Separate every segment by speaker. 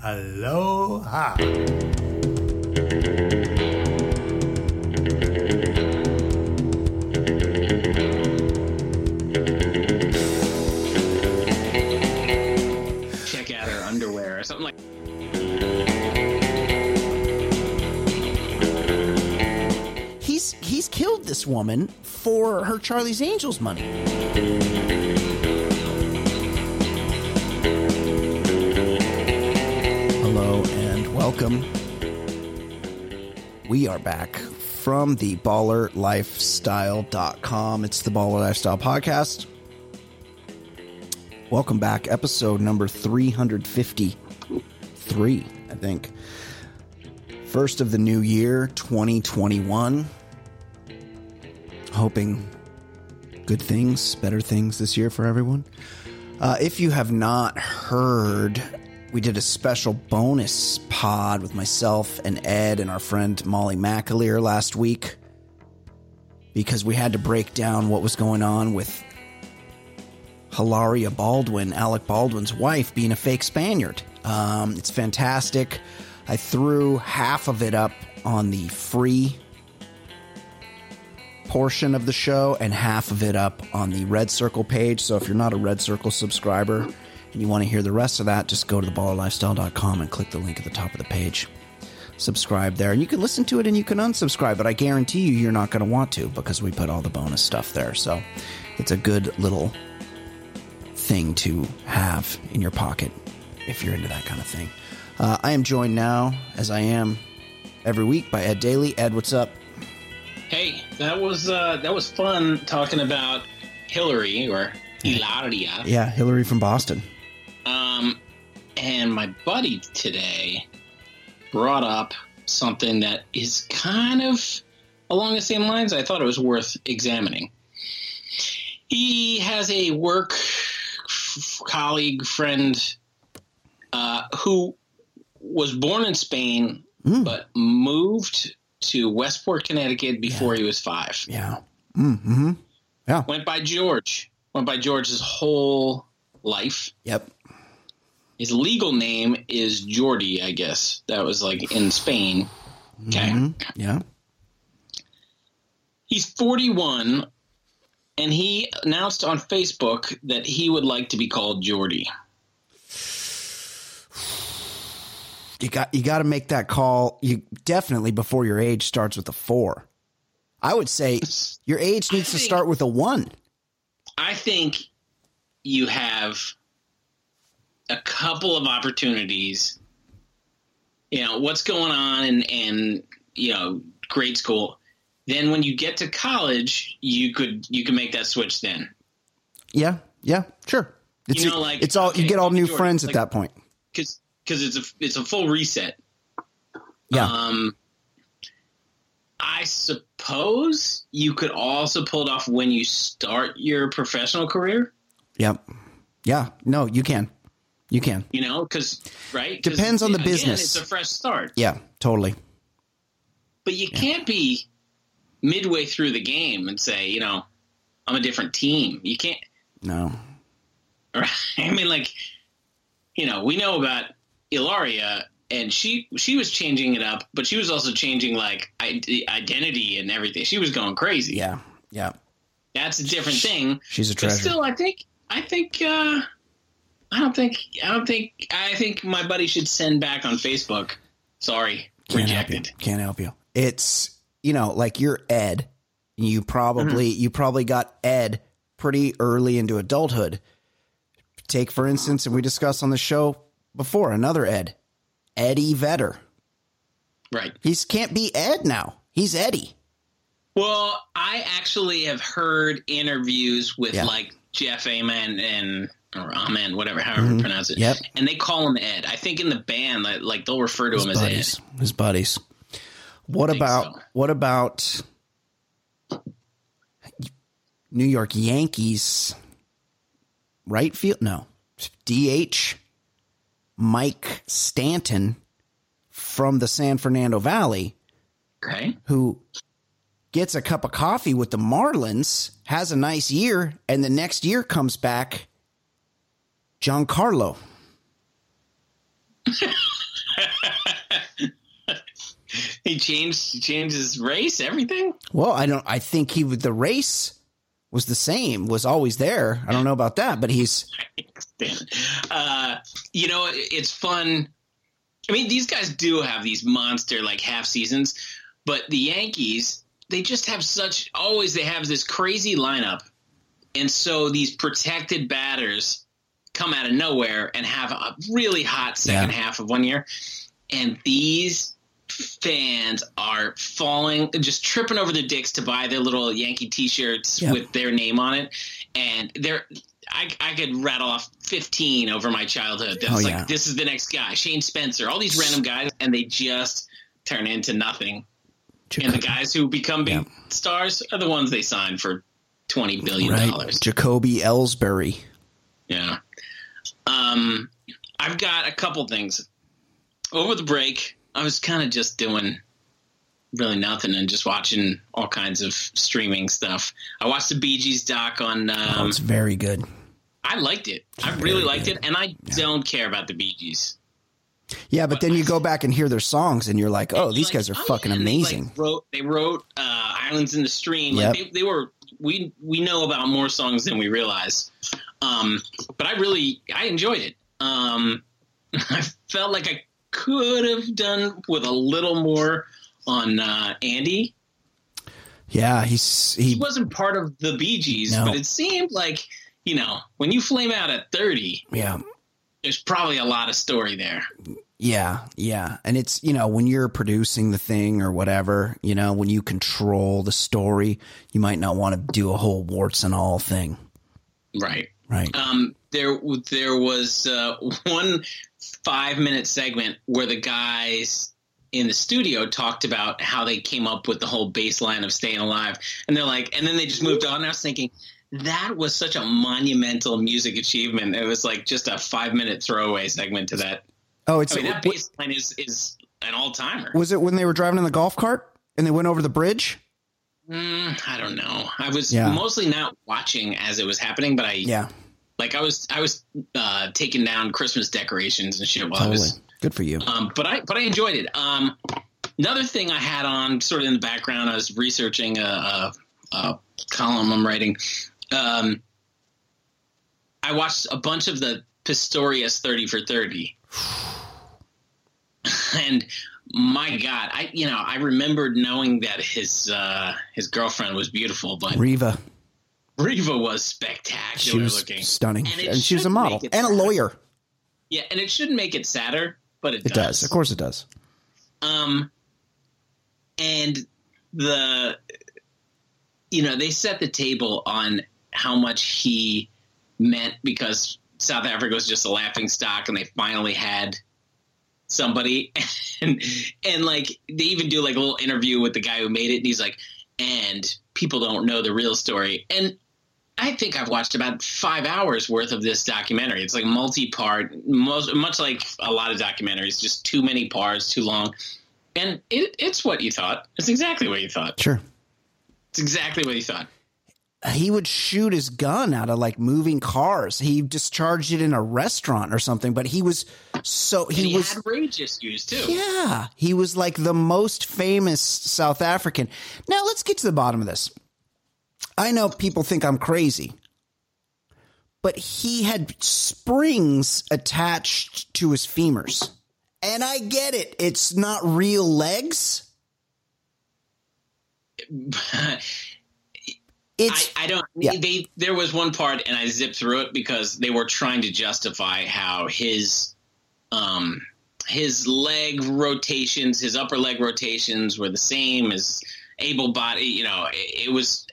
Speaker 1: Aloha.
Speaker 2: Check out her underwear or something like.
Speaker 3: He's he's killed this woman for her Charlie's Angels money. Welcome. We are back from the ballerlifestyle.com. It's the Baller Lifestyle Podcast. Welcome back, episode number 353, I think. First of the new year, 2021. Hoping good things, better things this year for everyone. Uh, if you have not heard, we did a special bonus pod with myself and Ed and our friend Molly McAleer last week because we had to break down what was going on with Hilaria Baldwin, Alec Baldwin's wife, being a fake Spaniard. Um, it's fantastic. I threw half of it up on the free portion of the show and half of it up on the Red Circle page. So if you're not a Red Circle subscriber and you want to hear the rest of that, just go to theballerlifestyle.com and click the link at the top of the page. Subscribe there, and you can listen to it and you can unsubscribe, but I guarantee you, you're not going to want to because we put all the bonus stuff there. So it's a good little thing to have in your pocket if you're into that kind of thing. Uh, I am joined now, as I am every week, by Ed Daly. Ed, what's up?
Speaker 2: Hey, that was uh, that was fun talking about Hillary or Hilaria.
Speaker 3: Yeah, Hillary from Boston.
Speaker 2: Um, and my buddy today brought up something that is kind of along the same lines. I thought it was worth examining. He has a work f- colleague friend uh, who was born in Spain
Speaker 3: Mm.
Speaker 2: but moved to Westport, Connecticut before he was five.
Speaker 3: Yeah. Mm-hmm. Yeah.
Speaker 2: Went by George. Went by George his whole life.
Speaker 3: Yep.
Speaker 2: His legal name is Jordi, I guess. That was like in Spain. Okay.
Speaker 3: Mhm. Yeah.
Speaker 2: He's 41 and he announced on Facebook that he would like to be called Jordy.
Speaker 3: You got you got to make that call. You definitely before your age starts with a four. I would say your age needs to start with a one.
Speaker 2: I think you have a couple of opportunities. You know, what's going on in, in you know, grade school. Then when you get to college, you could you can make that switch then.
Speaker 3: Yeah. Yeah. Sure. It's
Speaker 2: You know, like,
Speaker 3: it's all you get all new
Speaker 2: Jordan,
Speaker 3: friends at
Speaker 2: like-
Speaker 3: that point.
Speaker 2: Cuz cuz it's a it's a full reset.
Speaker 3: Yeah.
Speaker 2: Um, I suppose you could also pull it off when you start your professional career.
Speaker 3: yep. Yeah. No, you can. You can.
Speaker 2: You know, because right 'Cause,
Speaker 3: Depends on the
Speaker 2: again,
Speaker 3: business.
Speaker 2: It's a fresh start,
Speaker 3: Yeah. Totally.
Speaker 2: but you can't be midway through the game and say, you know, I'm a different team. You can't.
Speaker 3: No.
Speaker 2: Right? I mean, like, you know, we know about Ilaria, and she she was changing it up, but she was also changing like I- identity and everything. She was going crazy.
Speaker 3: Yeah. Yeah.
Speaker 2: That's a different thing.
Speaker 3: She's a
Speaker 2: But still, I think I think uh, I don't think I don't think I think my buddy should send back on Facebook. Sorry,
Speaker 3: Can't help you.
Speaker 2: rejected.
Speaker 3: Can't help you. It's you know, like you're Ed. You probably
Speaker 2: Mm-hmm.
Speaker 3: you probably got Ed pretty early into adulthood. Take for instance, and we discussed on the show before another Ed, Eddie Vedder.
Speaker 2: Right.
Speaker 3: He's can't be Ed now. He's Eddie.
Speaker 2: Well, I actually have heard interviews with
Speaker 3: Yeah.
Speaker 2: like Jeff Amen and or Amen, whatever, however you mm-hmm. pronounce it.
Speaker 3: Yep.
Speaker 2: And they call him Ed. I think in the band, like, like they'll refer to him as
Speaker 3: buddies.
Speaker 2: Ed.
Speaker 3: His buddies. What about
Speaker 2: so.
Speaker 3: what about New York Yankees right field? No. DH Mike Stanton from the San Fernando Valley
Speaker 2: Okay.
Speaker 3: who gets a cup of coffee with the Marlins, has a nice year, and the next year comes back Giancarlo.
Speaker 2: he changed he changed his race, everything.
Speaker 3: Well, I don't. I think he would. The race was the same. Was always there. I don't know about that, but he's.
Speaker 2: Uh, you know, it's fun. I mean, these guys do have these monster like half seasons, but the Yankees they just have such always they have this crazy lineup, and so these protected batters come out of nowhere and have a really hot second
Speaker 3: Yeah.
Speaker 2: half of one year, and these fans are falling, just tripping over their dicks to buy their little Yankee T-shirts
Speaker 3: Yeah.
Speaker 2: with their name on it, and they're. I, I could rattle off 15 over my childhood. That's
Speaker 3: Oh,
Speaker 2: like,
Speaker 3: yeah.
Speaker 2: this is the next guy, Shane Spencer, all these random guys, and they just turn into nothing. And the guys who become big
Speaker 3: Yeah.
Speaker 2: stars are the ones they sign for $20 billion.
Speaker 3: right. Jacoby Ellsbury.
Speaker 2: Yeah. Um, I've got a couple things. Over the break, I was kind of just doing really nothing and just watching all kinds of streaming stuff. I watched the Bee Gees doc on.
Speaker 3: Oh,
Speaker 2: Um,
Speaker 3: it's very good.
Speaker 2: I liked it. I really liked it, and I don't care about the Bee Gees.
Speaker 3: Yeah, but then you go back and hear their songs, and you're like, oh, these
Speaker 2: Like,
Speaker 3: guys are
Speaker 2: oh,
Speaker 3: fucking
Speaker 2: yeah, and they,
Speaker 3: amazing.
Speaker 2: like, wrote they wrote uh, "Islands in the Stream."
Speaker 3: Yep.
Speaker 2: They, they were we we know about more songs than we realize. Um, but I really I enjoyed it. Um, I felt like I could have done with a little more on uh, Andy.
Speaker 3: yeah, he's
Speaker 2: He
Speaker 3: he.
Speaker 2: wasn't part of the Bee Gees,
Speaker 3: No.
Speaker 2: but it seemed like you know when you flame out at thirty,
Speaker 3: Yeah,
Speaker 2: there's probably a lot of story there.
Speaker 3: Yeah, yeah. And it's you know when you're producing the thing or whatever, you know when you control the story, you might not want to do a whole warts and all thing,
Speaker 2: Right.
Speaker 3: right?
Speaker 2: Um, there, there was uh, one five minute segment where the guys in the studio talked about how they came up with the whole bassline of staying alive, and they're like, and then they just moved on. And I was thinking that was such a monumental music achievement. It was like just a five minute throwaway segment to that.
Speaker 3: Oh, it's
Speaker 2: I mean, that bassline is is an all timer.
Speaker 3: was it when they were driving in the golf cart and they went over the bridge?
Speaker 2: Mm, I don't know. I was
Speaker 3: Yeah.
Speaker 2: mostly not watching as it was happening, but I
Speaker 3: Yeah,
Speaker 2: like I was I was uh, taking down Christmas decorations and shit while I was
Speaker 3: Good for you.
Speaker 2: Um, but I but I enjoyed it. Um, another thing I had on sort of in the background, I was researching a, a, a column I'm writing. Um, I watched a bunch of the Pistorius Thirty for Thirty, and my God, I you know I remembered knowing that his uh, his girlfriend was beautiful, but
Speaker 3: Reeva,
Speaker 2: Reeva was spectacular she
Speaker 3: was
Speaker 2: looking.
Speaker 3: stunning,
Speaker 2: And
Speaker 3: and she was a model and a lawyer.
Speaker 2: Yeah, and it shouldn't make it sadder, but it,
Speaker 3: It does, of course, it does.
Speaker 2: Um, and the, you know, they set the table on how much he meant because South Africa was just a laughing stock, and they finally had somebody, and and like they even do like a little interview with the guy who made it, and he's like, and people don't know the real story, and. I think I've watched about five hours worth of this documentary. It's like multi-part, most, much like a lot of documentaries, just too many parts, too long. And it, it's what you thought. It's exactly what you thought.
Speaker 3: Sure.
Speaker 2: It's exactly what you thought.
Speaker 3: He would shoot his gun out of like moving cars. He discharged it in a restaurant or something, but he was so he,
Speaker 2: he,
Speaker 3: was
Speaker 2: had rage issues too.
Speaker 3: yeah, he was like the most famous South African. Now let's get to the bottom of this. I know people think I'm crazy, but he had springs attached to his femurs. And I get it. It's not real legs. It's
Speaker 2: I, I don't.
Speaker 3: Yeah.
Speaker 2: They there was one part, and I zipped through it because they were trying to justify how his, um, his leg rotations, his upper leg rotations were the same as able body. You know, it, it was.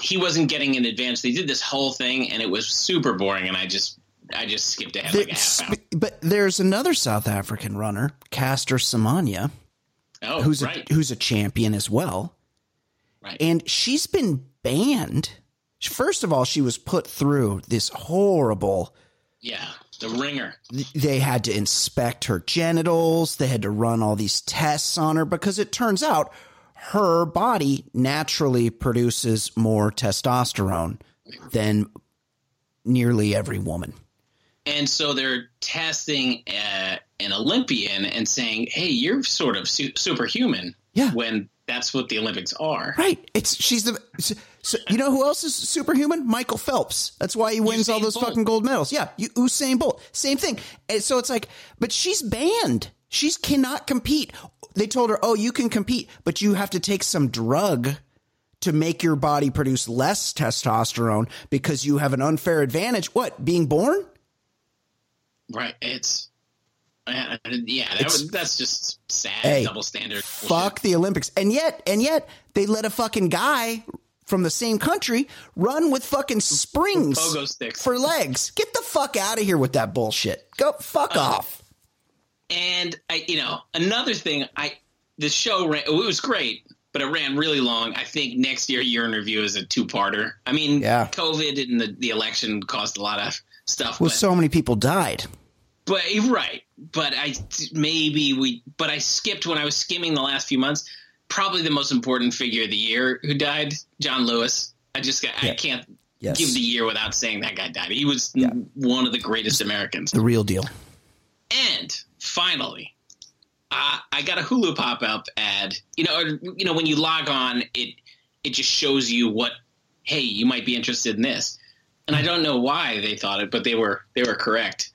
Speaker 2: He wasn't getting in advance. They did this whole thing, and it was super boring. And I just, I just skipped ahead like a half hour.
Speaker 3: but there's another South African runner, Caster Semenya,
Speaker 2: Oh,
Speaker 3: who's
Speaker 2: right,
Speaker 3: a, who's a champion as well,
Speaker 2: right.
Speaker 3: and she's been banned. First of all, she was put through this horrible.
Speaker 2: yeah, the ringer.
Speaker 3: They had to inspect her genitals. They had to run all these tests on her because it turns out her body naturally produces more testosterone than nearly every woman.
Speaker 2: and so they're testing uh, an Olympian and saying, "Hey, you're sort of su- superhuman."
Speaker 3: Yeah.
Speaker 2: When that's what the Olympics are.
Speaker 3: Right. It's she's the. So, you know who else is superhuman? Michael Phelps. That's why he wins all those
Speaker 2: Bolt.
Speaker 3: fucking gold medals. Yeah, you, Usain Bolt. Same thing. And so it's like, but she's banned. She cannot compete. They told her, "Oh, you can compete, but you have to take some drug to make your body produce less testosterone because you have an unfair advantage." What? Being born?
Speaker 2: Right. It's. Uh, yeah, that was, that's just sad
Speaker 3: Hey,
Speaker 2: double standard.
Speaker 3: Fuck the Olympics. And yet, and yet, they let a fucking guy from the same country run with fucking springs
Speaker 2: Pogo sticks.
Speaker 3: for legs. Get the fuck out of here with that bullshit. Go fuck off.
Speaker 2: And I, you know, another thing, I the show ran. It was great, but it ran really long. I think next year, year in review is a two parter. I mean,
Speaker 3: Yeah.
Speaker 2: COVID and the, the election caused a lot of stuff.
Speaker 3: Well,
Speaker 2: but,
Speaker 3: so many people died.
Speaker 2: But right. But I maybe we. But I skipped when I was skimming the last few months. Probably the most important figure of the year who died, John Lewis. I just got,
Speaker 3: Yeah.
Speaker 2: I can't
Speaker 3: Yes.
Speaker 2: give the year without saying that guy died. He was
Speaker 3: Yeah.
Speaker 2: one of the greatest Americans.
Speaker 3: The real deal.
Speaker 2: And finally, uh, I got a Hulu pop up ad. You know, or, you know when you log on, it it just shows you what. Hey, you might be interested in this, and I don't know why they thought it, but they were they were correct.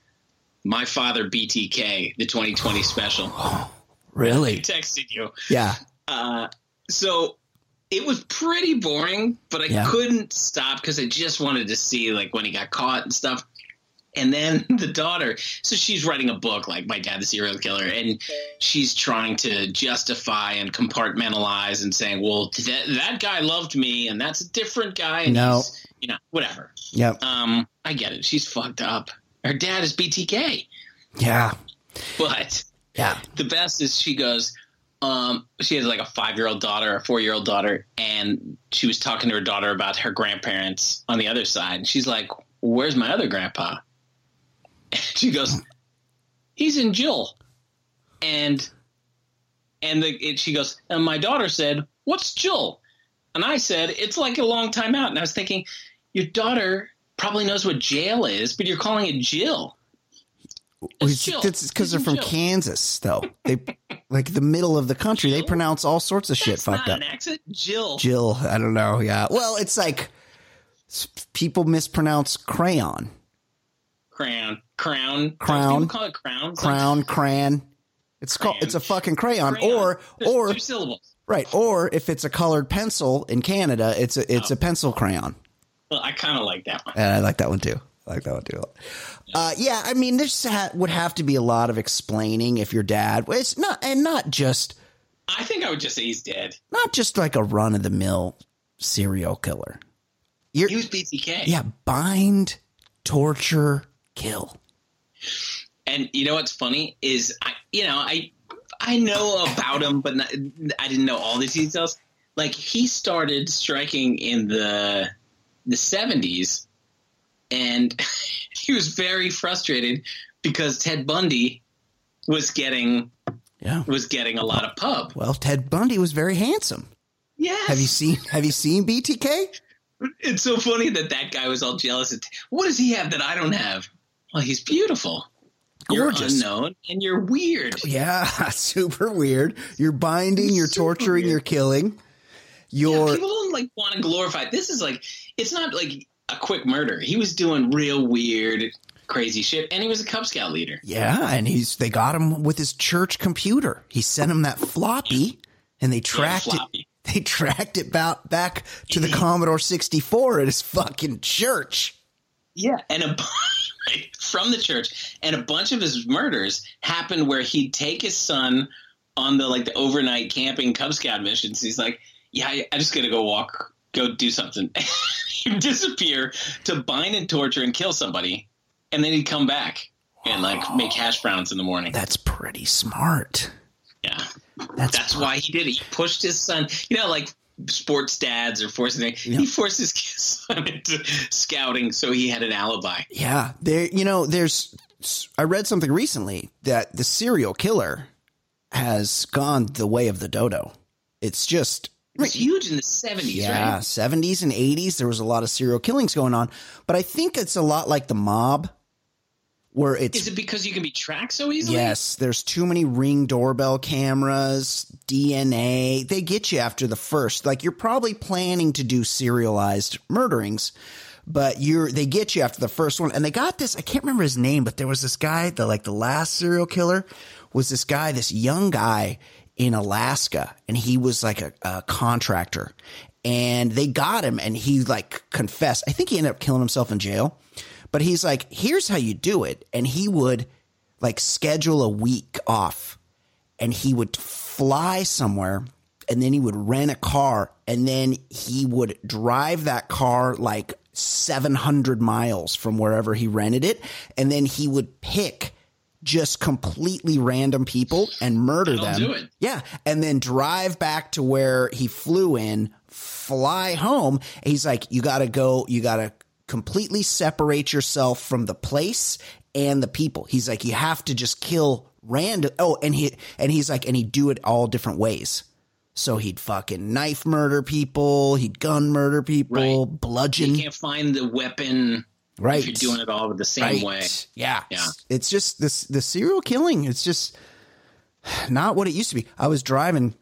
Speaker 2: My father BTK, the 2020 special. I
Speaker 3: Really?
Speaker 2: texted you.
Speaker 3: Yeah.
Speaker 2: Uh, so it was pretty boring, but I
Speaker 3: Yeah.
Speaker 2: couldn't stop because I just wanted to see like when he got caught and stuff. And then the daughter, so she's writing a book like My Dad the Serial Killer, and she's trying to justify and compartmentalize and saying, well, that, that guy loved me and that's a different guy. And
Speaker 3: No.
Speaker 2: he's, you know, whatever.
Speaker 3: Yep.
Speaker 2: Um, I get it. She's fucked up. Her dad is BTK.
Speaker 3: Yeah.
Speaker 2: But
Speaker 3: Yeah.
Speaker 2: the best is she goes um she has like a five year old daughter a four year old daughter and she was talking to her daughter about her grandparents on the other side and she's like where's my other grandpa she goes he's in jill and and the it, she goes and my daughter said what's jill and i said it's like a long time out and i was thinking your daughter probably knows what jail is but you're calling it jill It's Jill.
Speaker 3: Because they're from
Speaker 2: Jill.
Speaker 3: Kansas, though. They like the middle of the country. They pronounce all sorts of shit fucked
Speaker 2: not
Speaker 3: up.
Speaker 2: an accent jill
Speaker 3: Jill, I don't know. Yeah. Well, it's like people mispronounce crayon,
Speaker 2: Crown. Crown.
Speaker 3: Crown.
Speaker 2: Call it crown.
Speaker 3: crown, crayon. It's called. It's a fucking crayon.
Speaker 2: Crayon.
Speaker 3: Or
Speaker 2: There's
Speaker 3: or
Speaker 2: two syllables.
Speaker 3: right. Or if it's a colored pencil in Canada, it's a it's
Speaker 2: Oh.
Speaker 3: a pencil crayon.
Speaker 2: Well, I kind of like that one.
Speaker 3: And I like that one too. I like that one too. Uh, yeah, I mean, this ha- would have to be a lot of explaining if your dad. It's not, and not just
Speaker 2: I think I would just say he's dead.
Speaker 3: not just like a run of the mill serial killer. You're,
Speaker 2: He was BTK.
Speaker 3: yeah, bind, torture, kill.
Speaker 2: And you know what's funny is I, you know, I, I know about him, but not, I didn't know all the details. Like he started striking in the the seventies, and he was very frustrated because Ted Bundy was getting
Speaker 3: Yeah.
Speaker 2: was getting a lot of pub.
Speaker 3: Well, Ted Bundy was very handsome.
Speaker 2: Yes.
Speaker 3: Have you seen Have you seen BTK?
Speaker 2: It's so funny that that guy was all jealous. At, what does he have that I don't have? Well, he's beautiful.
Speaker 3: Gorgeous.
Speaker 2: You're unknown and you're weird.
Speaker 3: Yeah, super weird. You're binding, you're
Speaker 2: Super
Speaker 3: torturing,
Speaker 2: weird.
Speaker 3: you're killing.
Speaker 2: Yeah, people don't like want to glorify. This is like it's not like a quick murder. He was doing real weird, crazy shit, and he was a Cub Scout leader.
Speaker 3: yeah, and he's they got him with his church computer. He sent him that floppy, and they tracked it. They tracked it back back to the Commodore 64 at his fucking church.
Speaker 2: Yeah, and a from the church, and a bunch of his murders happened where he'd take his son on the like the overnight camping Cub Scout missions. He's like, "Yeah, I, I just gotta go walk, go do something." he'd disappear to bind and torture and kill somebody, and then he'd come back and like make hash browns in the morning.
Speaker 3: That's pretty smart.
Speaker 2: Yeah,
Speaker 3: That's,
Speaker 2: that's why he did it. He pushed his son. You know, like sports dads are forcing. He forced his son into scouting so he had an alibi.
Speaker 3: Yeah, there. You know, there's. I read something recently that the serial killer has gone the way of the dodo. It's just
Speaker 2: It was huge in the seventies,
Speaker 3: yeah,
Speaker 2: right?
Speaker 3: seventies and eighties. There was a lot of serial killings going on, but I think it's a lot like the mob. where it's
Speaker 2: Is it because you can be tracked so easily?
Speaker 3: Yes, there's too many ring doorbell cameras, DNA. They get you after the first. Like you're probably planning to do serialized murderings, but you're they get you after the first one. And they got this, I can't remember his name, but there was this guy, the like the last serial killer was this guy, this young guy in Alaska, and he was like a, a contractor. And they got him and he like confessed. I think he ended up killing himself in jail. But he's like, here's how you do it. And he would like schedule a week off and he would fly somewhere and then he would rent a car and then he would drive that car like 700 miles from wherever he rented it. And then he would pick just completely random people and murder them. Yeah. And then drive back to where he flew in, fly home. He's like, you got to go, you got to completely separate yourself from the place and the people. He's like, you have to just kill random. Oh, and he, and he's like, and he'd do it all different ways. So he'd fucking knife murder people, he'd gun murder people,
Speaker 2: Right.
Speaker 3: bludgeon.
Speaker 2: You can't find the weapon
Speaker 3: Right.
Speaker 2: you're doing it all the same way.
Speaker 3: Yeah.
Speaker 2: Yeah.
Speaker 3: It's just this the serial killing, it's just not what it used to be. I was driving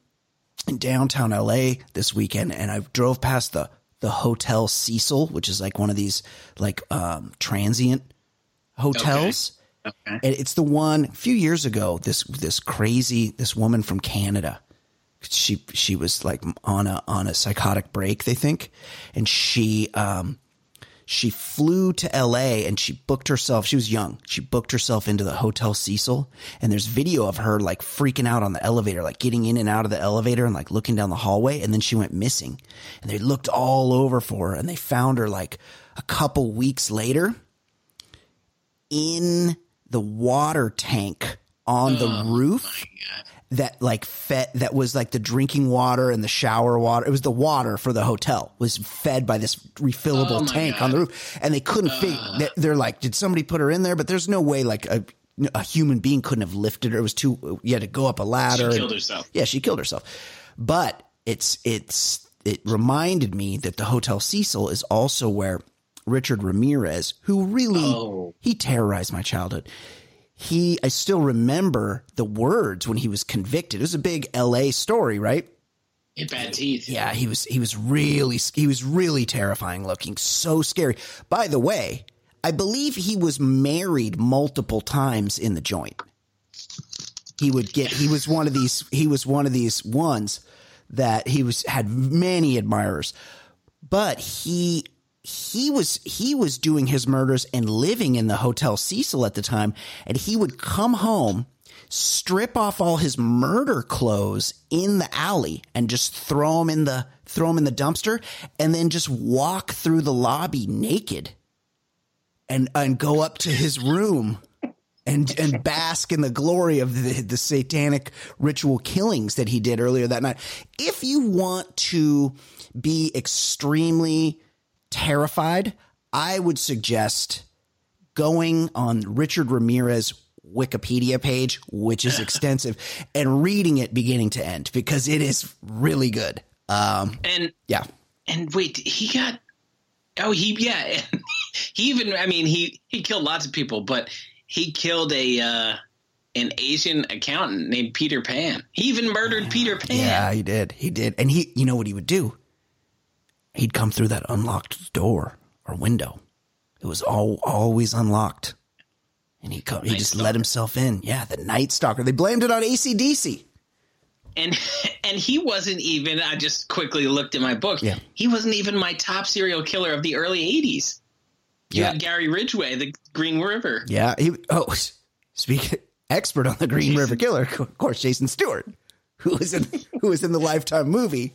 Speaker 3: in downtown LA this weekend and I drove past the the Hotel Cecil, which is like one of these like um transient hotels.
Speaker 2: Okay.
Speaker 3: And it's the one a few years ago, this this crazy this woman from Canada. She she was like on a on a psychotic break, they think. And she um she flew to LA and she booked herself. She was young. She booked herself into the Hotel Cecil. And there's video of her like freaking out on the elevator, like getting in and out of the elevator and like looking down the hallway. And then she went missing. And they looked all over for her and they found her like a couple weeks later in the water tank on the oh roof that like fed that was like the drinking water and the shower water. It was the water for the hotel was fed by this refillable
Speaker 2: Oh
Speaker 3: tank
Speaker 2: God.
Speaker 3: on the roof, and they couldn't figure. they- They're like, did somebody put her in there? But there's no way like a a human being couldn't have lifted her. It was too. You had to go up a ladder.
Speaker 2: She
Speaker 3: and-
Speaker 2: killed herself.
Speaker 3: yeah, she killed herself. But it's it's it reminded me that the Hotel Cecil is also where Richard Ramirez, who really
Speaker 2: Oh.
Speaker 3: he terrorized my childhood. He I still remember the words when he was convicted. It was a big LA story, right?
Speaker 2: Bad teeth.
Speaker 3: Yeah, he was he was really he was really terrifying looking, so scary. By the way, I believe he was married multiple times in the joint. He would get he was one of these he was one of these ones that he was had many admirers. But he he was he was doing his murders and living in the Hotel Cecil at the time and he would come home strip off all his murder clothes in the alley and just throw them in the throw them in the dumpster and then just walk through the lobby naked and and go up to his room and and bask in the glory of the, the satanic ritual killings that he did earlier that night. If you want to be extremely terrified, I would suggest going on Richard Ramirez Wikipedia page, which is extensive, and reading it beginning to end because it is really good. Um,
Speaker 2: And
Speaker 3: yeah.
Speaker 2: and wait, he got oh he yeah he even I mean he he killed lots of people, but he killed a uh, an Asian accountant named Peter Pan. He even murdered Peter Pan.
Speaker 3: Yeah, he did. He did. And he, you know what he would do? He'd come through that unlocked door or window. It was all always unlocked. And he come, he
Speaker 2: Night
Speaker 3: just
Speaker 2: Stalker.
Speaker 3: let himself in. Yeah, the Night Stalker. They blamed it on ACDC.
Speaker 2: And and he wasn't even. I just quickly looked at my book.
Speaker 3: Yeah.
Speaker 2: He wasn't even my top serial killer of the early '80s. You
Speaker 3: Yeah.
Speaker 2: had Gary Ridgway, the Green River.
Speaker 3: Yeah. He, oh, speak expert on the Green River Killer. Of course, Jason Stewart, who was in who was in the Lifetime movie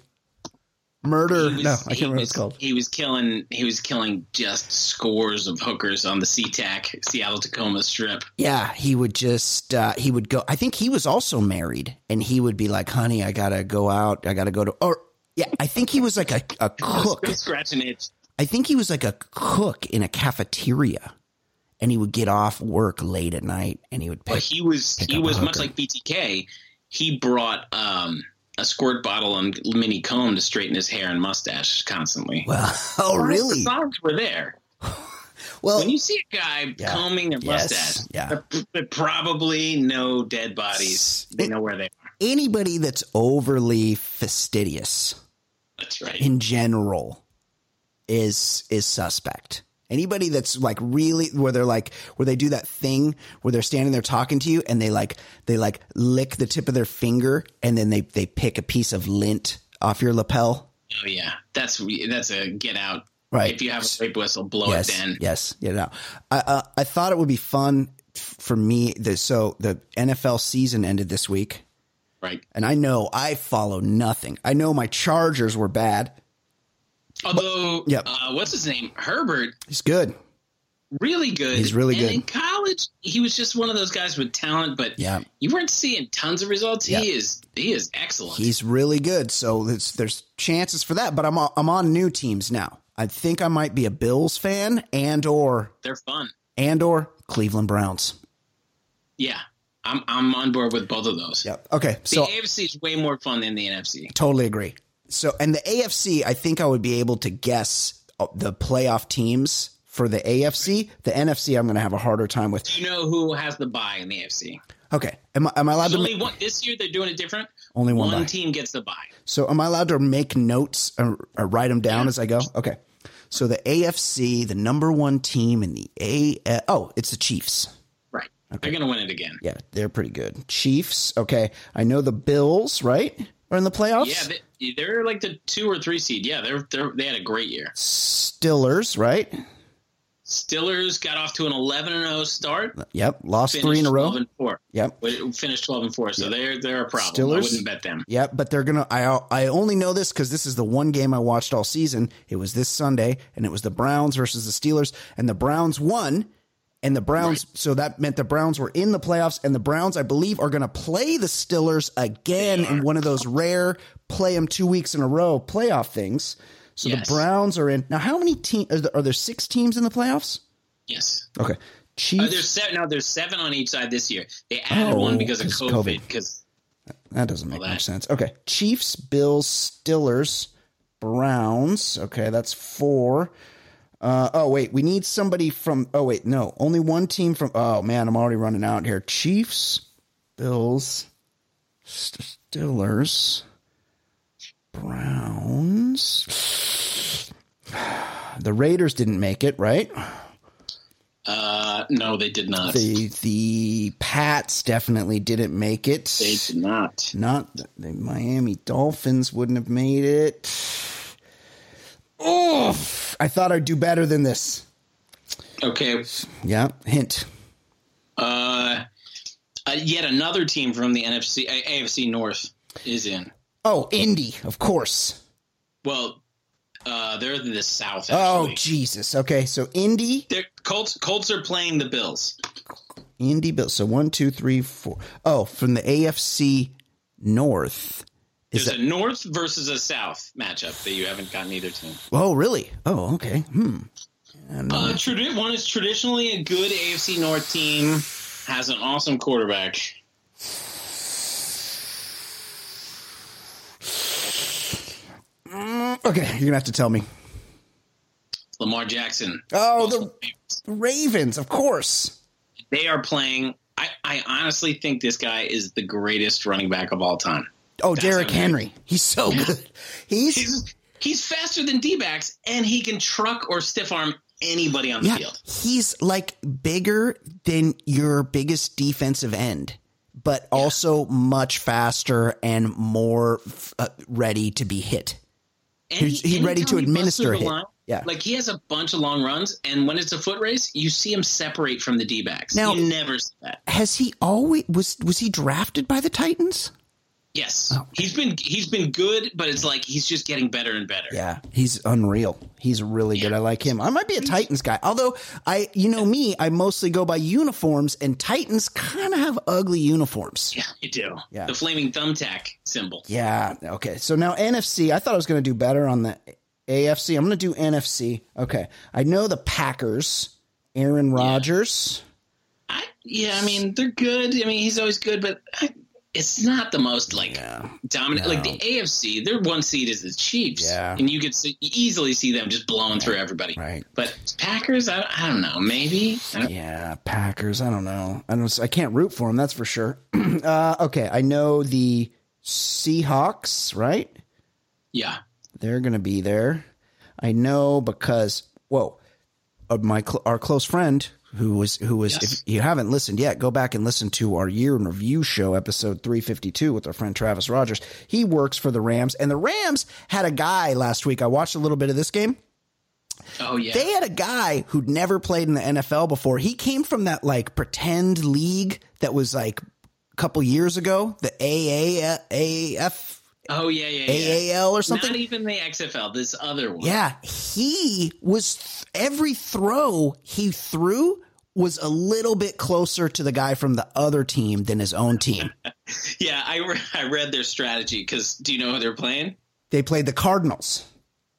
Speaker 3: Murder.
Speaker 2: Was-
Speaker 3: no, I can't remember what it's called.
Speaker 2: He was killing. He was killing just scores of hookers on the SeaTac Seattle Tacoma Strip.
Speaker 3: Yeah, he would just uh, he would go. I think he was also married, and he would be like, "Honey, I gotta go out. I gotta go to." Or yeah, I think he was like a, a cook.
Speaker 2: Scratching it.
Speaker 3: I think he was like a cook in a cafeteria, and he would get off work late at night, and he would pick.
Speaker 2: he was he was much like BTK. He brought um, a squirt bottle and mini comb to straighten his hair and mustache constantly.
Speaker 3: well, oh
Speaker 2: The
Speaker 3: really?
Speaker 2: signs were there.
Speaker 3: Well,
Speaker 2: when you see a guy
Speaker 3: Yeah.
Speaker 2: combing their
Speaker 3: Yes.
Speaker 2: mustache,
Speaker 3: Yeah.
Speaker 2: there- there probably no dead bodies. They know where they are.
Speaker 3: anybody that's overly fastidious
Speaker 2: That's right.
Speaker 3: in general is is suspect. Anybody that's like really where they're like where they do that thing where they're standing there talking to you and they like they like lick the tip of their finger and then they they pick a piece of lint off your lapel.
Speaker 2: oh yeah, that's that's a get out.
Speaker 3: Right.
Speaker 2: If you have a rape whistle, blow
Speaker 3: yes,
Speaker 2: it then.
Speaker 3: yes, you know. I uh, I thought it would be fun for me. The, so the NFL season ended this week,
Speaker 2: Right.
Speaker 3: and I know I follow nothing. I know my Chargers were bad.
Speaker 2: Although,
Speaker 3: Yep.
Speaker 2: uh, what's his name? Herbert,
Speaker 3: He's good.
Speaker 2: really good.
Speaker 3: He's really
Speaker 2: and
Speaker 3: good.
Speaker 2: In college, he was just one of those guys with talent, but
Speaker 3: Yeah.
Speaker 2: you weren't seeing tons of results.
Speaker 3: Yeah.
Speaker 2: He is he is excellent.
Speaker 3: He's really good. So there's there's chances for that. But I'm on, I'm on new teams now. I think I might be a Bills fan and or
Speaker 2: They're fun.
Speaker 3: and or Cleveland Browns.
Speaker 2: Yeah. I'm I'm on board with both of those.
Speaker 3: Yep. Okay.
Speaker 2: The
Speaker 3: So
Speaker 2: AFC is way more fun than the NFC.
Speaker 3: totally agree. So and the AFC, I think I would be able to guess uh, the playoff teams for the AFC. The NFC, I'm going to have a harder time with.
Speaker 2: Do you know who has the buy in the AFC?
Speaker 3: Okay. Am I, am I allowed
Speaker 2: There's
Speaker 3: to
Speaker 2: only
Speaker 3: ma-
Speaker 2: one this year. They're doing it different.
Speaker 3: only one,
Speaker 2: One team gets the buy.
Speaker 3: So am I allowed to make notes or, or write them down as I go? Okay. So the AFC, the number one team in the A. Uh, oh, it's the Chiefs.
Speaker 2: Right. They're going to win it again.
Speaker 3: Yeah, they're pretty good. Chiefs. Okay, I know the Bills. Right, are in the playoffs.
Speaker 2: Yeah, they, they're like the two or three seed. Yeah, they're, they're they had a great year.
Speaker 3: Stillers. Right.
Speaker 2: Stillers got off to an 11 and 0 start.
Speaker 3: Yep. Lost three in a row.
Speaker 2: 12
Speaker 3: row.
Speaker 2: and 4.
Speaker 3: Yep.
Speaker 2: Finished 12 and 4. So they're they're a problem.
Speaker 3: Stillers?
Speaker 2: I wouldn't bet them.
Speaker 3: Yep, but they're gonna. I I only know this because this is the one game I watched all season. It was this Sunday, and it was the Browns versus the Steelers, and the Browns won. And the Browns, so that meant the Browns were in the playoffs, and the Browns, I believe, are going to play the Steelers again in one of those rare play them two weeks in a row playoff things. So
Speaker 2: Yes.
Speaker 3: the Browns are in. Now, how many teams are, there- are there? Six teams in the playoffs?
Speaker 2: Yes.
Speaker 3: Okay,
Speaker 2: Uh,
Speaker 3: Chiefs.
Speaker 2: there's seven. No, there's seven on each side this year. They added
Speaker 3: Oh,
Speaker 2: one because of COVID. Because
Speaker 3: That doesn't make
Speaker 2: that.
Speaker 3: much sense. Okay. Chiefs, Bills, Stillers, Browns. Okay, that's four. Uh, oh, wait. We need somebody from. Oh, wait. No. Only one team from. Oh, man. I'm already running out here. Chiefs, Bills, Stillers, Browns. The Raiders didn't make it, right?
Speaker 2: uh, no, they did not.
Speaker 3: The the Pats definitely didn't make it.
Speaker 2: they did not.
Speaker 3: Not the Miami Dolphins wouldn't have made it. Oh, I thought I'd do better than this.
Speaker 2: Okay.
Speaker 3: Yeah, hint.
Speaker 2: Uh, uh, yet another team from the NFC, uh, AFC North is in.
Speaker 3: Oh, Indy, of course.
Speaker 2: Well, uh, they're in the South.
Speaker 3: Oh, Jesus. Okay, so Indy,
Speaker 2: They're, Colts. Colts are playing the Bills.
Speaker 3: Indy, Bill. So one, two, three, four. Oh, from the AFC North. Is
Speaker 2: There's
Speaker 3: that?
Speaker 2: a North versus a South matchup that you haven't gotten either team.
Speaker 3: Oh, really? Oh, okay. Hmm.
Speaker 2: Uh, one is traditionally a good AFC North team, has an awesome quarterback.
Speaker 3: okay, you're gonna have to tell me.
Speaker 2: Lamar Jackson.
Speaker 3: Oh,
Speaker 2: Also-
Speaker 3: the Ravens, of course.
Speaker 2: they are playing. I, I honestly think this guy is the greatest running back of all time.
Speaker 3: Oh,
Speaker 2: That's
Speaker 3: Derrick. Henry. He's so good. He's
Speaker 2: He's he's faster than D backs, and he can truck or stiff arm anybody on the
Speaker 3: Yeah,
Speaker 2: field.
Speaker 3: he's like bigger than your biggest defensive end, but also much faster and more uh, ready to be hit.
Speaker 2: And
Speaker 3: He's- he's ready to
Speaker 2: he
Speaker 3: administer
Speaker 2: through
Speaker 3: a hit.
Speaker 2: line,
Speaker 3: Yeah.
Speaker 2: like he has a bunch of long runs, and when it's a foot race, you see him separate from the D backs.
Speaker 3: Now-
Speaker 2: you never see that.
Speaker 3: Has he always was was he drafted by the Titans?
Speaker 2: Yes,
Speaker 3: Oh.
Speaker 2: he's been he's been good, but it's like he's just getting better and better.
Speaker 3: Yeah, he's unreal. He's really good. I like him. I might be a Titans guy. Although I, you know me, I mostly go by uniforms, and Titans kind of have ugly uniforms.
Speaker 2: Yeah, you do.
Speaker 3: Yeah.
Speaker 2: The flaming thumbtack symbol.
Speaker 3: Yeah. Okay. So now NFC. I thought I was going to do better on the AFC. I'm going to do NFC. Okay. I know the Packers. Aaron Rodgers.
Speaker 2: I, yeah, I mean they're good. I mean he's always good, but I, it's not the most like
Speaker 3: Yeah.
Speaker 2: dominant.
Speaker 3: No.
Speaker 2: Like the AFC, their one seed is the Chiefs,
Speaker 3: Yeah.
Speaker 2: and you could see, easily see them just blowing through everybody.
Speaker 3: Right.
Speaker 2: But Packers, I, I don't know, maybe. Don't,
Speaker 3: Yeah, Packers. I don't know. I don't. I can't root for them. That's for sure. uh, okay, I know the Seahawks. Right,
Speaker 2: yeah,
Speaker 3: they're to be there. I know because whoa, uh, my cl- our close friend who was who was.
Speaker 2: Yes.
Speaker 3: If you haven't listened yet, go back and listen to our year in review show, episode three fifty two, with our friend Travis Rogers. He works for the Rams, and the Rams had a guy last week. I watched a little bit of this game.
Speaker 2: oh yeah,
Speaker 3: They had a guy who'd never played in the NFL before. He came from that like pretend league that was like a couple years ago, the AA, AAF,
Speaker 2: oh yeah, yeah, yeah.
Speaker 3: AAL or something.
Speaker 2: Not even the XFL. This other one.
Speaker 3: yeah, he was every throw he threw was a little bit closer to the guy from the other team than his own team.
Speaker 2: yeah. I re- I read their strategy because do you know who they're playing?
Speaker 3: They played the Cardinals.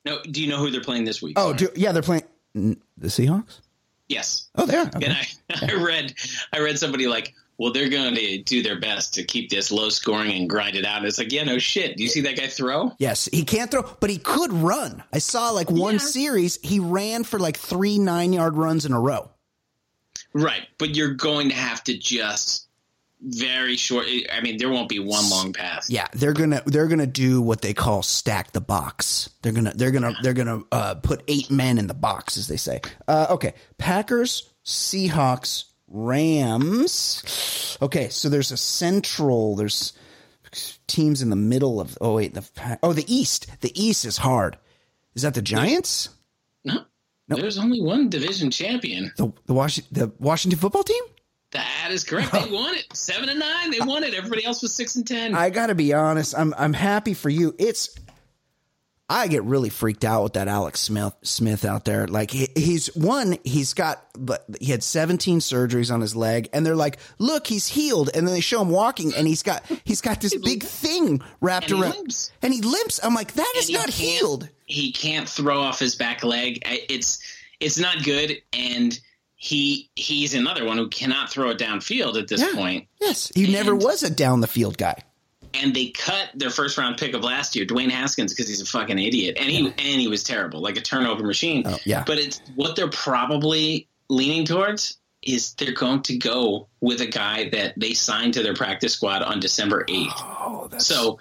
Speaker 2: No, do you know who they're playing this week?
Speaker 3: Oh, do, yeah, they're playing the Seahawks.
Speaker 2: yes.
Speaker 3: Oh, they are. Okay.
Speaker 2: And I, I read I read somebody like, well, they're going to do their best to keep this low scoring and grind it out. And it's like, yeah, no shit. Do you see that guy throw?
Speaker 3: Yes, he can't throw, but he could run. I saw like one
Speaker 2: Yeah.
Speaker 3: series, he ran for like three nine yard runs in a row.
Speaker 2: Right, but you're going to have to just very short. I mean, there won't be one long pass.
Speaker 3: Yeah, they're gonna they're gonna do what they call stack the box. They're gonna they're gonna they're gonna uh, put eight men in the box, as they say. Uh, okay, Packers, Seahawks, Rams. Okay, so there's a central. There's teams in the middle of. Oh wait, the oh the East. The East is hard. Is that the Giants?
Speaker 2: No, there's only one division champion.
Speaker 3: The the Washington the Washington football team?
Speaker 2: That is correct. They oh. won it seven and nine. They won it. Everybody else was six and ten.
Speaker 3: I got to be honest. I'm I'm happy for you. It's I get really freaked out with that Alex Smith Smith out there. Like he, he's one, he's got but he had 17 surgeries on his leg, and they're like, look, he's healed, and then they show him walking, and he's got he's got this big thing wrapped
Speaker 2: And
Speaker 3: around,
Speaker 2: limps.
Speaker 3: and he limps. I'm like, that is
Speaker 2: And he
Speaker 3: not healed.
Speaker 2: He can't throw off his back leg. It's it's not good. And he he's another one who cannot throw it downfield at this
Speaker 3: Yeah.
Speaker 2: point.
Speaker 3: Yes, he never was a down the field guy.
Speaker 2: And they cut their first round pick of last year, Dwayne Haskins, because he's a fucking idiot, and he and he was terrible, like a turnover machine.
Speaker 3: Oh, yeah.
Speaker 2: But it's what they're probably leaning towards is they're going to go with a guy that they signed to their practice squad on December eighth.
Speaker 3: Oh, that's
Speaker 2: So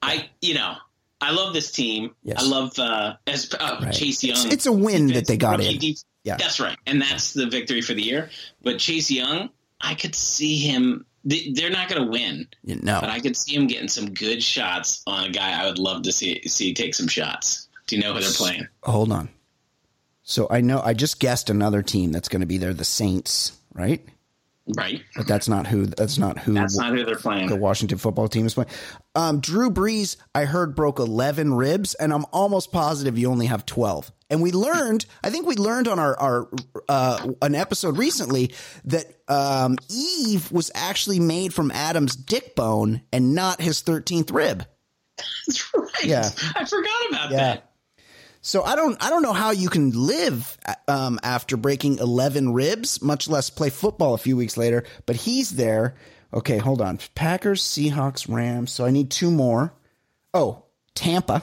Speaker 2: I, you know, I love this team.
Speaker 3: Yes.
Speaker 2: I love uh, as uh,
Speaker 3: Right.
Speaker 2: Chase Young.
Speaker 3: It's, it's a win that they got in. Yeah.
Speaker 2: that's right, and that's the victory for the year. But Chase Young, I could see him. They- They're not going to win.
Speaker 3: No,
Speaker 2: But I could see him getting some good shots on a guy I would love to see see take some shots. Do you know who they're playing?
Speaker 3: hold on. So I know I just guessed another team that's going to be there, the Saints, right?
Speaker 2: Right.
Speaker 3: But that's not who. That's not who.
Speaker 2: That's not who they're playing. the.
Speaker 3: Washington football team is playing. Um, Drew Brees, I heard broke eleven ribs, and I'm almost positive you only have twelve. And we learned, I think we learned on our our uh, an episode recently that um, Eve was actually made from Adam's dick bone and not his thirteenth rib.
Speaker 2: That's right.
Speaker 3: Yeah.
Speaker 2: I forgot about
Speaker 3: Yeah.
Speaker 2: that.
Speaker 3: So I don't I don't know how you can live um, after breaking eleven ribs, much less play football a few weeks later. But he's there. Okay, hold on. Packers, Seahawks, Rams. So I need two more. Oh, Tampa.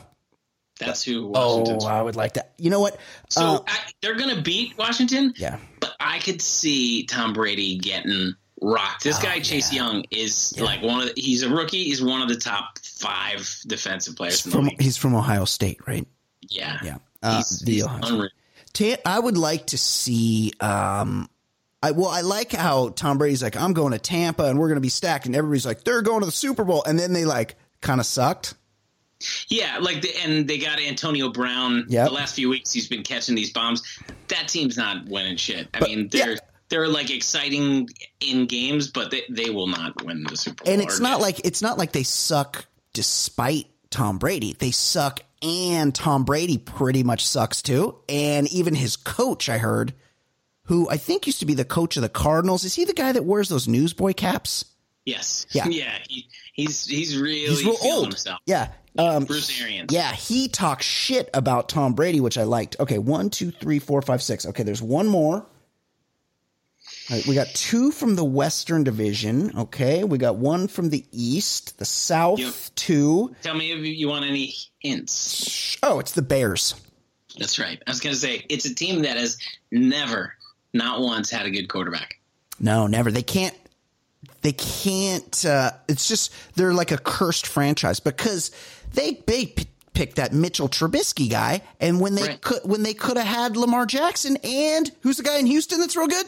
Speaker 2: That's who
Speaker 3: Oh,
Speaker 2: Washington's.
Speaker 3: I would like that. You know what?
Speaker 2: So
Speaker 3: Uh,
Speaker 2: I, they're going to beat Washington.
Speaker 3: yeah.
Speaker 2: But I could see Tom Brady getting rocked. This guy Chase Young is like one of the, he's a rookie. He's one of the top five defensive players in the
Speaker 3: From he's from Ohio State, right?
Speaker 2: Yeah,
Speaker 3: Yeah. Uh,
Speaker 2: He's,
Speaker 3: the
Speaker 2: he's
Speaker 3: Ohio State. I would like to see. Um, I well, I like how Tom Brady's like, I'm going to Tampa and we're going to be stacked, and everybody's like, they're going to the Super Bowl, and then they like kind of sucked.
Speaker 2: Yeah, like the, and they got Antonio Brown.
Speaker 3: Yep.
Speaker 2: The last few weeks, he's been catching these bombs. That team's not winning shit. I
Speaker 3: But,
Speaker 2: mean, they're
Speaker 3: yeah.
Speaker 2: they're like exciting in games, but they, they will not win the Super Bowl.
Speaker 3: and it's not like it's not like they suck despite Tom Brady. They suck and Tom Brady pretty much sucks too. And even his coach, I heard, who I think used to be the coach of the Cardinals, is he the guy that wears those newsboy caps?
Speaker 2: yes,
Speaker 3: Yeah.
Speaker 2: yeah. He, he's he's really
Speaker 3: He's real old.
Speaker 2: himself.
Speaker 3: Yeah. Um,
Speaker 2: Bruce Arians.
Speaker 3: yeah, he talks shit about Tom Brady, which I liked. Okay, one, two, three, four, five, six. Okay, there's one more. right, we got two from the Western Division. Okay, we got one from the East, the South.
Speaker 2: Yep.
Speaker 3: Two.
Speaker 2: Tell me if you want any hints.
Speaker 3: Oh, it's the Bears.
Speaker 2: That's right. I was going to say it's a team that has never, not once, had a good quarterback.
Speaker 3: No, never. They can't. They can't. Uh, it's just they're like a cursed franchise because they they p- picked that Mitchell Trubisky guy, and when they
Speaker 2: Right.
Speaker 3: could when they could have had Lamar Jackson and who's the guy in Houston that's real good?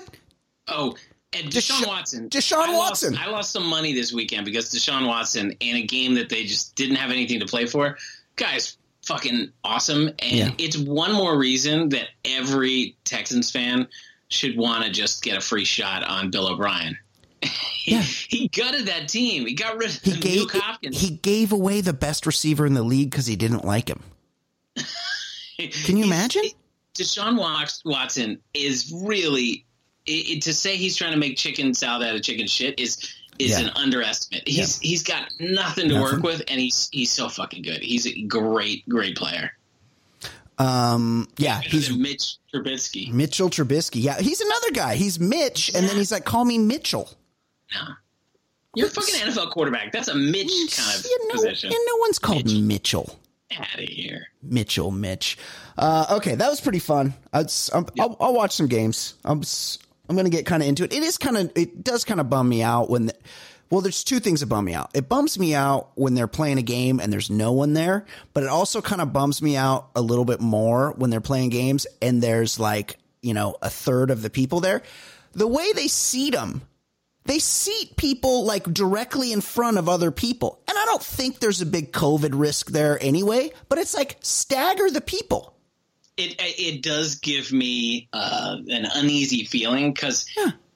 Speaker 2: Oh, and
Speaker 3: Desha-
Speaker 2: Deshaun Watson.
Speaker 3: Deshaun
Speaker 2: I lost-
Speaker 3: Watson.
Speaker 2: I lost some money this weekend because Deshaun Watson in a game that they just didn't have anything to play for. Guy's fucking awesome, and
Speaker 3: Yeah.
Speaker 2: it's one more reason that every Texans fan should want to just get a free shot on Bill O'Brien. He,
Speaker 3: Yeah.
Speaker 2: he gutted that team. He got rid of
Speaker 3: He gave
Speaker 2: Nuk Hopkins.
Speaker 3: he gave away the best receiver in the league because he didn't like him. Can you
Speaker 2: He's-
Speaker 3: imagine?
Speaker 2: Deshaun Watson is really it, it- to say he's trying to make chicken salad out of chicken shit is is
Speaker 3: Yeah.
Speaker 2: an underestimate. He's he's got nothing to work with, and he's he's so fucking good. He's a great great player.
Speaker 3: Um, yeah,
Speaker 2: Better
Speaker 3: he's
Speaker 2: Mitch Trubisky.
Speaker 3: Mitchell Trubisky. Yeah, he's another guy. He's Mitch, and then he's like, "Call me Mitchell."
Speaker 2: No, you're a fucking NFL quarterback. That's a Mitch kind of
Speaker 3: Yeah, no,
Speaker 2: position.
Speaker 3: And no one's called
Speaker 2: Mitch.
Speaker 3: Mitchell.
Speaker 2: Out of here.
Speaker 3: Mitchell, Mitch. Uh, okay, that was pretty fun. I'd, s- I'm, I'll, I'll watch some games. I'm I'm gonna get kind of into it. It is kind of it does kind of bum me out when. The, well, there's two things that bum me out. It bums me out when they're playing a game and there's no one there, but it also kind of bums me out a little bit more when they're playing games and there's like you know a third of the people there. The way they seat them they seat people like directly in front of other people. And I don't think there's a big COVID risk there anyway, but it's like stagger the people.
Speaker 2: it it does give me uh, an uneasy feeling because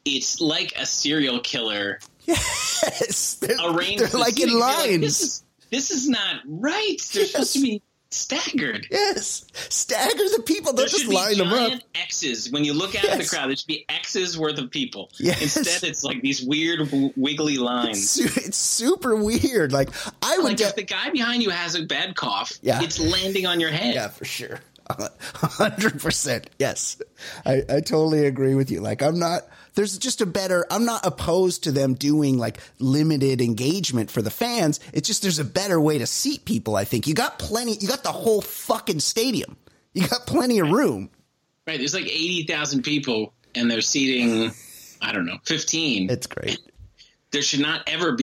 Speaker 2: it's like a serial killer
Speaker 3: Yes. They're,
Speaker 2: arranged.
Speaker 3: they're
Speaker 2: the
Speaker 3: like in.
Speaker 2: You're like,
Speaker 3: lines.
Speaker 2: this is this is not right. They're supposed to be staggered.
Speaker 3: yes. Stagger the people.
Speaker 2: There
Speaker 3: just line them up.
Speaker 2: X's when you look out at the crowd. There should be X's worth of people.
Speaker 3: Yes.
Speaker 2: Instead, it's like these weird w- wiggly lines.
Speaker 3: Su- It's super weird. Like I would
Speaker 2: Like
Speaker 3: get
Speaker 2: if the guy behind you has a bad cough,
Speaker 3: Yeah.
Speaker 2: it's landing on your head.
Speaker 3: Yeah, for sure. A hundred percent. Yes. I, I totally agree with you. Like I'm not there's just a better I'm not opposed to them doing like limited engagement for the fans. It's just there's a better way to seat people, I think. You got plenty you got the whole fucking stadium. You got plenty of room.
Speaker 2: Right? There's like eighty thousand people, and they're seating, I don't know, fifteen.
Speaker 3: It's great.
Speaker 2: there should not ever be.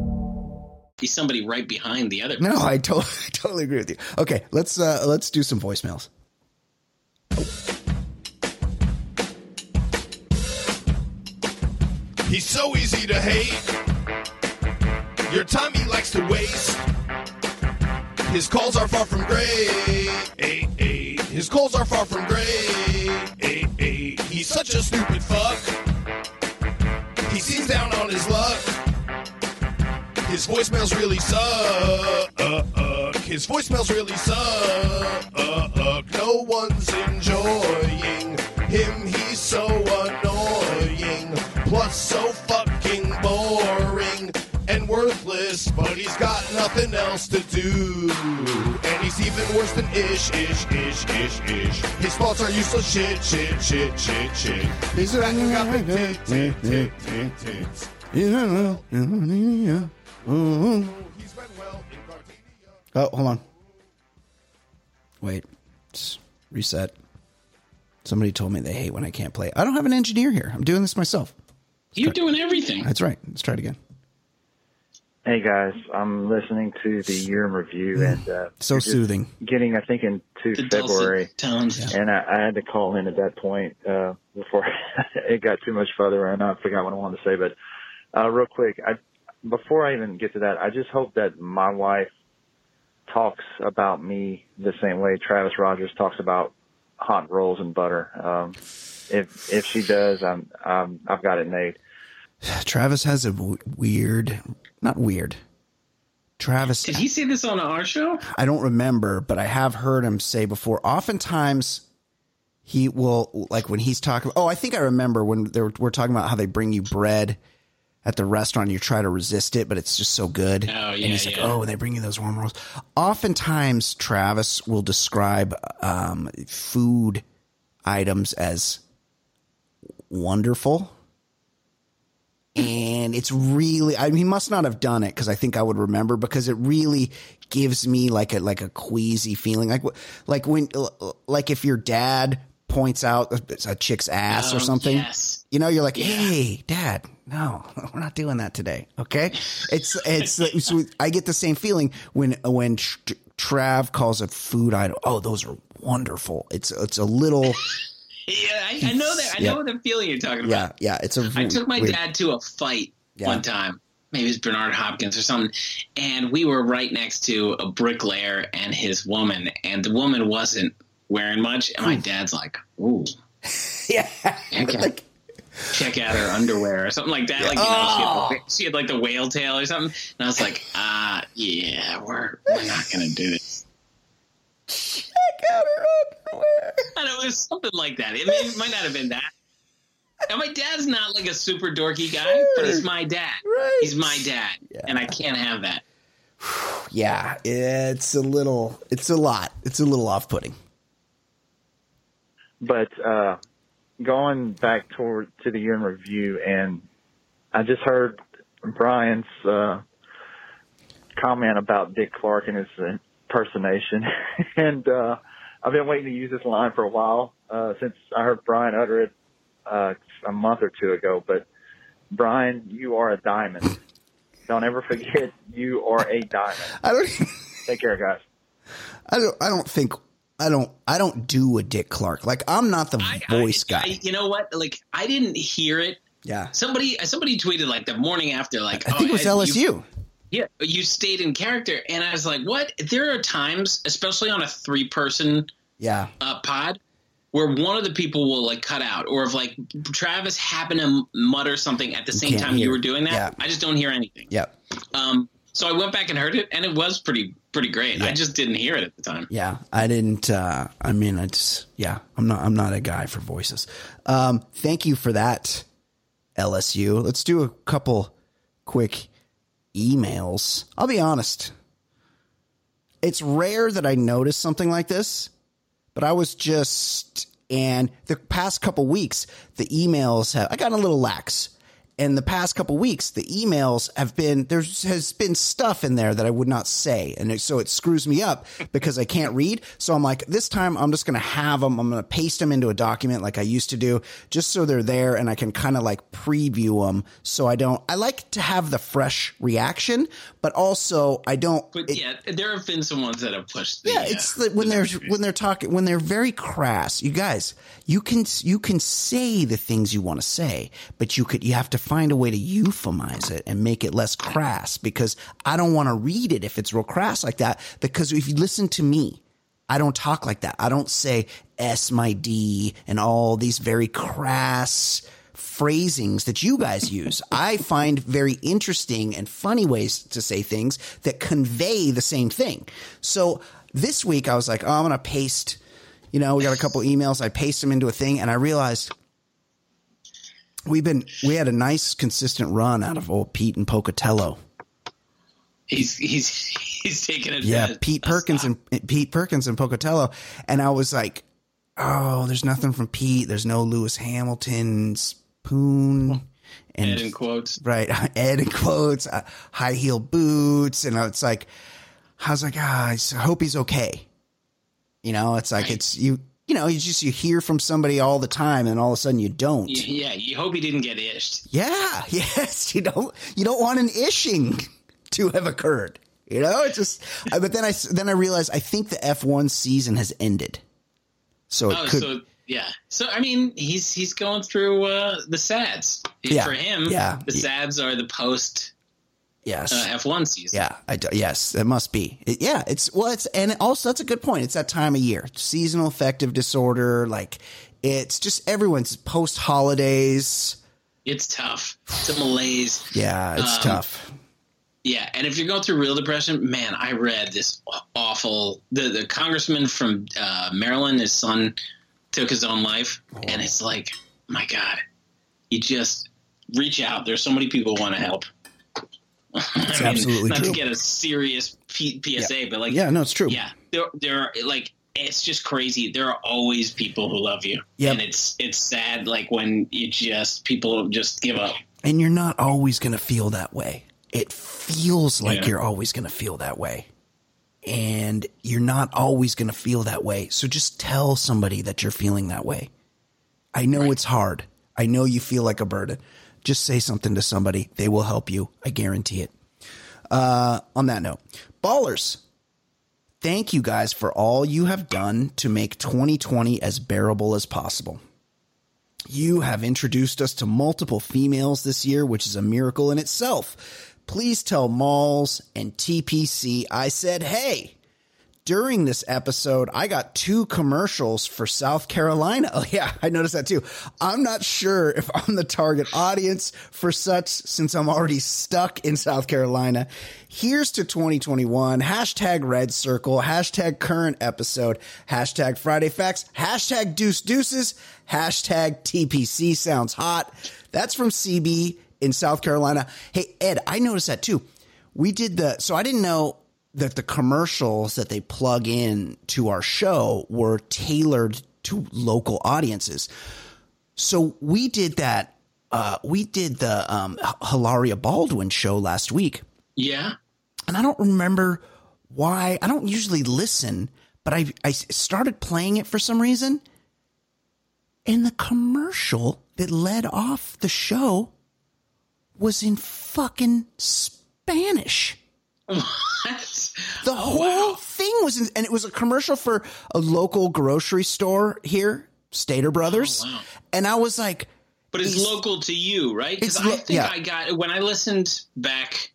Speaker 2: Be somebody right behind the other.
Speaker 3: No, I totally totally agree with you. Okay, let's uh let's do some voicemails.
Speaker 4: He's so easy to hate. Your time he likes to waste. His calls are far from great. His calls are far from great. He's such a stupid fuck. He seems down on his luck. His voicemails really suck. Uh-uh, his voicemails really suck. Uh-uh. No one's enjoying him. He's so annoying. Plus, so fucking boring and worthless. But he's got nothing else to do. And he's even worse than ish, ish, ish, ish, ish. His thoughts are useless shit, shit, shit, shit, shit. He's got got big tit, tit, tit, tit, tits. He's been well in Gardenia.
Speaker 3: Oh, hold on. Wait. Just reset. Somebody told me they hate when I can't play. I don't have an engineer here. I'm doing this myself.
Speaker 2: You're doing everything.
Speaker 3: That's right. Let's try it again.
Speaker 5: Hey guys, I'm listening to the year in review and uh,
Speaker 3: So soothing.
Speaker 5: Getting, I think, into
Speaker 2: The
Speaker 5: February,
Speaker 2: dulcet tones.
Speaker 5: and I, I had to call in at that point uh, before it got too much further, and I forgot what I wanted to say. But uh, real quick, I, before I even get to that, I just hope that my wife talks about me the same way Travis Rogers talks about hot rolls and butter. Um, if if she does, I'm, I'm I've got it made.
Speaker 3: Travis has a w- weird, not weird. Travis,
Speaker 2: Did he say this on our show?
Speaker 3: I don't remember, but I have heard him say before. Oftentimes, he will like when he's talking. Oh, I think I remember when they were, we're talking about how they bring you bread at the restaurant. and You try to resist it, but it's just so good.
Speaker 2: Oh,
Speaker 3: and
Speaker 2: yeah,
Speaker 3: he's like, "Oh, they bring you those warm rolls." Oftentimes, Travis will describe um, food items as wonderful. And it's really, I mean, he must not have done it because I think I would remember because it really gives me like a, like a queasy feeling. Like, like when, like if your dad points out a, a chick's ass or
Speaker 2: Oh,
Speaker 3: something,
Speaker 2: yes.
Speaker 3: you know, you're like, Hey, dad, no, we're not doing that today. Okay. It's, it's, uh, so I get the same feeling when, when Trav calls a food item. Oh, those are wonderful. It's, it's a little,
Speaker 2: Yeah, I, I know that. I
Speaker 3: Yeah.
Speaker 2: know the feeling you're talking about.
Speaker 3: yeah. Yeah. It's a,
Speaker 2: I took my
Speaker 3: weird-
Speaker 2: dad to a fight
Speaker 3: Yeah.
Speaker 2: one time. Maybe it was Bernard Hopkins or something. And we were right next to a bricklayer and his woman, and the woman wasn't wearing much. And my dad's like, "Ooh,
Speaker 3: Yeah.
Speaker 2: Okay.
Speaker 3: Like,
Speaker 2: check out her underwear or something like that." Like you know, she, had she had like the whale tail or something. And I was like, "Ah, yeah, we're we're not gonna do this."
Speaker 3: check out her underwear.
Speaker 2: And it was something like that. It, may, it might not have been that. And my dad's not like a super dorky guy, but he's my dad.
Speaker 3: Right.
Speaker 2: He's my dad, and I can't have that.
Speaker 3: Yeah, it's a little, it's a lot. It's a little off putting.
Speaker 5: But uh, going back toward to the year in review, and I just heard Brian's uh, comment about Dick Clark and his impersonation, and uh, I've been waiting to use this line for a while uh, since I heard Brian utter it uh, a month or two ago. But Brian, you are a diamond. Don't ever forget you are a diamond.
Speaker 3: I don't,
Speaker 5: Take care, guys.
Speaker 3: I don't, I don't think, I don't, I don't do a Dick Clark. Like I'm not the
Speaker 2: I,
Speaker 3: voice
Speaker 2: I,
Speaker 3: guy.
Speaker 2: I- you know what? Like I didn't hear it.
Speaker 3: yeah,
Speaker 2: Somebody somebody tweeted like the morning after, like
Speaker 3: I think it was
Speaker 2: oh,
Speaker 3: LSU.
Speaker 2: You, yeah, you stayed in character, and I was like, what? There are times, especially on a three person
Speaker 3: yeah,
Speaker 2: uh, pod where one of the people will like cut out or if like Travis happened to mutter something at the same time
Speaker 3: hear
Speaker 2: you were doing that,
Speaker 3: Yeah.
Speaker 2: I just don't hear anything.
Speaker 3: yeah,
Speaker 2: Um, so I went back and heard it, and it was pretty pretty great. I just didn't hear it at the time.
Speaker 3: yeah. I didn't. uh I mean, I just, yeah. I'm not. I'm not a guy for voices. Um, thank you for that, LSU. Let's do a couple quick emails. I'll be honest. It's rare that I notice something like this, but I was just and the past couple weeks the emails have I got a little lax. And the past couple weeks, the emails have been there has been stuff in there that I would not say, and so it screws me up because I can't read. So I'm like, this time I'm just going to have them. I'm going to paste them into a document like I used to do, just so they're there and I can kind of like preview them. So I don't. I like to have the fresh reaction, but also I don't.
Speaker 2: But
Speaker 3: it-
Speaker 2: yeah, there have been some ones that have pushed. The,
Speaker 3: yeah,
Speaker 2: uh,
Speaker 3: it's the, when they're when they're talking when they're very crass. You guys, you can you can say the things you want to say, but you could you have to find a way to euphemize it and make it less crass because I don't want to read it if it's real crass like that. Because if you listen to me, I don't talk like that. I don't say S my D and all these very crass phrasings that you guys use. I find very interesting and funny ways to say things that convey the same thing. So this week I was like, oh, I'm going to paste, you know, we got a couple emails. I paste them into a thing and I realized we've been, we had a nice consistent run out of old Pete and Pocatello.
Speaker 2: he's he's he's taking it.
Speaker 3: Yeah, Pete Perkins
Speaker 2: stop.
Speaker 3: and Pete Perkins and Pocatello, and I was like, "Oh, there's nothing from Pete. There's no Lewis Hamilton, Spoon, and
Speaker 2: Ed in quotes.
Speaker 3: right Ed in quotes, uh, high heel boots, and it's like, I was like, ah, I hope he's okay. You know, it's like
Speaker 2: Right.
Speaker 3: it's you. You know, you just you hear from somebody all the time, and all of a sudden you don't.
Speaker 2: Yeah, you hope he didn't get ished.
Speaker 3: Yeah, yes, you don't you don't want an ishing to have occurred. You know, it just. I- But then I then I realized I think the F one season has ended, so it
Speaker 2: Oh,
Speaker 3: could.
Speaker 2: so yeah. So I mean, he's he's going through uh, the sads.
Speaker 3: Yeah,
Speaker 2: For him,
Speaker 3: yeah.
Speaker 2: the sads are the post
Speaker 3: yes,
Speaker 2: uh, F one season.
Speaker 3: yeah, I yes, it must be. It- yeah, it's well, it's and also that's a good point. It's that time of year, seasonal affective disorder. Like it's just everyone's post holidays.
Speaker 2: It's tough. It's a malaise.
Speaker 3: Yeah, it's
Speaker 2: Um,
Speaker 3: tough.
Speaker 2: Yeah, and if you're going through real depression, man, I read this awful. The the congressman from uh, Maryland, his son took his own life, and it's like, my God, you just reach out. There's so many people who want to help.
Speaker 3: It's absolutely
Speaker 2: not
Speaker 3: true.
Speaker 2: to get a serious P- PSA, but like,
Speaker 3: Yeah, no, it's true.
Speaker 2: yeah, there there are like it's just crazy. There are always people who love you,
Speaker 3: Yep.
Speaker 2: and it's it's sad like when you just people just give up.
Speaker 3: And you're not always going to feel that way. It feels like
Speaker 2: Yeah.
Speaker 3: you're always going to feel that way. And you're not always going to feel that way. So just tell somebody that you're feeling that way. I know it's hard. I know you feel like a burden. Just say something to somebody. They will help you. I guarantee it. Uh, on that note, ballers, thank you guys for all you have done to make 2020 as bearable as possible. You have introduced us to multiple females this year, which is a miracle in itself. Please tell Malls and TPC I said, hey, during this episode, I got two commercials for South Carolina. Oh, yeah, I noticed that too. I'm not sure if I'm the target audience for such since I'm already stuck in South Carolina. Here's to 2021. Hashtag red circle, hashtag current episode, hashtag Friday facts, hashtag deuce deuces, hashtag TPC sounds hot. That's from CB in South Carolina. Hey, Ed, I noticed that too. We did the, so I didn't know that the commercials that they plug in to our show were tailored to local audiences. So we did that. Uh, we did the um, Hilaria Baldwin show last week,
Speaker 2: Yeah,
Speaker 3: and I don't remember why. I don't usually listen, but I I started playing it for some reason. And the commercial that led off the show was in fucking Spanish.
Speaker 2: What?
Speaker 3: The oh, whole thing was, in, and it was a commercial for a local grocery store here, Stater Brothers.
Speaker 2: Oh, wow.
Speaker 3: And I was like,
Speaker 2: But it's local to you, right? Because I think
Speaker 3: yeah.
Speaker 2: I got when I listened back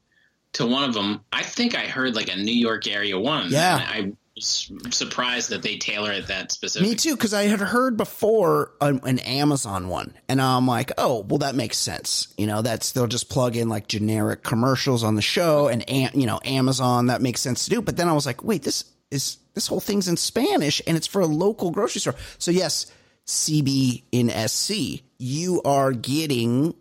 Speaker 2: to one of them. I think I heard like a New York area one.
Speaker 3: Yeah.
Speaker 2: I surprised that they tailor it that specific.
Speaker 3: me too, because I had heard before an, an Amazon one, and I'm like, oh, well, that makes sense. You know, that's they'll just plug in like generic commercials on the show, and you know, Amazon that makes sense to do. But then I was like, wait, this is this whole thing's in Spanish, and it's for a local grocery store. So yes, CB in SC, you are getting.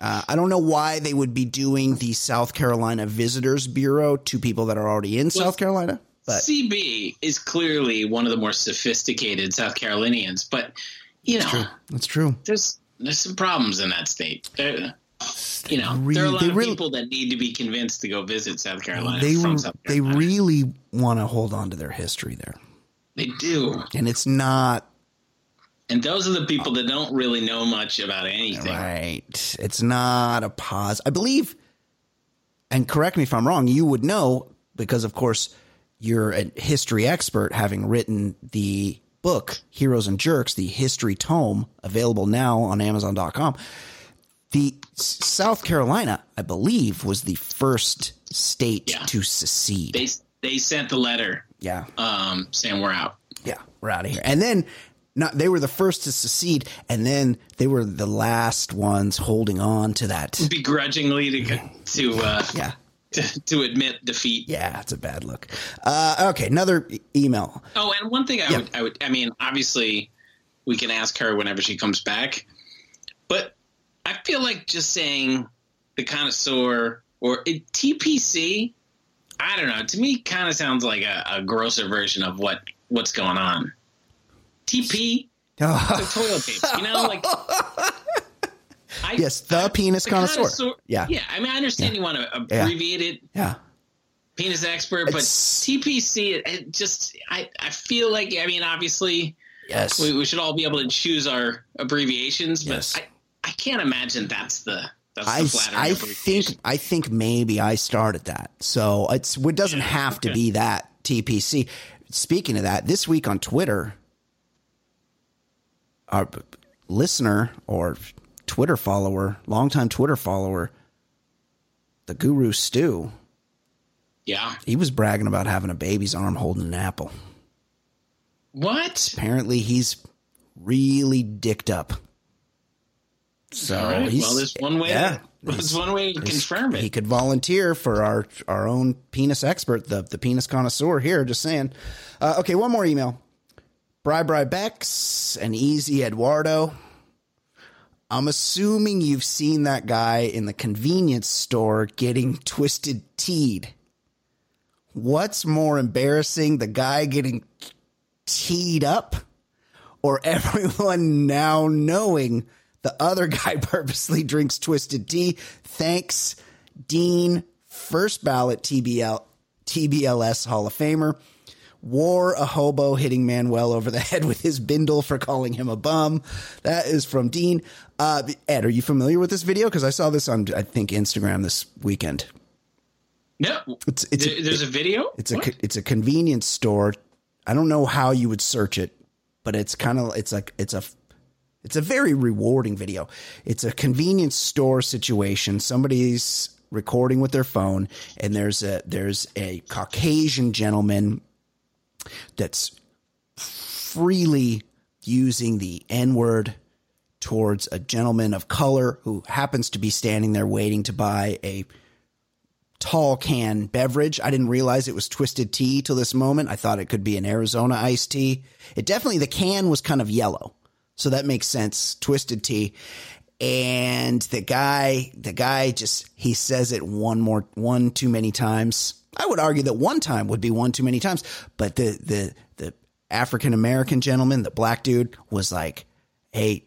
Speaker 3: Uh, I don't know why they would be doing the South Carolina Visitors Bureau to people that are already in South Carolina, but
Speaker 2: CB is clearly one of the more sophisticated South Carolinians, but you know,
Speaker 3: that's true.
Speaker 2: there's there's some problems in that state. There, you know,
Speaker 3: Really-
Speaker 2: there are a lot of
Speaker 3: really-
Speaker 2: people that need to be convinced to go visit South Carolina
Speaker 3: they
Speaker 2: South
Speaker 3: they really want to hold on to their history there,
Speaker 2: they do,
Speaker 3: and it's not
Speaker 2: and those are the people that don't really know much about anything.
Speaker 3: right. It's not a pause. I believe, and correct me if I'm wrong. You would know because, of course, you're a history expert, having written the book "Heroes and Jerks," the history tome available now on Amazon.com. The South Carolina, I believe, was the first state
Speaker 2: Yeah.
Speaker 3: to secede.
Speaker 2: They they sent the letter
Speaker 3: yeah.
Speaker 2: um, saying we're out.
Speaker 3: yeah, we're out of here. And then not they were the first to secede, and then they were the last ones holding on to that.
Speaker 2: begrudgingly to to uh,
Speaker 3: Yeah.
Speaker 2: to, to admit defeat.
Speaker 3: Yeah, it's a bad look. Uh, okay, another e- email.
Speaker 2: Oh, and one thing I
Speaker 3: Yeah.
Speaker 2: would I would I mean, obviously we can ask her whenever she comes back, but I feel like just saying the connoisseur or it, TPC. I don't know. To me, kind of sounds like a, a grosser version of what what's going on. TP, the toilet paper. You know, like I,
Speaker 3: yes, the penis
Speaker 2: the
Speaker 3: connoisseur. Yeah,
Speaker 2: yeah. I mean, I understand you want to
Speaker 3: Yeah.
Speaker 2: abbreviate it,
Speaker 3: yeah.
Speaker 2: penis expert, but
Speaker 3: It's-
Speaker 2: TPC, it, it just I I feel like I mean, obviously
Speaker 3: Yes.
Speaker 2: we, we should all be able to choose our abbreviations, but
Speaker 3: Yes.
Speaker 2: I I can't imagine that's the
Speaker 3: I, I think I think maybe I started that. So it's it doesn't have to be that TPC. Speaking of that, this week on Twitter, our listener or Twitter follower, longtime Twitter follower, the Guru Stu,
Speaker 2: yeah.
Speaker 3: he was bragging about having a baby's arm holding an apple.
Speaker 2: What?
Speaker 3: Apparently, he's really dicked up. So
Speaker 2: right,
Speaker 3: he's,
Speaker 2: well, there's one way.
Speaker 3: Yeah,
Speaker 2: there's one way to confirm
Speaker 3: He could volunteer for our our own penis expert, the the penis connoisseur here. Just saying. Uh, okay, one more email. Bri Bri Bex and Easy Eduardo. I'm assuming you've seen that guy in the convenience store getting twisted teed. What's more embarrassing, the guy getting teed up or everyone now knowing the other guy purposely drinks twisted tea? Thanks, Dean, first ballot TBL, TBLS Hall of Famer. Wore a hobo hitting Manuel over the head with his bindle for calling him a bum. That is from Dean. Uh, Ed, are you familiar with this video? Because I saw this on, I think, Instagram this weekend.
Speaker 2: No,
Speaker 3: It's it's
Speaker 2: There- there's a video.
Speaker 3: it's a
Speaker 2: What?
Speaker 3: it's a convenience store. I don't know how you would search it, but it's kind of it's like it's a it's a very rewarding video. It's a convenience store situation. Somebody's recording with their phone, and there's a there's a Caucasian gentleman that's freely using the N word towards a gentleman of color who happens to be standing there waiting to buy a tall can beverage. I didn't realize it was twisted tea till this moment. I thought it could be an Arizona iced tea. It definitely, the can was kind of yellow. So that makes sense. Twisted tea. And the guy, the guy just, he says it one more, one too many times. I would argue that one time would be one too many times, but the, the, the African American gentleman, the black dude was like, Hey,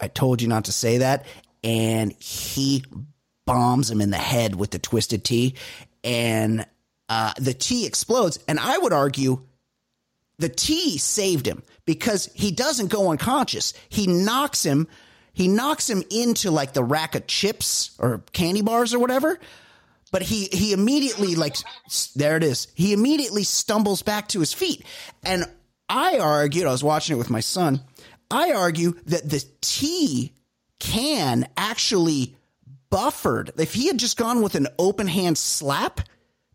Speaker 3: I told you not to say that. And he bombs him in the head with the twisted T, and uh, the T explodes. And I would argue the T saved him because he doesn't go unconscious. He knocks him, he knocks him into like the rack of chips or candy bars or whatever. But he he immediately like there it is. He immediately stumbles back to his feet, and I argued. I was watching it with my son. I argue that the tea can actually buffered. If he had just gone with an open hand slap,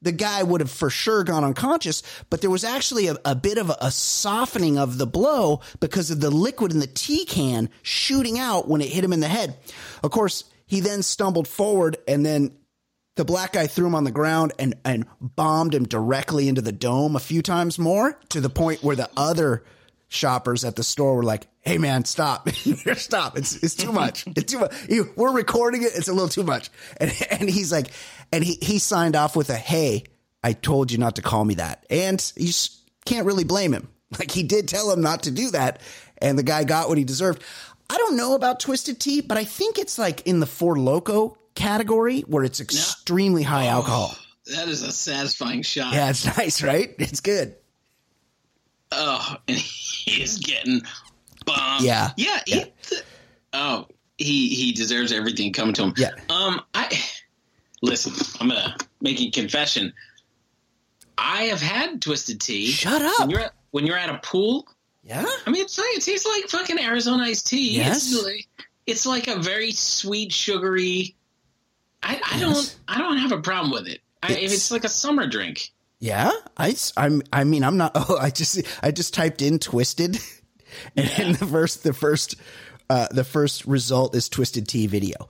Speaker 3: the guy would have for sure gone unconscious. But there was actually a, a bit of a, a softening of the blow because of the liquid in the tea can shooting out when it hit him in the head. Of course, he then stumbled forward and then the black guy threw him on the ground and, and bombed him directly into the dome a few times more to the point where the other shoppers at the store were like, Hey man, stop, stop. It's, it's too much. It's too much. We're recording it. It's a little too much. And, and he's like, and he, he signed off with a, Hey, I told you not to call me that. And you can't really blame him. Like he did tell him not to do that. And the guy got what he deserved. I don't know about Twisted Tea, but I think it's like in the Four Loco category where it's extremely high alcohol.
Speaker 2: That is a satisfying shot.
Speaker 3: Yeah, it's nice, right? It's good.
Speaker 2: Oh, and he is getting bombed.
Speaker 3: Yeah.
Speaker 2: Yeah. He, oh, he he deserves everything coming to him.
Speaker 3: Yeah.
Speaker 2: Um, I listen. I'm gonna make a confession. I have had twisted tea.
Speaker 3: Shut up.
Speaker 2: When you're at, when you're at a pool.
Speaker 3: Yeah.
Speaker 2: I mean, it's like, it tastes like fucking Arizona iced tea.
Speaker 3: Yes.
Speaker 2: It's it's like a very sweet, sugary. I, I
Speaker 3: Yes.
Speaker 2: don't I don't have a problem with it. I, if
Speaker 3: It's-
Speaker 2: like a summer drink.
Speaker 3: Yeah. I, I'm I mean, I'm not, oh, I just, I just typed in twisted and, and the first, the first, uh, the first result is twisted tea video,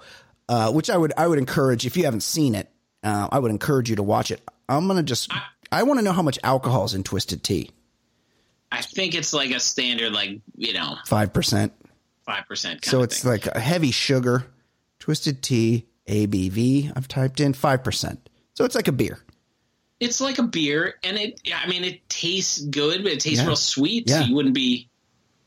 Speaker 3: uh, which I would, I would encourage if you haven't seen it, uh, I would encourage you to watch it. I'm going to just, I want to know how much alcohol is in twisted tea.
Speaker 2: I think it's like a standard, like you know,
Speaker 3: 5%.
Speaker 2: five percent.
Speaker 3: So it's like a heavy sugar, twisted tea, ABV. I've typed in 5%. So it's like a beer.
Speaker 2: it's like a beer, and it. I mean, it tastes good, but it tastes
Speaker 3: Yeah.
Speaker 2: real sweet.
Speaker 3: Yeah.
Speaker 2: So you wouldn't be.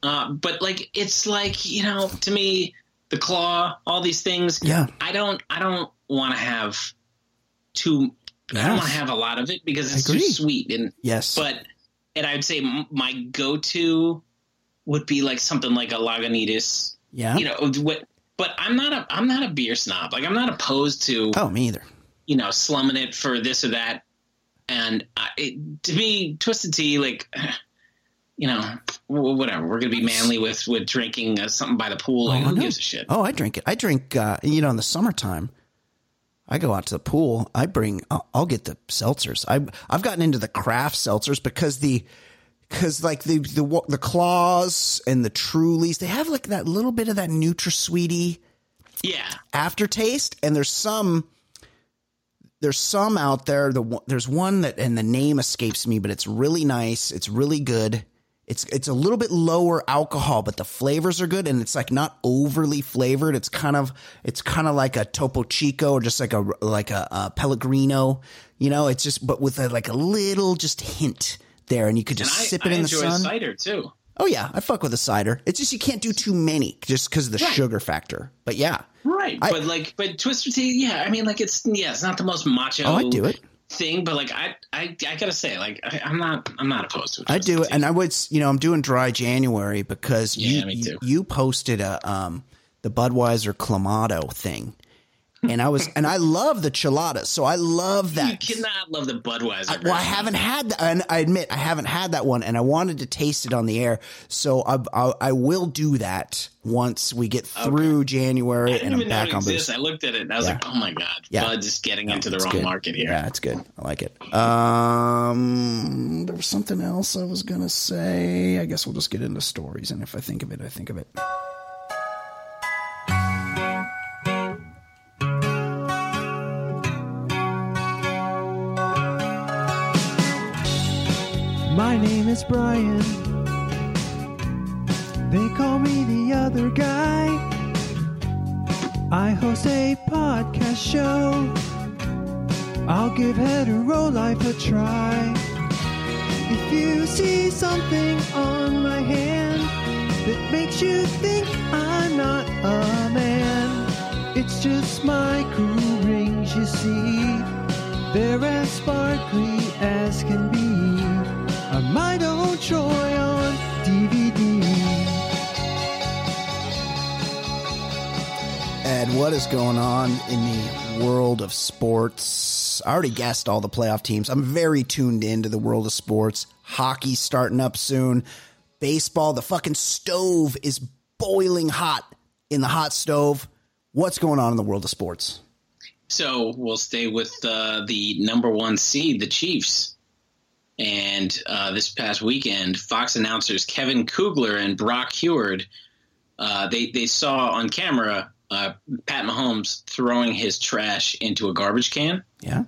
Speaker 2: Uh, but like, it's like you know, to me, the claw, all these things.
Speaker 3: Yeah.
Speaker 2: I don't. I don't want to have too. I don't want to have a lot of it because it's too sweet and
Speaker 3: Yes.
Speaker 2: but and I would say my go-to would be like something like a Lagunitas.
Speaker 3: yeah.
Speaker 2: You know what? But I'm not a I'm not a beer snob. Like I'm not opposed to
Speaker 3: oh, me either.
Speaker 2: you know slumming it for this or that. And I, it, to me, twisted tea, like you know, whatever. We're gonna be manly with with drinking uh, something by the pool. Like
Speaker 3: Oh,
Speaker 2: who
Speaker 3: no.
Speaker 2: gives a shit?
Speaker 3: Oh, I drink it. I drink, uh, you know, in the summertime, I go out to the pool. I bring, I'll, I'll get the seltzers. I, I've gotten into the craft seltzers because the, because like the, the, the claws and the trulies, they have like that little bit of that NutraSweetie
Speaker 2: Yeah.
Speaker 3: aftertaste and there's some there's some out there the there's one that and the name escapes me but it's really nice it's really good. It's it's a little bit lower alcohol but the flavors are good and it's like not overly flavored. It's kind of it's kind of like a topo chico or just like a like a, a pellegrino you know? It's just but with a, like a little just hint there and you could just
Speaker 2: I,
Speaker 3: sip it
Speaker 2: I
Speaker 3: in the
Speaker 2: enjoy
Speaker 3: sun
Speaker 2: cider too.
Speaker 3: oh yeah i fuck with a cider it's just you can't do too many just because of the
Speaker 2: Right.
Speaker 3: sugar factor but yeah
Speaker 2: Right.
Speaker 3: I-
Speaker 2: but like but Twisted Tea, yeah, I mean like it's yeah, it's not the most macho
Speaker 3: oh i do it
Speaker 2: thing, but like I I, I gotta say, like I, I'm not I'm not opposed to it.
Speaker 3: I do it, and I would, you know, I'm doing dry January because
Speaker 2: Yeah,
Speaker 3: you
Speaker 2: too.
Speaker 3: you posted a um the Budweiser Clamato thing, and I was and I love the chilada, so I love that.
Speaker 2: you cannot love the Budweiser.
Speaker 3: I, well, I haven't had that, and I admit I haven't had that one, and I wanted to taste it on the air, so I I, I will do that once we get through
Speaker 2: I
Speaker 3: January and I'm back on boost.
Speaker 2: I looked at it and I was
Speaker 3: Yeah.
Speaker 2: like, "Oh my god,
Speaker 3: Yeah.
Speaker 2: Bud just getting into the wrong
Speaker 3: good.
Speaker 2: market here."
Speaker 3: Yeah, it's good. I like it. Um, there was something else I was gonna say. I guess we'll just get into stories, and if I think of it, I think of it.
Speaker 6: Name is Brian. They call me the other guy. I host a podcast show. I'll give hetero life a try. If you see something on my hand that makes you think I'm not a man, it's just my cool rings, you see. They're as sparkly as can be. A might old Troy on DVD.
Speaker 3: Ed, what is going on in the world of sports? I already guessed all the playoff teams. I'm very tuned into the world of sports. Hockey's starting up soon. Baseball, the fucking stove is boiling hot in the hot stove. What's going on in the world of sports?
Speaker 2: So we'll stay with uh, the number one seed, the Chiefs. And uh, this past weekend, Fox announcers Kevin Kugler and Brock Huard, uh, they they saw on camera uh, Pat Mahomes throwing his trash into a garbage can,
Speaker 3: Yeah.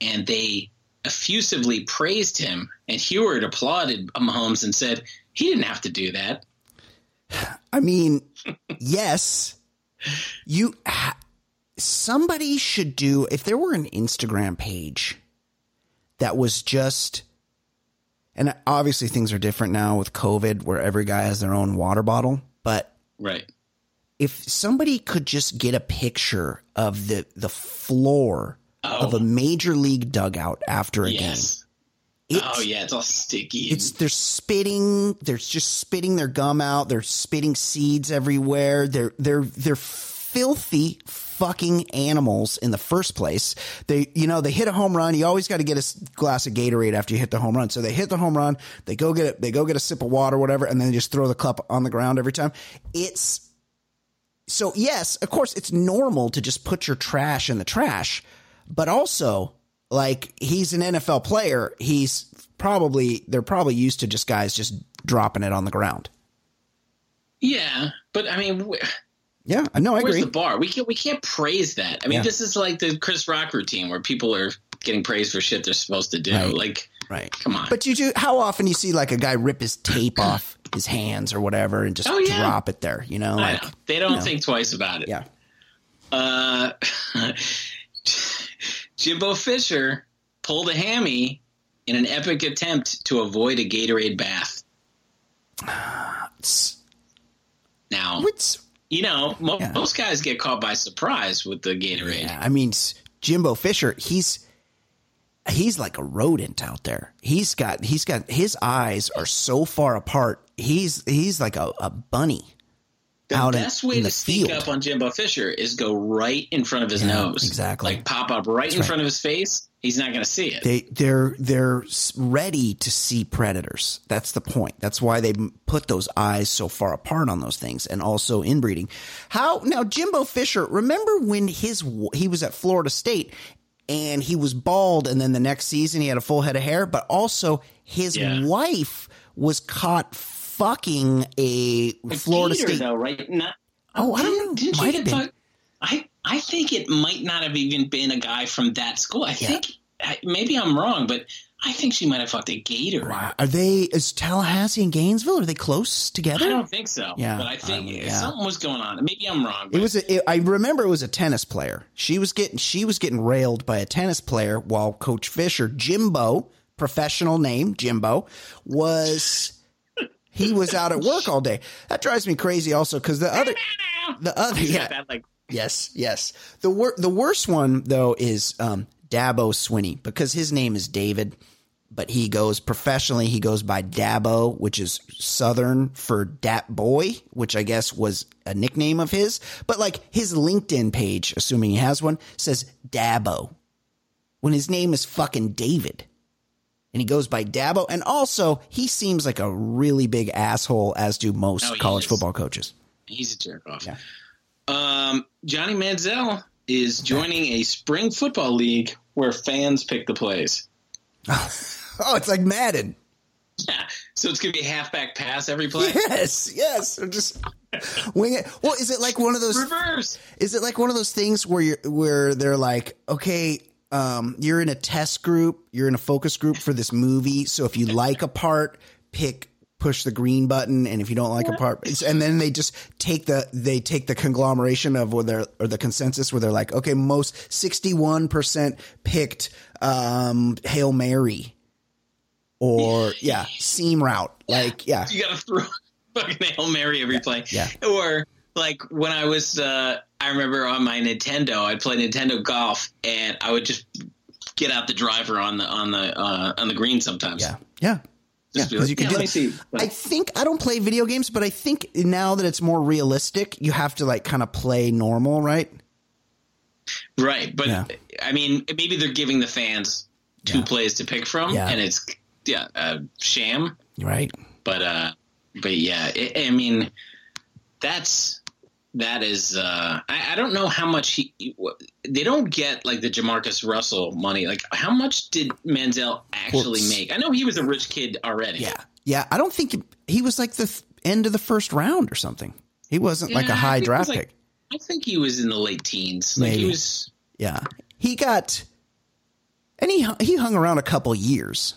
Speaker 2: and they effusively praised him. And Huard applauded Mahomes and said he didn't have to do that.
Speaker 3: I mean, yes, you. Ha- somebody should do if there were an Instagram page that was just, and obviously things are different now with COVID, where every guy has their own water bottle. But
Speaker 2: Right.
Speaker 3: if somebody could just get a picture of the the floor of a oh. major league dugout after a
Speaker 2: Yes.
Speaker 3: game,
Speaker 2: Oh yeah, it's all sticky.
Speaker 3: it's they're spitting they're just spitting their gum out they're spitting seeds everywhere they're they're they're filthy fucking animals in the first place. They you know they hit a home run. You always got to get a glass of gatorade after you hit the home run. So they hit the home run. They go get it they go get a sip of water whatever and then they just throw the cup on the ground every time. It's so yes of course it's normal to just put your trash in the trash but also like he's an NFL player. He's probably they're probably used to just guys just dropping it on the ground.
Speaker 2: yeah, but I mean,
Speaker 3: Yeah, I know. I
Speaker 2: where's
Speaker 3: agree.
Speaker 2: Where's the bar? We can't we can't praise that. I mean,
Speaker 3: Yeah.
Speaker 2: this is like the Chris Rock routine where people are getting praised for shit they're supposed to do.
Speaker 3: Right.
Speaker 2: Like,
Speaker 3: right.
Speaker 2: come on.
Speaker 3: But you do. How often you see like a guy rip his tape off his hands or whatever and just
Speaker 2: Oh, yeah.
Speaker 3: drop it there? You know,
Speaker 2: I
Speaker 3: like
Speaker 2: know. they don't
Speaker 3: you know.
Speaker 2: think twice about it.
Speaker 3: yeah.
Speaker 2: Uh, Jimbo Fisher pulled a hammy in an epic attempt to avoid a Gatorade bath. Now,
Speaker 3: what's
Speaker 2: you know, mo-
Speaker 3: Yeah.
Speaker 2: most guys get caught by surprise with the Gatorade.
Speaker 3: yeah? I mean, Jimbo Fisher. He's he's like a rodent out there. He's got he's got his eyes are so far apart. He's he's like a, a bunny.
Speaker 2: The
Speaker 3: out in-
Speaker 2: way
Speaker 3: in
Speaker 2: to
Speaker 3: the
Speaker 2: sneak up on Jimbo Fisher is go right in front of his
Speaker 3: Yeah,
Speaker 2: nose.
Speaker 3: exactly.
Speaker 2: Like pop up right in
Speaker 3: right.
Speaker 2: front of his face. He's not going to see it.
Speaker 3: They they're they're ready to see predators. That's the point. That's why they put those eyes so far apart on those things, and also inbreeding. How now, Jimbo Fisher? Remember when his he was at Florida State and he was bald, and then the next season he had a full head of hair, but also his
Speaker 2: Yeah.
Speaker 3: wife was caught fucking a Florida
Speaker 2: Gator,
Speaker 3: State.
Speaker 2: though, right? Not.
Speaker 3: Oh, I don't know.
Speaker 2: Didn't
Speaker 3: Might
Speaker 2: she get fucked? I I think it might not have even been a guy from that school. I think maybe I'm wrong, but I think she might have fucked a gator.
Speaker 3: Are they, is Tallahassee and Gainesville, are they close together?
Speaker 2: I don't think so.
Speaker 3: Yeah,
Speaker 2: but I think
Speaker 3: um, yeah.
Speaker 2: something was going on. Maybe I'm wrong.
Speaker 3: It was. A, it, I remember it was a tennis player. She was getting. She was getting railed by a tennis player while Coach Fisher, Jimbo, professional name Jimbo, was. He was out at work all day. That drives me crazy. Also, because the other, the other, yeah,
Speaker 2: that, like
Speaker 3: yes, yes. The wor- the worst one though is um, Dabo Swinney because his name is David, but he goes professionally. He goes by Dabo, which is Southern for Dat Boy, which I guess was a nickname of his. But like his LinkedIn page, assuming he has one, says Dabo when his name is fucking David. And he goes by Dabo. And also, he seems like a really big asshole, as do most
Speaker 2: he
Speaker 3: college
Speaker 2: is.
Speaker 3: football coaches.
Speaker 2: he's a jerk off.
Speaker 3: Yeah.
Speaker 2: Um, Johnny Manziel is joining a spring football league where fans pick the plays.
Speaker 3: Oh, it's like Madden.
Speaker 2: Yeah, so it's gonna be a halfback pass every play.
Speaker 3: Yes, yes. Or just wing it. Well, is it like one of those?
Speaker 2: Reverse.
Speaker 3: Is it like one of those things where you're where they're like, okay, um, you're in a test group, you're in a focus group for this movie. So if you like a part, pick push the green button, and if you don't like a part, and then they just take the they take the conglomeration of where they're or the consensus where they're like, okay, most sixty one percent picked um, hail mary. Or yeah, seam route. Like yeah,
Speaker 2: You gotta throw fucking hail mary every play.
Speaker 3: Yeah.
Speaker 2: Or like when I was, uh, I remember on my Nintendo, I'd play Nintendo Golf, and I would just get out the driver on the on the uh, on the green sometimes.
Speaker 3: yeah, yeah. Yeah,
Speaker 2: Just be
Speaker 3: 'cause
Speaker 2: like,
Speaker 3: you can
Speaker 2: yeah,
Speaker 3: do
Speaker 2: let me
Speaker 3: that.
Speaker 2: see.
Speaker 3: I think I don't play video games, but I think now that it's more realistic, you have to like kind of play normal, right?
Speaker 2: Right, but
Speaker 3: Yeah.
Speaker 2: I mean, maybe they're giving the fans two
Speaker 3: Yeah.
Speaker 2: plays to pick from,
Speaker 3: Yeah.
Speaker 2: and it's yeah, a sham.
Speaker 3: Right.
Speaker 2: But uh, but yeah, I I mean, that's that is. Uh, I, I don't know how much he. They don't get like the Jamarcus Russell money. Like, how much did Manziel actually
Speaker 3: Well,
Speaker 2: make? I know he was a rich kid already.
Speaker 3: Yeah, yeah. I don't think he was like the th- end of the first round or something. He wasn't like a high draft
Speaker 2: like-
Speaker 3: pick.
Speaker 2: I think he was in the late teens. Like
Speaker 3: Maybe.
Speaker 2: he was.
Speaker 3: Yeah, he got, and he he hung around a couple years.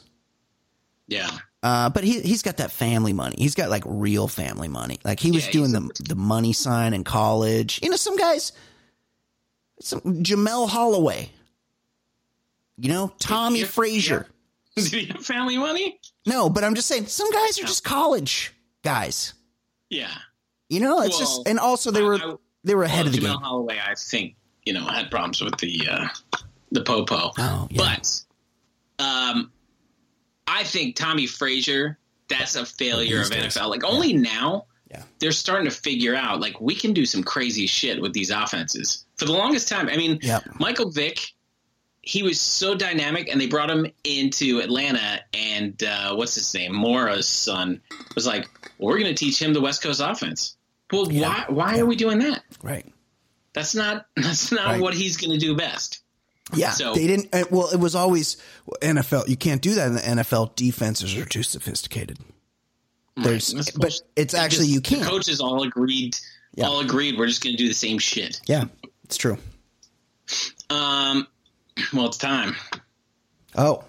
Speaker 2: Yeah.
Speaker 3: Uh, but he he's got that family money. He's got like real family money. Like he was
Speaker 2: Yeah,
Speaker 3: doing the the money sign in college. You know, some guys, some Jamelle Holieway. You know, Tommie
Speaker 2: Yeah,
Speaker 3: Frazier.
Speaker 2: Did he have family money?
Speaker 3: No, but I'm just saying some guys are just college guys.
Speaker 2: Yeah.
Speaker 3: You know, it's
Speaker 2: Well,
Speaker 3: just and also they
Speaker 2: I-
Speaker 3: were
Speaker 2: I-
Speaker 3: they were ahead
Speaker 2: well,
Speaker 3: of the
Speaker 2: Jamelle
Speaker 3: game.
Speaker 2: Holieway, I think, you know, had problems with the uh, the popo.
Speaker 3: Oh, yeah.
Speaker 2: But um, I think Tommie Frazier, that's a failure of. NFL. Like only now
Speaker 3: Yeah.
Speaker 2: they're starting to figure out like we can do some crazy shit with these offenses. For the longest time, I mean,
Speaker 3: Yep.
Speaker 2: Michael Vick, he was so dynamic, and they brought him into Atlanta, and uh, what's his name, Mora's son, was like, well, "We're going to teach him the West Coast offense." Well,
Speaker 3: Yeah.
Speaker 2: why? Why are we doing that?
Speaker 3: Right.
Speaker 2: That's not. That's not
Speaker 3: Right.
Speaker 2: what he's going to do best.
Speaker 3: Yeah,
Speaker 2: So-
Speaker 3: they didn't. uh, Well, it was always NFL. You can't do that in the NFL. Defenses are too sophisticated. There's, but it's actually
Speaker 2: Just-
Speaker 3: you can't.
Speaker 2: Coaches all agreed.
Speaker 3: Yeah.
Speaker 2: All agreed. We're just going to do the same shit.
Speaker 3: Yeah, it's true.
Speaker 2: Um. Well, it's time.
Speaker 3: Oh,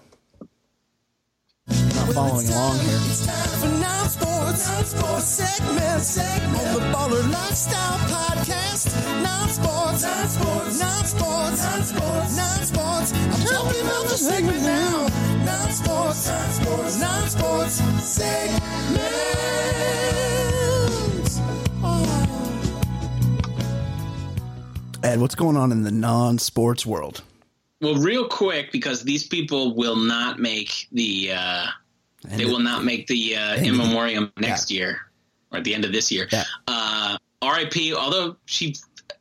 Speaker 3: following along here.
Speaker 7: On the Baller Lifestyle Podcast. Sports, sports, sports, sports, sports. I'm talking about the segment now. Sports, sports, sports.
Speaker 3: Ed, what's going on in the non-sports world?
Speaker 2: Well, real quick, because these people will not make the. Uh, they will not make the uh, in memoriam next year or at the end of this year.
Speaker 3: Yeah.
Speaker 2: Uh, R.I.P. Although she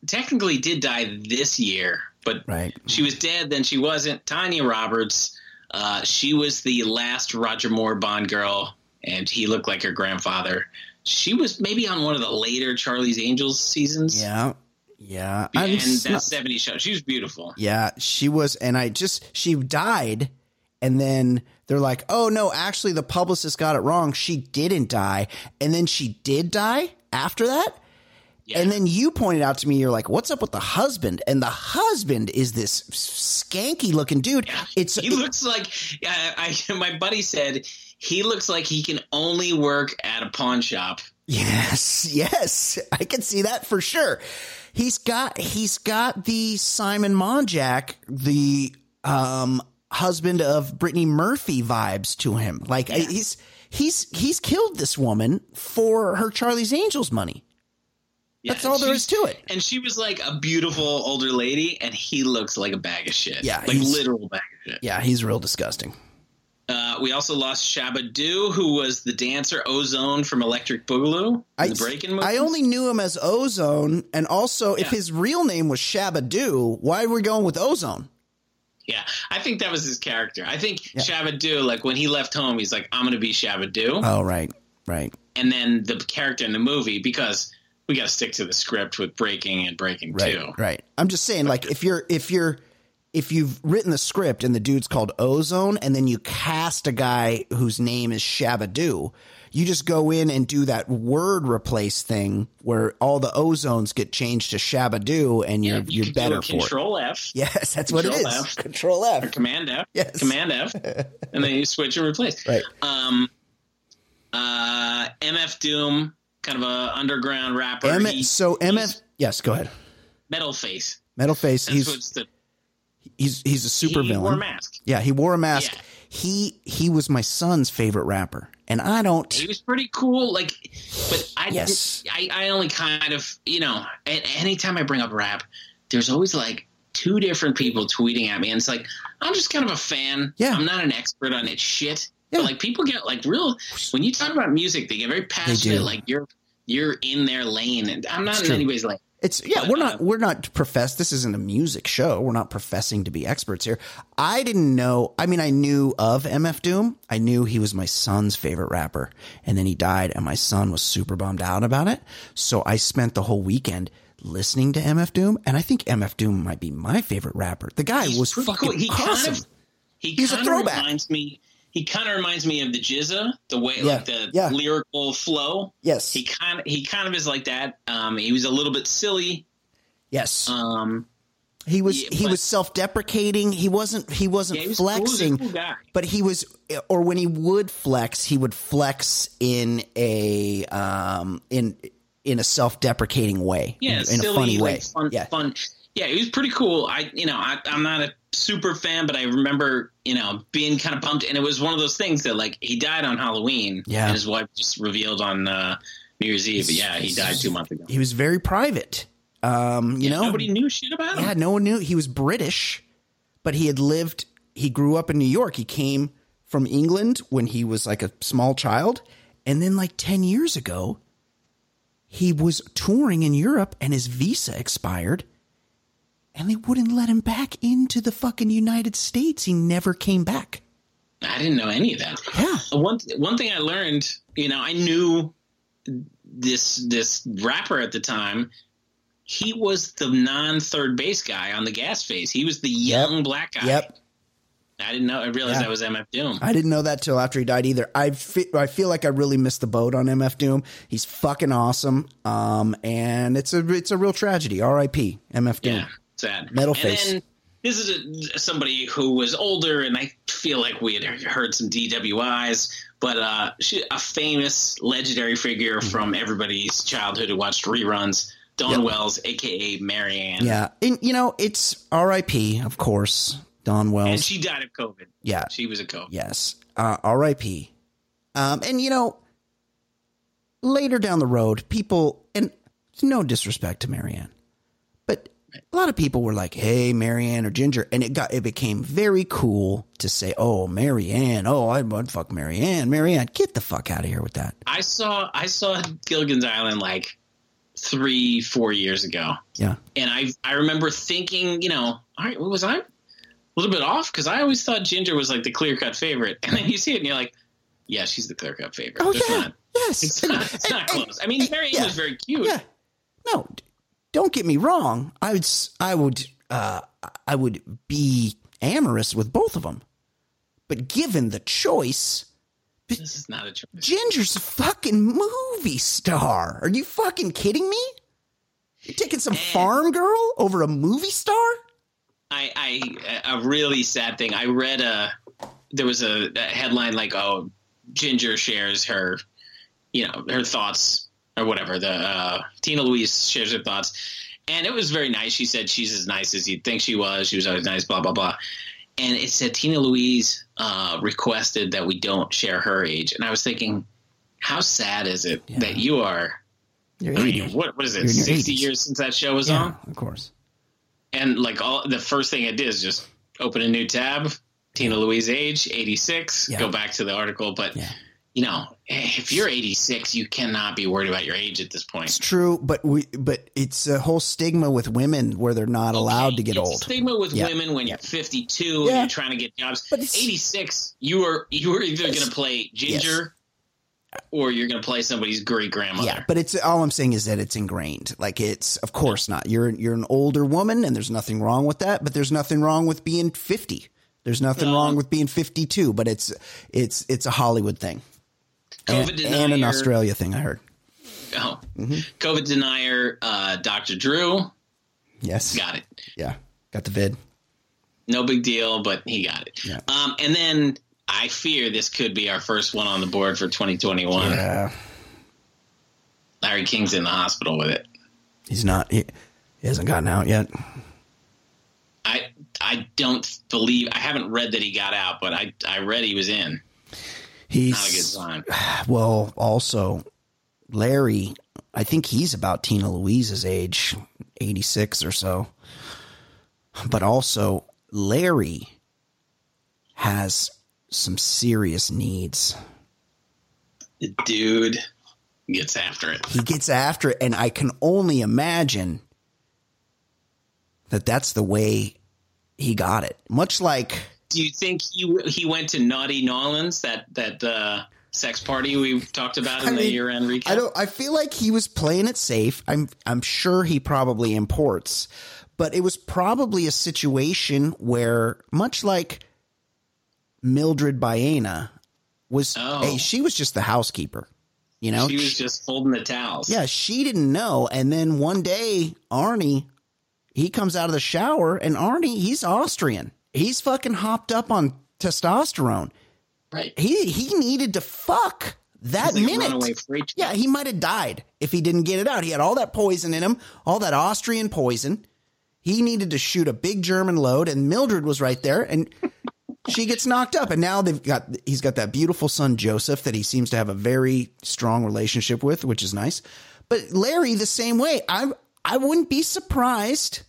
Speaker 2: technically did die this year, but
Speaker 3: Right.
Speaker 2: she was dead. Then she wasn't. Tanya Roberts. Uh, she was the last Roger Moore Bond girl, and he looked like her grandfather. She was maybe on one of the later Charlie's Angels seasons.
Speaker 3: Yeah, yeah. I'm
Speaker 2: and that
Speaker 3: not-
Speaker 2: 70s show. She was beautiful.
Speaker 3: Yeah, she was, and I just she died, and then they're like, "Oh no, actually, the publicist got it wrong. She didn't die, and then she did die after that."
Speaker 2: Yeah.
Speaker 3: And then you pointed out to me, you're like, "What's up with the husband?" And the husband is this skanky looking dude. It's
Speaker 2: he looks like I, I my buddy said he looks like he can only work at a pawn shop.
Speaker 3: Yes, yes, I can see that for sure. He's got he's got the Simon Monjack, the um, husband of Brittany Murphy vibes to him. Like I- he's he's he's killed this woman for her Charlie's Angels money.
Speaker 2: Yeah,
Speaker 3: That's all there is to it.
Speaker 2: And she was like a beautiful older lady, and he looks like a bag of shit.
Speaker 3: Yeah,
Speaker 2: like literal bag of shit.
Speaker 3: Yeah, he's real disgusting.
Speaker 2: Uh, we also lost Shabba-Doo, who was the dancer Ozone from Electric Boogaloo,
Speaker 3: I,
Speaker 2: the Breaking.
Speaker 3: I only knew him as Ozone, and also if his real name was Shabba-Doo, why are we going with Ozone?
Speaker 2: Yeah, I think that was his character. I think Shabba-Doo, like when he left home, he's like, "I'm going to be Shabba-Doo,"
Speaker 3: Oh, right, right.
Speaker 2: and then the character in the movie because we got to stick to the script with Breaking and Breaking
Speaker 3: Right,
Speaker 2: Two.
Speaker 3: right. I'm just saying, like, if you're if you're if you've written the script and the dude's called Ozone, and then you cast a guy whose name is Shabba-Doo, you just go in and do that word replace thing where all the ozones get changed to Shabba-Doo, and you're
Speaker 2: You
Speaker 3: you're better for it.
Speaker 2: Control F,
Speaker 3: Yes, that's what it
Speaker 2: Control. F.
Speaker 3: Control
Speaker 2: or Command F,
Speaker 3: Yes.
Speaker 2: Command F, and then you switch and replace.
Speaker 3: Right.
Speaker 2: Um, uh, MF Doom, kind of a underground rapper.
Speaker 3: M-
Speaker 2: He-
Speaker 3: so MF. Yes, go ahead.
Speaker 2: Metal Face.
Speaker 3: Metal Face.
Speaker 2: That's
Speaker 3: He's
Speaker 2: what's the
Speaker 3: he's he's a super
Speaker 2: he
Speaker 3: villain.
Speaker 2: wore a mask.
Speaker 3: Yeah, he wore a mask.
Speaker 2: Yeah.
Speaker 3: He he was my son's favorite rapper, and I don't.
Speaker 2: He was pretty cool. Like, but I,
Speaker 3: Yes.
Speaker 2: I, I only kind of, you know, anytime I bring up rap, there's always like two different people tweeting at me, and it's like I'm just kind of a fan.
Speaker 3: Yeah.
Speaker 2: I'm not an expert on it shit.
Speaker 3: Yeah.
Speaker 2: But like people get like real when you talk about music, they get very passionate. Like you're you're in their lane, and I'm not in anybody's lane.
Speaker 3: It's yeah,
Speaker 2: But,
Speaker 3: we're
Speaker 2: uh,
Speaker 3: not we're not profess. This isn't a music show. We're not professing to be experts here. I didn't know. I mean, I knew of MF Doom. I knew he was my son's favorite rapper, and then he died, and my son was super bummed out about it. So I spent the whole weekend listening to MF Doom, and I think MF Doom might be my favorite rapper. The guy was fucking
Speaker 2: cool. He
Speaker 3: awesome.
Speaker 2: kind of he
Speaker 3: He's a throwback.
Speaker 2: reminds me. He kind of reminds me of the GZA, the way
Speaker 3: Yeah,
Speaker 2: like the
Speaker 3: yeah.
Speaker 2: lyrical flow.
Speaker 3: yes,
Speaker 2: He kind of he kind of is like that. Um, he was a little bit silly.
Speaker 3: yes.
Speaker 2: Um,
Speaker 3: he was
Speaker 2: yeah,
Speaker 3: he
Speaker 2: but-
Speaker 3: was self deprecating. He wasn't he wasn't
Speaker 2: he was cool.
Speaker 3: Flexing.
Speaker 2: cool guy.
Speaker 3: but he was or when he would flex he would flex in a um in in a self-deprecating way
Speaker 2: Yeah,
Speaker 3: in, in a funny way
Speaker 2: fun,
Speaker 3: yeah
Speaker 2: fun. Yeah, he was pretty cool. I, you know, I, I'm not a super fan, but I remember, you know, being kind of pumped. And it was one of those things that, like, he died on Halloween.
Speaker 3: Yeah.
Speaker 2: and his wife just revealed on uh, New Year's Eve. But yeah, he died two months ago.
Speaker 3: he was very private um you know
Speaker 2: Nobody knew shit about him.
Speaker 3: yeah no one knew he was british but he had lived he grew up in new york he came from england when he was like a small child and then like 10 years ago he was touring in europe and his visa expired and they wouldn't let him back into the fucking united states he never came back
Speaker 2: I didn't know any of that.
Speaker 3: Yeah.
Speaker 2: One one thing I learned, you know, I knew this this rapper at the time. He was the non 3rd Bass guy on the Gas Face. He was the young black guy.
Speaker 3: yep
Speaker 2: I didn't know. I realized
Speaker 3: Yeah.
Speaker 2: that was MF Doom.
Speaker 3: I didn't know that till after he died either. I fe- I feel like I really missed the boat on MF Doom. He's fucking awesome. Um, and it's a it's a real tragedy. R.I.P. MF Doom.
Speaker 2: Yeah, sad.
Speaker 3: Metal
Speaker 2: and
Speaker 3: face.
Speaker 2: Then, this is a, somebody who was older, and I feel like we had heard some DWIs, but uh, she, a famous, legendary figure from everybody's childhood who watched reruns. Dawn
Speaker 3: Yep.
Speaker 2: Wells, aka Marianne.
Speaker 3: Yeah, and you know it's R.I.P. Of course, Dawn Wells.
Speaker 2: And she died of COVID.
Speaker 3: yeah,
Speaker 2: She was a COVID.
Speaker 3: yes. Uh, R.I.P. Um, and you know, later down the road, people and no disrespect to Marianne, a lot of people were like, "Hey, Marianne or Ginger," and it got it became very cool to say, "Oh, Marianne. Oh, I'd, I'd fuck Marianne. Marianne, get the fuck out of here with that."
Speaker 2: I saw I saw Gilligan's Island like three, four years ago.
Speaker 3: Yeah.
Speaker 2: And I I remember thinking, you know, all right, what was I? A little bit off because I always thought Ginger was like the clear cut favorite, and then you see it and you're like, yeah, she's the clear cut favorite.
Speaker 3: Oh
Speaker 2: There's
Speaker 3: yeah.
Speaker 2: not-
Speaker 3: yes.
Speaker 2: it's not, it's not
Speaker 3: And-
Speaker 2: close. I mean, Marianne
Speaker 3: yeah.
Speaker 2: was very cute.
Speaker 3: Yeah. No, don't get me wrong. I would, I would, uh, I would be amorous with both of them. But given the choice,
Speaker 2: This is not a choice.
Speaker 3: Ginger's a fucking movie star. Are you fucking kidding me? You're taking some farm girl over a movie star?
Speaker 2: I, I a really sad thing. I read a there was a, a headline like, "Oh, Ginger shares her, you know, her thoughts or whatever." The uh, Tina Louise shares her thoughts, and it was very nice. She said she's as nice as you'd think she was. She was always nice. Blah blah blah. And it said Tina Louise uh, requested that we don't share her age, and I was thinking, how sad is it
Speaker 3: Yeah.
Speaker 2: that you are?
Speaker 3: You're
Speaker 2: I mean, what what is it?
Speaker 3: You're in your
Speaker 2: Sixty
Speaker 3: 80s.
Speaker 2: years since that show was
Speaker 3: yeah,
Speaker 2: on
Speaker 3: of course.
Speaker 2: and like all the first thing I did is just open a new tab, Tina Louise age, 86,
Speaker 3: Yeah.
Speaker 2: go back to the article. But. You know, if you're 86, you cannot be worried about your age at this point.
Speaker 3: It's true, but we but it's a whole stigma with women where they're not allowed to get
Speaker 2: It's a
Speaker 3: old.
Speaker 2: stigma with
Speaker 3: Yeah.
Speaker 2: women when you're 52
Speaker 3: Yeah.
Speaker 2: and you're trying to get jobs.
Speaker 3: But
Speaker 2: 86, you are you are either going to play Ginger or you're going to play somebody's great grandmother.
Speaker 3: Yeah, but it's all I'm saying is that it's ingrained. Like it's of course not. You're you're an older woman, and there's nothing wrong with that. But there's nothing wrong with being 50. There's nothing
Speaker 2: No.
Speaker 3: wrong with being 52. But it's it's it's a Hollywood thing
Speaker 2: COVID
Speaker 3: and, and an Australia thing. I heard.
Speaker 2: Oh,
Speaker 3: Mm-hmm.
Speaker 2: COVID denier, uh, Dr. Drew
Speaker 3: Yes.
Speaker 2: got it.
Speaker 3: Yeah. Got the vid.
Speaker 2: no big deal, but he got it.
Speaker 3: Yeah.
Speaker 2: Um, and then I fear this could be our first one on the board for 2021.
Speaker 3: Yeah.
Speaker 2: Larry King's in the hospital with it.
Speaker 3: He's not. He, he hasn't gotten out yet.
Speaker 2: I I don't believe I haven't read that he got out, but I I read he was in.
Speaker 3: He's
Speaker 2: Not a good sign.
Speaker 3: Well, also, Larry, I think he's about Tina Louise's age, 86 or so. But also, Larry has some serious needs.
Speaker 2: The dude gets after it.
Speaker 3: He gets after it, and I can only imagine that that's the way he got it. Much like,
Speaker 2: Do you think he he went to Naughty Nolans that that uh, sex party we talked about in
Speaker 3: I
Speaker 2: the
Speaker 3: mean,
Speaker 2: year end recap?
Speaker 3: I don't. I feel like he was playing it safe. I'm. I'm sure he probably imports, but it was probably a situation where, much like Mildred Baena, was.
Speaker 2: Oh.
Speaker 3: Hey, she was just the housekeeper. You know.
Speaker 2: she was just folding the towels.
Speaker 3: yeah, she didn't know, and then one day Arnie, he comes out of the shower, and Arnie, he's Austrian. He's fucking hopped up on testosterone.
Speaker 2: right.
Speaker 3: He he needed to fuck that
Speaker 2: like
Speaker 3: minute. Yeah, he might have died if he didn't get it out. He had all that poison in him, all that Austrian poison. He needed to shoot a big German load, and Mildred was right there, and she gets knocked up. And now they've got he's got that beautiful son Joseph that he seems to have a very strong relationship with, which is nice. But Larry, the same way. I I wouldn't be surprised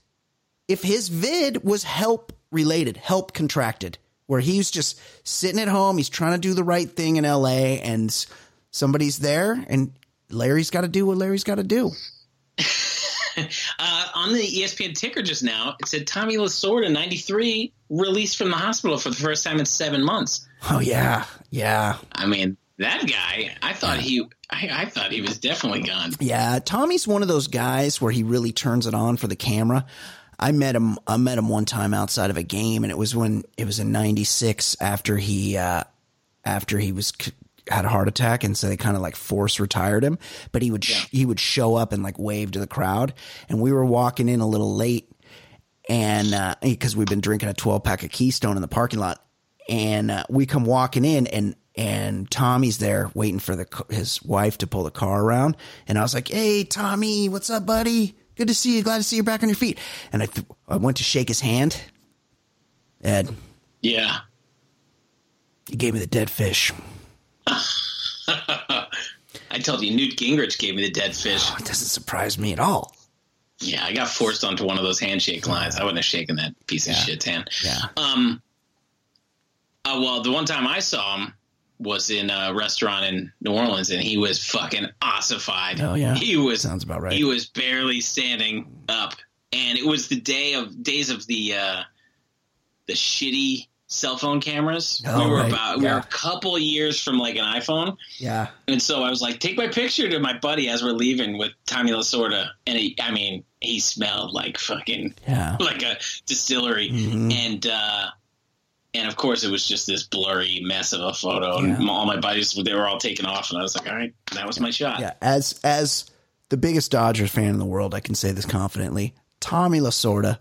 Speaker 3: if his vid was help related, help contracted, where he's just sitting at home, he's trying to do the right thing in LA, and somebody's there, and Larry's got to do what Larry's got to do.
Speaker 2: Uh, on the ESPN ticker just now, it said Tommy Lasorda, 93, released from the hospital for the first time in seven months.
Speaker 3: Oh yeah, yeah,
Speaker 2: I mean, that guy, I thought he, I, I thought he was definitely gone.
Speaker 3: yeah. Tommy's one of those guys where he really turns it on for the camera. I met him. I met him one time outside of a game, and it was when it was in '96 after he uh, after he was had a heart attack, and so they kind of like force retired him. But he would sh- he would show up and like wave to the crowd, and we were walking in a little late, and because we've been drinking a 12 pack of Keystone in the parking lot, and uh, we come walking in, and and Tommy's there waiting for the his wife to pull the car around, and I was like, "Hey, Tommy, what's up, buddy? Good to see you. Glad to see you're back on your feet." And I th- I went to shake his hand. Ed,
Speaker 2: Yeah.
Speaker 3: he gave me the dead fish.
Speaker 2: I told you, Newt Gingrich gave me the dead fish.
Speaker 3: It doesn't surprise me at all.
Speaker 2: Yeah, I got forced onto one of those handshake lines. I wouldn't have shaken that piece of shit's hand.
Speaker 3: Yeah.
Speaker 2: Um. Uh, well, the one time I saw him was in a restaurant in New Orleans, and he was fucking ossified.
Speaker 3: Oh, yeah.
Speaker 2: he was.
Speaker 3: Sounds about right.
Speaker 2: He was barely standing up, and it was the day of days of the uh, the shitty cell phone cameras.
Speaker 3: Oh,
Speaker 2: we were
Speaker 3: right.
Speaker 2: about we were a couple years from like an iPhone.
Speaker 3: Yeah.
Speaker 2: And so I was like, take my picture to my buddy as we're leaving with Tommy Lasorda. And he, I mean, he smelled like fucking,
Speaker 3: Yeah.
Speaker 2: like a distillery.
Speaker 3: Mhm.
Speaker 2: And, uh, and of course it was just this blurry mess of a photo
Speaker 3: Yeah.
Speaker 2: and all my buddies, they were all taken off. And I was like, all right, that was my shot.
Speaker 3: Yeah, as as the biggest Dodgers fan in the world. I can say this confidently. Tommy Lasorda,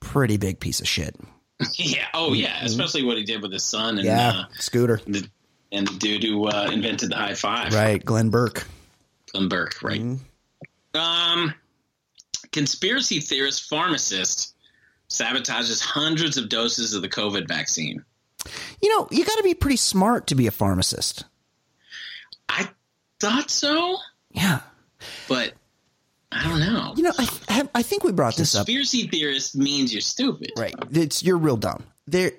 Speaker 3: pretty big piece of shit.
Speaker 2: yeah. Oh, yeah. Especially what he did with his son and
Speaker 3: Yeah,
Speaker 2: uh,
Speaker 3: Scooter.
Speaker 2: the and the dude who uh, invented the high five,
Speaker 3: Right, Glenn Burke.
Speaker 2: Glenn Burke, right? Um, conspiracy theorist pharmacist sabotages hundreds of doses of the COVID vaccine.
Speaker 3: You know, you got to be pretty smart to be a pharmacist.
Speaker 2: I thought so,
Speaker 3: Yeah.
Speaker 2: but I don't know.
Speaker 3: You know, I, I think we brought this up.
Speaker 2: Conspiracy theorist means you're stupid.
Speaker 3: Right. It's you're real dumb. There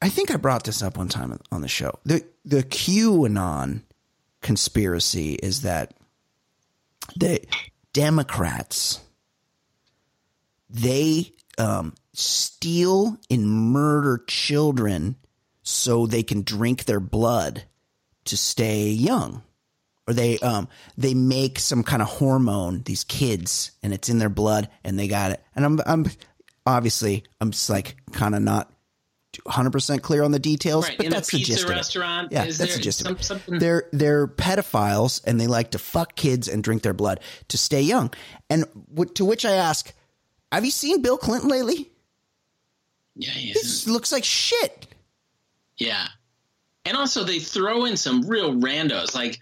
Speaker 3: I think I brought this up one time on the show. The the QAnon conspiracy is that the Democrats they um, steal and murder children so they can drink their blood to stay young. Or they um they make some kind of hormone these kids and it's in their blood and they got it. And i'm i'm obviously i'm just like kind of not 100% clear on the details
Speaker 2: Right,
Speaker 3: but
Speaker 2: in a
Speaker 3: that's the gist of it.
Speaker 2: restaurant,
Speaker 3: yeah
Speaker 2: is
Speaker 3: that's
Speaker 2: there
Speaker 3: the gist
Speaker 2: some-
Speaker 3: of it
Speaker 2: something-
Speaker 3: they're they're pedophiles and they like to fuck kids and drink their blood to stay young. And w- to which i ask have you seen bill clinton lately
Speaker 2: Yeah, he
Speaker 3: looks like shit
Speaker 2: yeah. And also, they throw in some real randos. Like?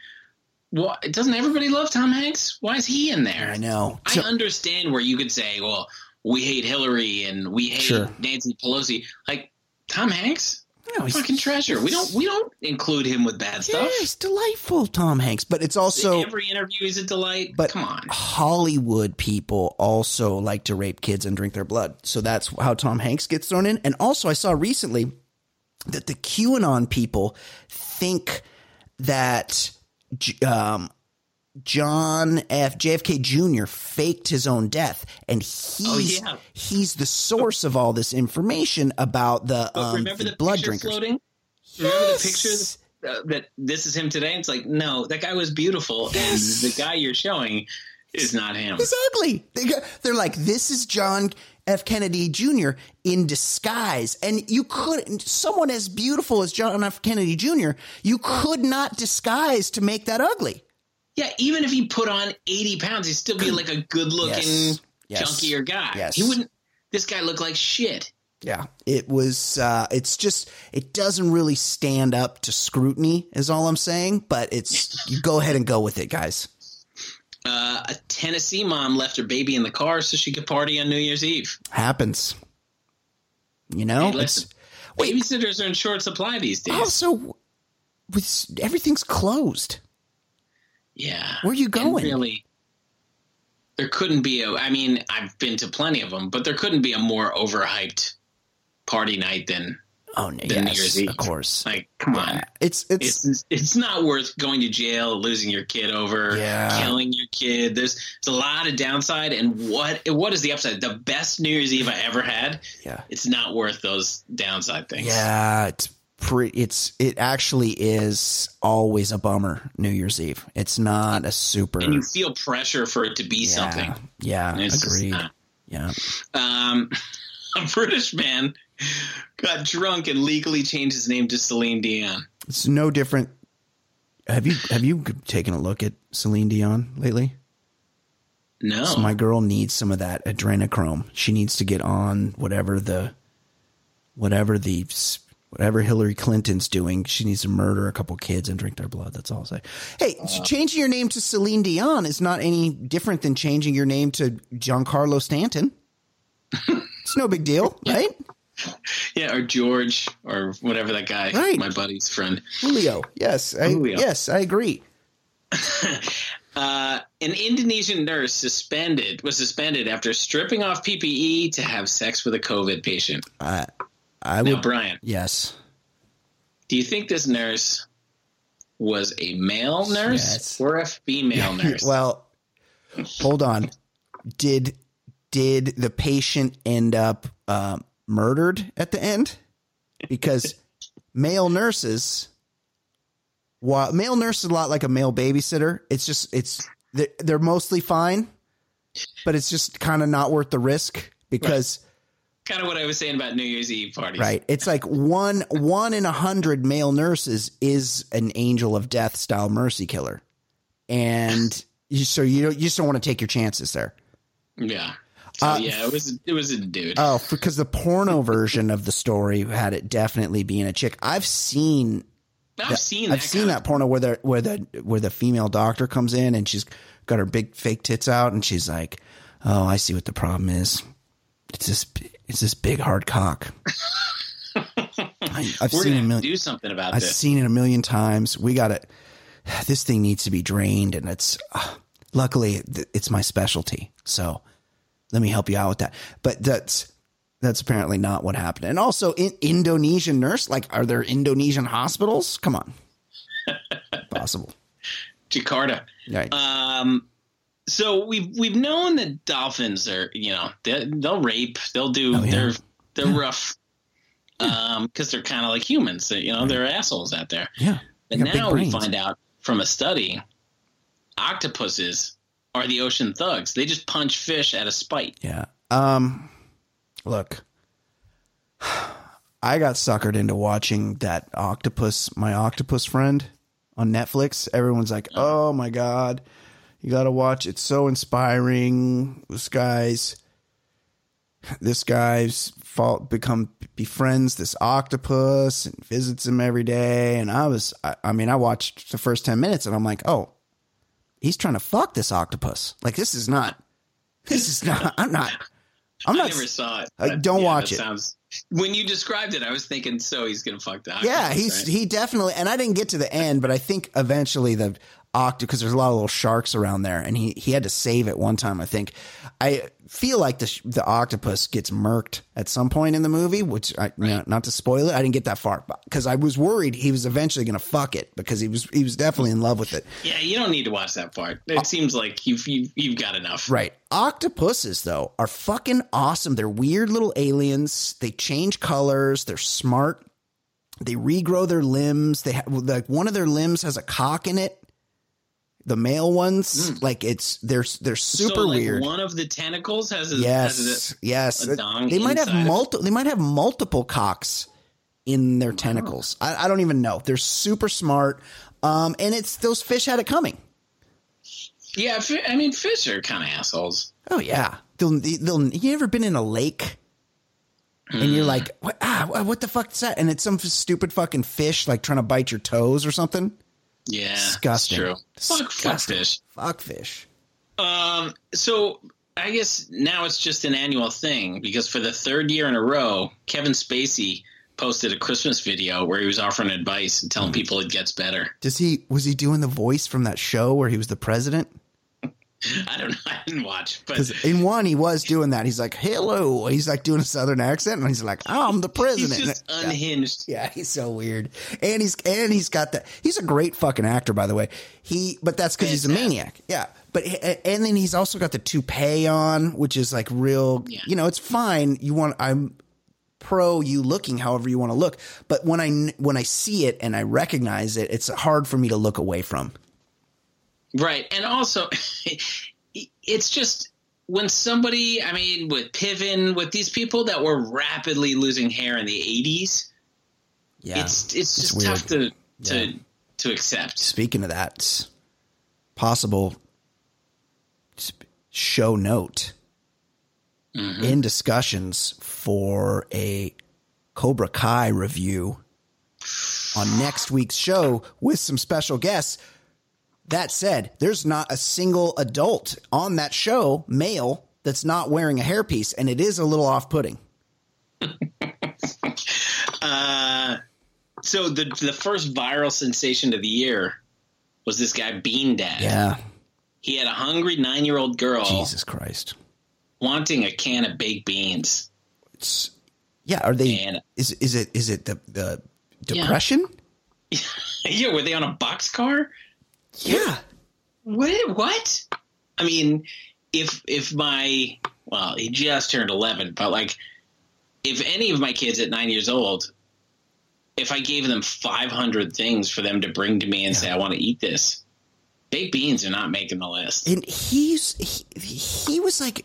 Speaker 2: Doesn't everybody love Tom Hanks? Why is he in there?
Speaker 3: i know
Speaker 2: I
Speaker 3: So-
Speaker 2: understand where you could say, well, we hate Hillary and we hate
Speaker 3: Sure.
Speaker 2: Nancy Pelosi. Like Tom Hanks,
Speaker 3: No, he's-
Speaker 2: fucking treasure. We don't we don't include him with bad
Speaker 3: yeah,
Speaker 2: stuff.
Speaker 3: he's delightful tom hanks but it's also
Speaker 2: Every interview is a delight.
Speaker 3: But
Speaker 2: come on,
Speaker 3: Hollywood people also like to rape kids and drink their blood. So that's how Tom Hanks gets thrown in. And also, I saw recently that the QAnon people think that um, John F. JFK Jr. faked his own death, and he's
Speaker 2: Oh, yeah.
Speaker 3: he's the source of all this information about the, um,
Speaker 2: remember
Speaker 3: the
Speaker 2: the,
Speaker 3: blood drinkers.
Speaker 2: floating? Remember the pictures that, uh, that this is him today? It's like no, that guy was beautiful,
Speaker 3: Yes.
Speaker 2: and the guy you're showing is not him.
Speaker 3: He's ugly. They're like, this is John F. Kennedy Jr. in disguise. And you couldn't. someone as beautiful as John F. Kennedy Jr., you could not disguise to make that ugly.
Speaker 2: Yeah, even if he put on 80 pounds, he'd still be like a good looking,
Speaker 3: Yes. Yes.
Speaker 2: chunkier guy.
Speaker 3: Yes.
Speaker 2: He wouldn't, this guy looked like shit.
Speaker 3: Yeah. It was, uh, it's just, it doesn't really stand up to scrutiny, is all I'm saying. But it's, you go ahead and go with it, guys.
Speaker 2: Uh, a Tennessee mom left her baby in the car so she could party on New Year's Eve.
Speaker 3: Happens. You know?
Speaker 2: Hey, listen, babysitters are in short supply these days.
Speaker 3: also, with, everything's closed.
Speaker 2: Yeah.
Speaker 3: Where you
Speaker 2: And
Speaker 3: going?
Speaker 2: really, there couldn't be a, I mean, I've been to plenty of them, but there couldn't be a more overhyped party night than,
Speaker 3: Oh, no,
Speaker 2: than New
Speaker 3: yes,
Speaker 2: Year's Eve.
Speaker 3: of course.
Speaker 2: Like, come on.
Speaker 3: It's, it's,
Speaker 2: it's it's not worth going to jail, losing your kid over,
Speaker 3: Yeah.
Speaker 2: killing your kid. There's there's a lot of downside, and what what is the upside? The best New Year's Eve I ever had.
Speaker 3: Yeah.
Speaker 2: it's not worth those downside things.
Speaker 3: Yeah, it's pretty. It's it actually is always a bummer. New Year's Eve. It's not a super.
Speaker 2: and you feel pressure for it to be
Speaker 3: yeah,
Speaker 2: something.
Speaker 3: Yeah, agreed.
Speaker 2: not.
Speaker 3: Yeah,
Speaker 2: Um, a British man got drunk and legally changed his name to Celine Dion.
Speaker 3: it's no different. Have you have you taken a look at Celine Dion lately?
Speaker 2: No,
Speaker 3: So my girl needs some of that adrenochrome. She needs to get on whatever the whatever the whatever Hillary Clinton's doing. She needs to murder a couple kids and drink their blood. That's all I'll say. Hey, changing your name to Celine Dion is not any different than changing your name to Giancarlo Stanton. it's no big deal, right?
Speaker 2: yeah, or George or whatever that guy,
Speaker 3: Right.
Speaker 2: my buddy's friend.
Speaker 3: Julio. Yes, I,
Speaker 2: Julio.
Speaker 3: yes, I agree.
Speaker 2: Uh, an Indonesian nurse suspended was suspended after stripping off PPE to have sex with a COVID patient.
Speaker 3: I
Speaker 2: Now,
Speaker 3: would.
Speaker 2: Brian,
Speaker 3: Yes.
Speaker 2: do you think this nurse was a male nurse
Speaker 3: Yes.
Speaker 2: or a female nurse?
Speaker 3: Well, hold on. Did did the patient end up uh, murdered at the end? Because male nurses, while male nurse is a lot like a male babysitter, it's just it's they're, they're mostly fine, but it's just kind of not worth the risk because
Speaker 2: kind of what I was saying about New Year's Eve parties.
Speaker 3: right, it's like one one in a hundred male nurses is an angel of death style mercy killer, and You, so you don't, you just don't want to take your chances there.
Speaker 2: Yeah. So
Speaker 3: Uh,
Speaker 2: yeah, it was it was a dude.
Speaker 3: Oh, because the porno version of the story had it definitely being a chick. I've seen
Speaker 2: I've seen that
Speaker 3: I've seen that porno where the where the where the female doctor comes in and she's got her big fake tits out and she's like, "Oh, I see what the problem is. It's this it's this big hard cock." I, I've
Speaker 2: We're
Speaker 3: seen
Speaker 2: gonna
Speaker 3: a million.
Speaker 2: do something about
Speaker 3: I've
Speaker 2: this.
Speaker 3: seen it a million times. We got it. This thing needs to be drained, and it's uh, luckily it's my specialty. So let me help you out with that. But that's that's apparently not what happened. And also, in Indonesian nurse, like, are there Indonesian hospitals? Come on, possible.
Speaker 2: Jakarta.
Speaker 3: Right.
Speaker 2: Um, so we've we've known that dolphins are you know they, they'll rape, they'll do
Speaker 3: Oh, yeah.
Speaker 2: they're they're rough, um, because they're kind of like humans. They, you know, they're assholes out there.
Speaker 3: yeah.
Speaker 2: But
Speaker 3: They got big
Speaker 2: now we find out from a study, octopuses are the ocean thugs. They just punch fish out of spite.
Speaker 3: Yeah. Um look. I got suckered into watching that octopus my octopus friend on Netflix. Everyone's like, "Oh my god, you got to watch. It's so inspiring. This guy's this guy's fault become befriends this octopus and visits him every day and I was I, I mean I watched the first 10 minutes and I'm like, "Oh, he's trying to fuck this octopus. Like this is not this is not I'm not I'm not.
Speaker 2: I never saw it.
Speaker 3: Don't
Speaker 2: yeah,
Speaker 3: watch it.
Speaker 2: Sounds when you described it, I was thinking, so he's gonna fuck the octopus.
Speaker 3: Yeah, he's
Speaker 2: right?
Speaker 3: he definitely, and I didn't get to the end, but I think eventually the octopus because there's a lot of little sharks around there, and he he had to save it one time. I think I feel like the the octopus gets murked at some point in the movie, which I you know, not to spoil it, I didn't get that far because I was worried he was eventually going to fuck it because he was he was definitely in love with it.
Speaker 2: Yeah, you don't need to watch that part. It seems like you've you've, you've got enough.
Speaker 3: Right. Octopuses, though, are fucking awesome. They're weird little aliens. They change colors. They're smart. They regrow their limbs. They have like one of their limbs has a cock in it. The male ones, like it's they're they're super
Speaker 2: so, like,
Speaker 3: weird.
Speaker 2: One of the tentacles has a has
Speaker 3: yes, yes.
Speaker 2: a
Speaker 3: They might have multiple. They might have multiple cocks in their tentacles. I, I don't even know. They're super smart. Um, and it's those fish had it coming.
Speaker 2: yeah. I mean, fish are kind of assholes.
Speaker 3: Oh yeah, they'll they'll. You ever been in a lake? And you're like, what, ah, what the fuck is that? And it's some stupid fucking fish like trying to bite your toes or something.
Speaker 2: Yeah,
Speaker 3: Disgusting.
Speaker 2: True. Fuck, fuck fish.
Speaker 3: Fuck fish.
Speaker 2: Um. So I guess now it's just an annual thing because for the third year in a row, Kevin Spacey posted a Christmas video where he was offering advice and
Speaker 3: Hmm.
Speaker 2: telling people it gets better.
Speaker 3: Does he was he doing the voice from that show where he was the president?
Speaker 2: I don't know. I didn't watch, but
Speaker 3: Because in one he was doing that. He's like, "Hello." He's like doing a southern accent, and he's like, "I'm the
Speaker 2: he's
Speaker 3: president."
Speaker 2: just unhinged.
Speaker 3: Yeah, he's so weird, and he's and he's got that. He's a great fucking actor, by the way. He, but that's because he's a maniac. Yeah, but and then he's also got the toupee on, which is like real.
Speaker 2: Yeah.
Speaker 3: You know, it's fine. You want I'm pro you looking however you want to look, but when I when I see it and I recognize it, it's hard for me to look away from.
Speaker 2: Right. And also, it's just when somebody, I mean, with Piven, with these people that were rapidly losing hair in the 80s,
Speaker 3: Yeah,
Speaker 2: it's it's just
Speaker 3: weird.
Speaker 2: tough to to
Speaker 3: Yeah.
Speaker 2: to accept.
Speaker 3: Speaking of that, possible show note mm-hmm. in discussions for a Cobra Kai review on next week's show with some special guests. That said, there's not a single adult on that show, male, that's not wearing a hairpiece, and it is a little off putting.
Speaker 2: Uh, so the the first viral sensation of the year was this guy Bean Dad.
Speaker 3: Yeah.
Speaker 2: He had a hungry nine year old girl
Speaker 3: Jesus Christ.
Speaker 2: wanting a can of baked beans.
Speaker 3: It's, yeah, are they
Speaker 2: And-
Speaker 3: is is it is it the the depression?
Speaker 2: yeah, were they on a boxcar?
Speaker 3: Yeah.
Speaker 2: What? What? I mean, if if my well, he just turned eleven, but like, if any of my kids at nine years old, if I gave them five hundred things for them to bring to me and say, "I want to eat this," baked beans are not making the list.
Speaker 3: And he's he, he was like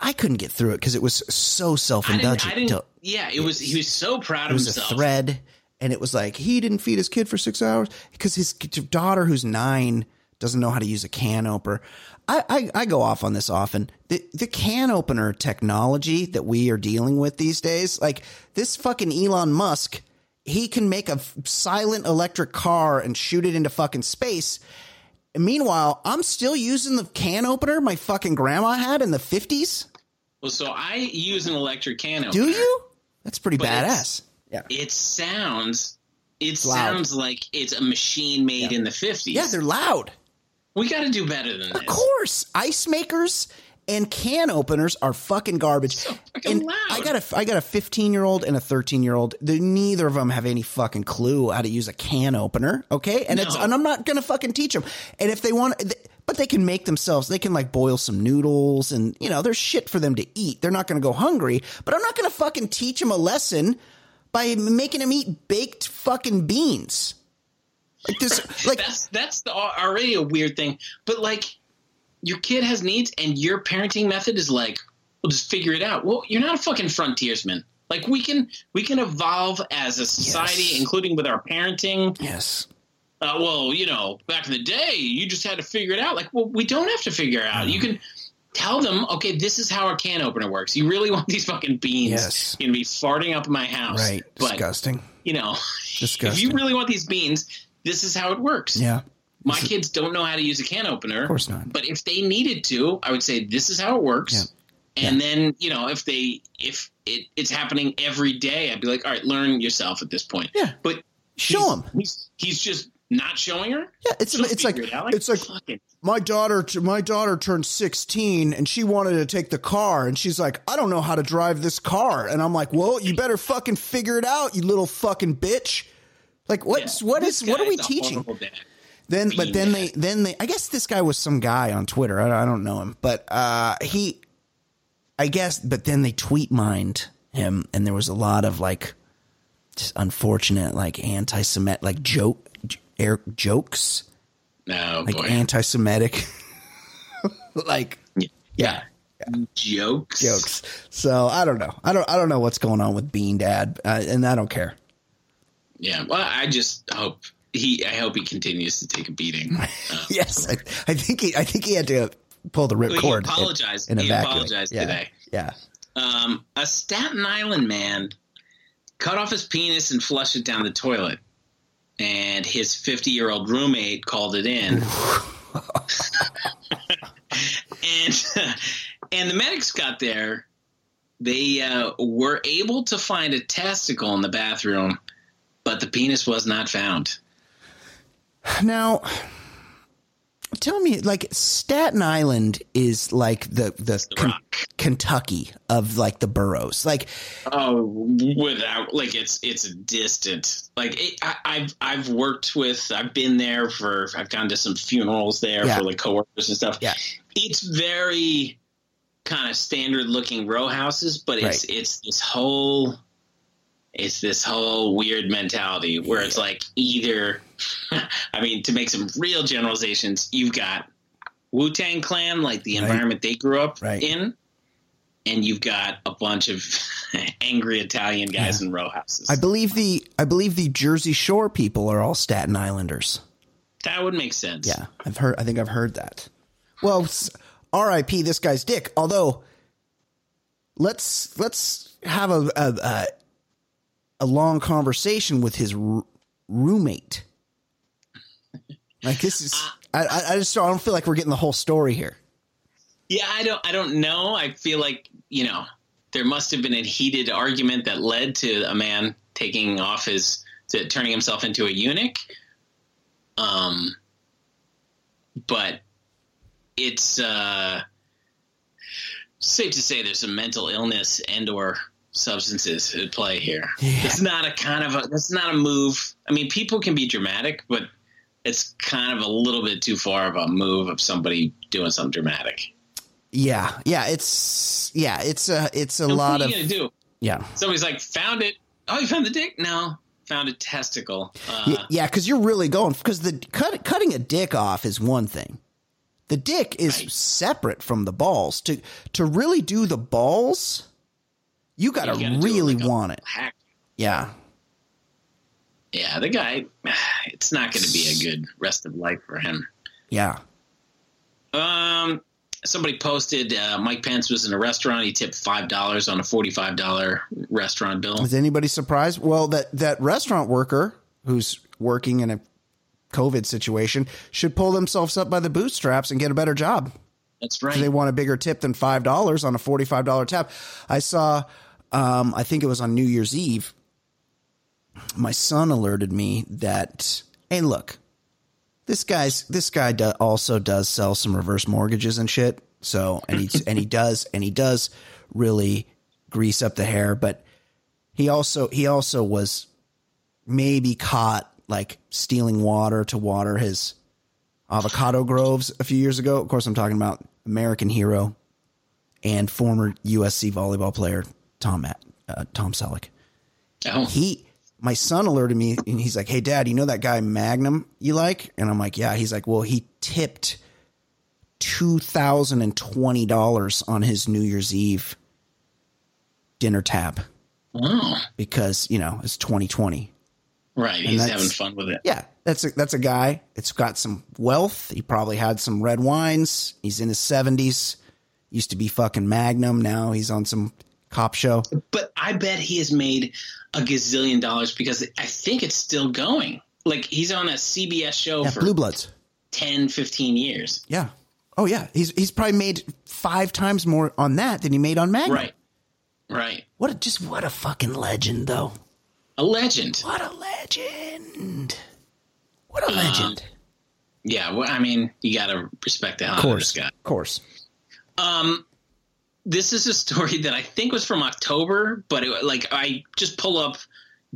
Speaker 3: I couldn't get through it because it was so self indulgent.
Speaker 2: Yeah, it was. He was so proud
Speaker 3: It
Speaker 2: of
Speaker 3: was a
Speaker 2: himself.
Speaker 3: thread, and it was like he didn't feed his kid for six hours because his daughter, who's nine, doesn't know how to use a can opener. I, I, I go off on this often. The, the can opener technology that we are dealing with these days, like this fucking Elon Musk, he can make a silent electric car and shoot it into fucking space. And meanwhile, I'm still using the can opener my fucking grandma had in the 50s.
Speaker 2: Well, so I use an electric can opener.
Speaker 3: Do you? That's pretty badass. Yeah.
Speaker 2: It sounds. It
Speaker 3: loud.
Speaker 2: sounds like it's a machine made in the fifties.
Speaker 3: Yeah, they're loud.
Speaker 2: we got to do better than
Speaker 3: Of
Speaker 2: this.
Speaker 3: Of course, ice makers and can openers are fucking garbage.
Speaker 2: fucking
Speaker 3: and
Speaker 2: loud.
Speaker 3: I got a I got a 15 year old and a 13 year old. Neither of them have any fucking clue how to use a can opener. Okay, and it's and I'm not gonna fucking teach them. And if they want, but they can make themselves. They can like boil some noodles, and you know, there's shit for them to eat. They're not gonna go hungry. But I'm not gonna fucking teach them a lesson by making them eat baked fucking beans. Like this, like
Speaker 2: that's that's the, already a weird thing. But like, your kid has needs, and your parenting method is like, we'll just figure it out. Well, you're not a fucking frontiersman. Like we can we can evolve as a society,
Speaker 3: Yes.
Speaker 2: including with our parenting.
Speaker 3: yes,
Speaker 2: Uh, well, you know, back in the day, you just had to figure it out. Like, well, we don't have to figure it out. You can tell them, okay, this is how a can opener works. You really want these fucking beans
Speaker 3: Yes.
Speaker 2: going to be farting up my house,
Speaker 3: right,
Speaker 2: But
Speaker 3: disgusting,
Speaker 2: you know,
Speaker 3: disgusting.
Speaker 2: if you really want these beans, this is how it works.
Speaker 3: yeah,
Speaker 2: My kids don't know how to use a can opener. Of
Speaker 3: course not.
Speaker 2: But if they needed to, I would say this is how it works. And then, you know, if they if it, it's happening every day, I'd be like, all right, learn yourself at this point.
Speaker 3: Yeah.
Speaker 2: But
Speaker 3: show
Speaker 2: he's-
Speaker 3: them.
Speaker 2: He's, he's just not showing her.
Speaker 3: Yeah, it's
Speaker 2: She'll
Speaker 3: it's like it's like
Speaker 2: fucking-
Speaker 3: my daughter my daughter turned 16 and she wanted to take the car and she's like I don't know how to drive this car. And I'm like well you better fucking figure it out you little fucking bitch. Like what's what
Speaker 2: This
Speaker 3: is what are we teaching? then but then they then they I guess this guy was some guy on Twitter I, I don't know him but uh he I guess but then they tweet mined him and there was a lot of like just unfortunate like anti-semitic like joke air jokes
Speaker 2: No
Speaker 3: like
Speaker 2: boy.
Speaker 3: anti-Semitic, like
Speaker 2: yeah. Jokes.
Speaker 3: jokes. So I don't know. I don't. I don't know what's going on with Bean Dad, uh, and I don't care.
Speaker 2: Yeah. Well, I just hope he. I hope he continues to take a beating. Uh,
Speaker 3: Yes, I, I think he. I think he had to pull the
Speaker 2: Well, he
Speaker 3: ripcord.
Speaker 2: apologized.
Speaker 3: and
Speaker 2: He apologized
Speaker 3: yeah.
Speaker 2: today.
Speaker 3: Yeah.
Speaker 2: Um, a Staten Island man cut off his penis and flushed it down the toilet. And his 50 year old roommate called it in. and and the medics got there. They uh, were able to find a testicle in the bathroom, but the penis was not found.
Speaker 3: Now, tell me, like Staten Island is like the the, Ken-
Speaker 2: Rock.
Speaker 3: Kentucky of like the boroughs. Like,
Speaker 2: Oh, without like it's it's distant. Like it, I, I've I've worked with. I've been there for. I've gone to some funerals there
Speaker 3: Yeah.
Speaker 2: for like coworkers and stuff.
Speaker 3: Yeah.
Speaker 2: it's very kind of standard looking row houses, but it's it's this whole. It's this whole weird mentality where it's like either, I mean, to make some real generalizations, you've got Wu Tang Clan, like the
Speaker 3: Right.
Speaker 2: environment they grew up
Speaker 3: Right.
Speaker 2: in, and you've got a bunch of angry Italian guys in row houses.
Speaker 3: I believe the I believe the Jersey Shore people are all Staten Islanders.
Speaker 2: that would make sense.
Speaker 3: Yeah, I've heard. I think I've heard that. Well, R.I.P. This guy's dick. Although, let's let's have a a, a, a long conversation with his r- roommate. Like this is. I, I just don't, I don't feel like we're getting the whole story here.
Speaker 2: Yeah, I don't. I don't know. I feel like you know there must have been a heated argument that led to a man taking off his to turning himself into a eunuch. Um, but it's uh, safe to say there's some mental illness and or substances at play here. It's not a kind of a. It's not a move. I mean, people can be dramatic, but it's kind of a little bit too far of a move of somebody doing something dramatic.
Speaker 3: Yeah, yeah. It's yeah. It's a it's a
Speaker 2: And
Speaker 3: lot
Speaker 2: what are
Speaker 3: of
Speaker 2: do?
Speaker 3: yeah.
Speaker 2: Somebody's like, found it. Oh, you found the dick? No, found a testicle. Uh,
Speaker 3: yeah, because you're really going because the cut, cutting a dick off is one thing. The dick is
Speaker 2: Right.
Speaker 3: separate from the balls. To to really do the balls, you gotta,
Speaker 2: you gotta
Speaker 3: really
Speaker 2: like
Speaker 3: want it.
Speaker 2: hack.
Speaker 3: Yeah,
Speaker 2: Yeah, the guy. It's not going to be a good rest of life for him.
Speaker 3: Yeah.
Speaker 2: Um, somebody posted uh, Mike Pence was in a restaurant. He tipped five dollars on a forty-five dollar restaurant bill.
Speaker 3: Is anybody surprised? Well, that that restaurant worker who's working in a COVID situation should pull themselves up by the bootstraps and get a better job.
Speaker 2: That's right.
Speaker 3: They want a bigger tip than five dollars on a forty-five dollar tab. I saw, um, I think it was on New Year's Eve. My son alerted me that, hey, look, this guy's this guy do, also does sell some reverse mortgages and shit. So and he and he does and he does really grease up the hair, but he also he also was maybe caught like stealing water to water his avocado groves a few years ago. Of course, I'm talking about American hero and former USC volleyball player Tom uh, Tom Selleck.
Speaker 2: oh,
Speaker 3: He, my son alerted me, and he's like, "Hey, Dad, you know that guy Magnum you like?" And I'm like, "Yeah." He's like, "Well, he tipped two thousand and twenty dollars on his New Year's Eve dinner tab
Speaker 2: oh,
Speaker 3: because you know it's 2020."
Speaker 2: right. He's having fun with it.
Speaker 3: Yeah, that's a that's a guy. It's got some wealth. He probably had some red wines. He's in his seventies. Used to be fucking Magnum. Now he's on some cop show.
Speaker 2: But I bet he has made a gazillion dollars because I think it's still going. Like he's on a CBS show
Speaker 3: Yeah,
Speaker 2: for
Speaker 3: Blue Bloods.
Speaker 2: 10, 15 years.
Speaker 3: Yeah. Oh yeah. He's he's probably made five times more on that than he made on Magnum.
Speaker 2: Right. Right.
Speaker 3: What a just what a fucking legend though.
Speaker 2: A legend.
Speaker 3: What a legend. What a legend.
Speaker 2: Yeah. Well, I mean, you got to respect the hell
Speaker 3: of
Speaker 2: out of
Speaker 3: course.
Speaker 2: this guy.
Speaker 3: Of course.
Speaker 2: Um, this is a story that I think was from October, but it, like I just pull up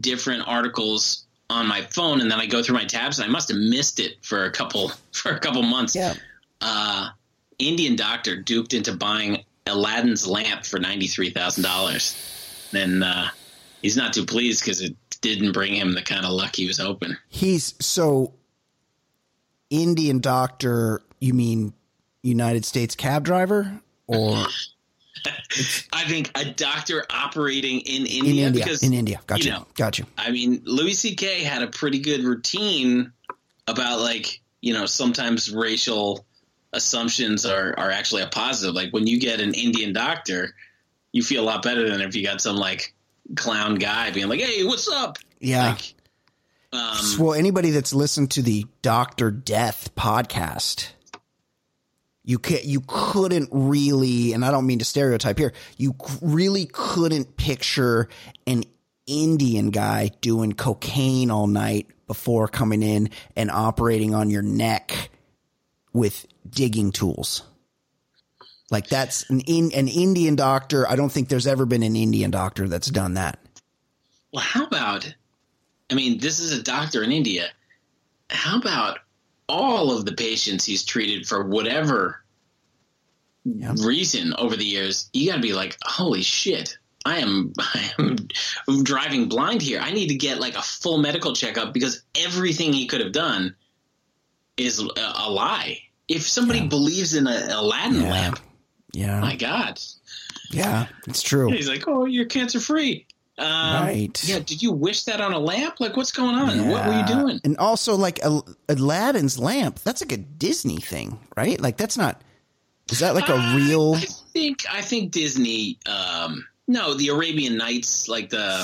Speaker 2: different articles on my phone and then I go through my tabs and I must have missed it for a couple for a couple months.
Speaker 3: Yeah.
Speaker 2: Uh, Indian doctor duped into buying Aladdin's lamp for ninety three thousand dollars. Then uh, he's not too pleased because it didn't bring him the kind of luck he was hoping.
Speaker 3: He's so Indian doctor, you mean United States cab driver? Or
Speaker 2: I think a doctor operating in
Speaker 3: in
Speaker 2: India,
Speaker 3: India.
Speaker 2: because
Speaker 3: In India. Got
Speaker 2: you know,
Speaker 3: Got you.
Speaker 2: I mean, Louis C.K. had a pretty good routine about like you know sometimes racial assumptions are are actually a positive. Like when you get an Indian doctor, you feel a lot better than if you got some like clown guy being like, "Hey, what's up?"
Speaker 3: Yeah.
Speaker 2: Like, um,
Speaker 3: well, anybody that's listened to the Doctor Death podcast, you can't, you couldn't really, and I don't mean to stereotype here, you really couldn't picture an Indian guy doing cocaine all night before coming in and operating on your neck with digging tools. Like that's an in, an Indian doctor. I don't think there's ever been an Indian doctor that's done that.
Speaker 2: well, how about? I mean, this is a doctor in India. How about all of the patients he's treated for whatever
Speaker 3: Yeah.
Speaker 2: reason over the years, you got to be like, holy shit, I am, I am driving blind here. I need to get like a full medical checkup because everything he could have done is a, a lie. If somebody believes in a Aladdin
Speaker 3: Yeah.
Speaker 2: lamp,
Speaker 3: Yeah.
Speaker 2: my God,
Speaker 3: Yeah, it's true.
Speaker 2: he's like, oh, you're cancer free. Um,
Speaker 3: Right.
Speaker 2: Yeah. Did you wish that on a lamp? Like, what's going on? What were you doing?
Speaker 3: And also, like Al- Aladdin's lamp, that's like a Disney thing, right? Like that's not. Is that like a
Speaker 2: Uh,
Speaker 3: real?
Speaker 2: I think I think Disney. Um, no, the Arabian Nights, like the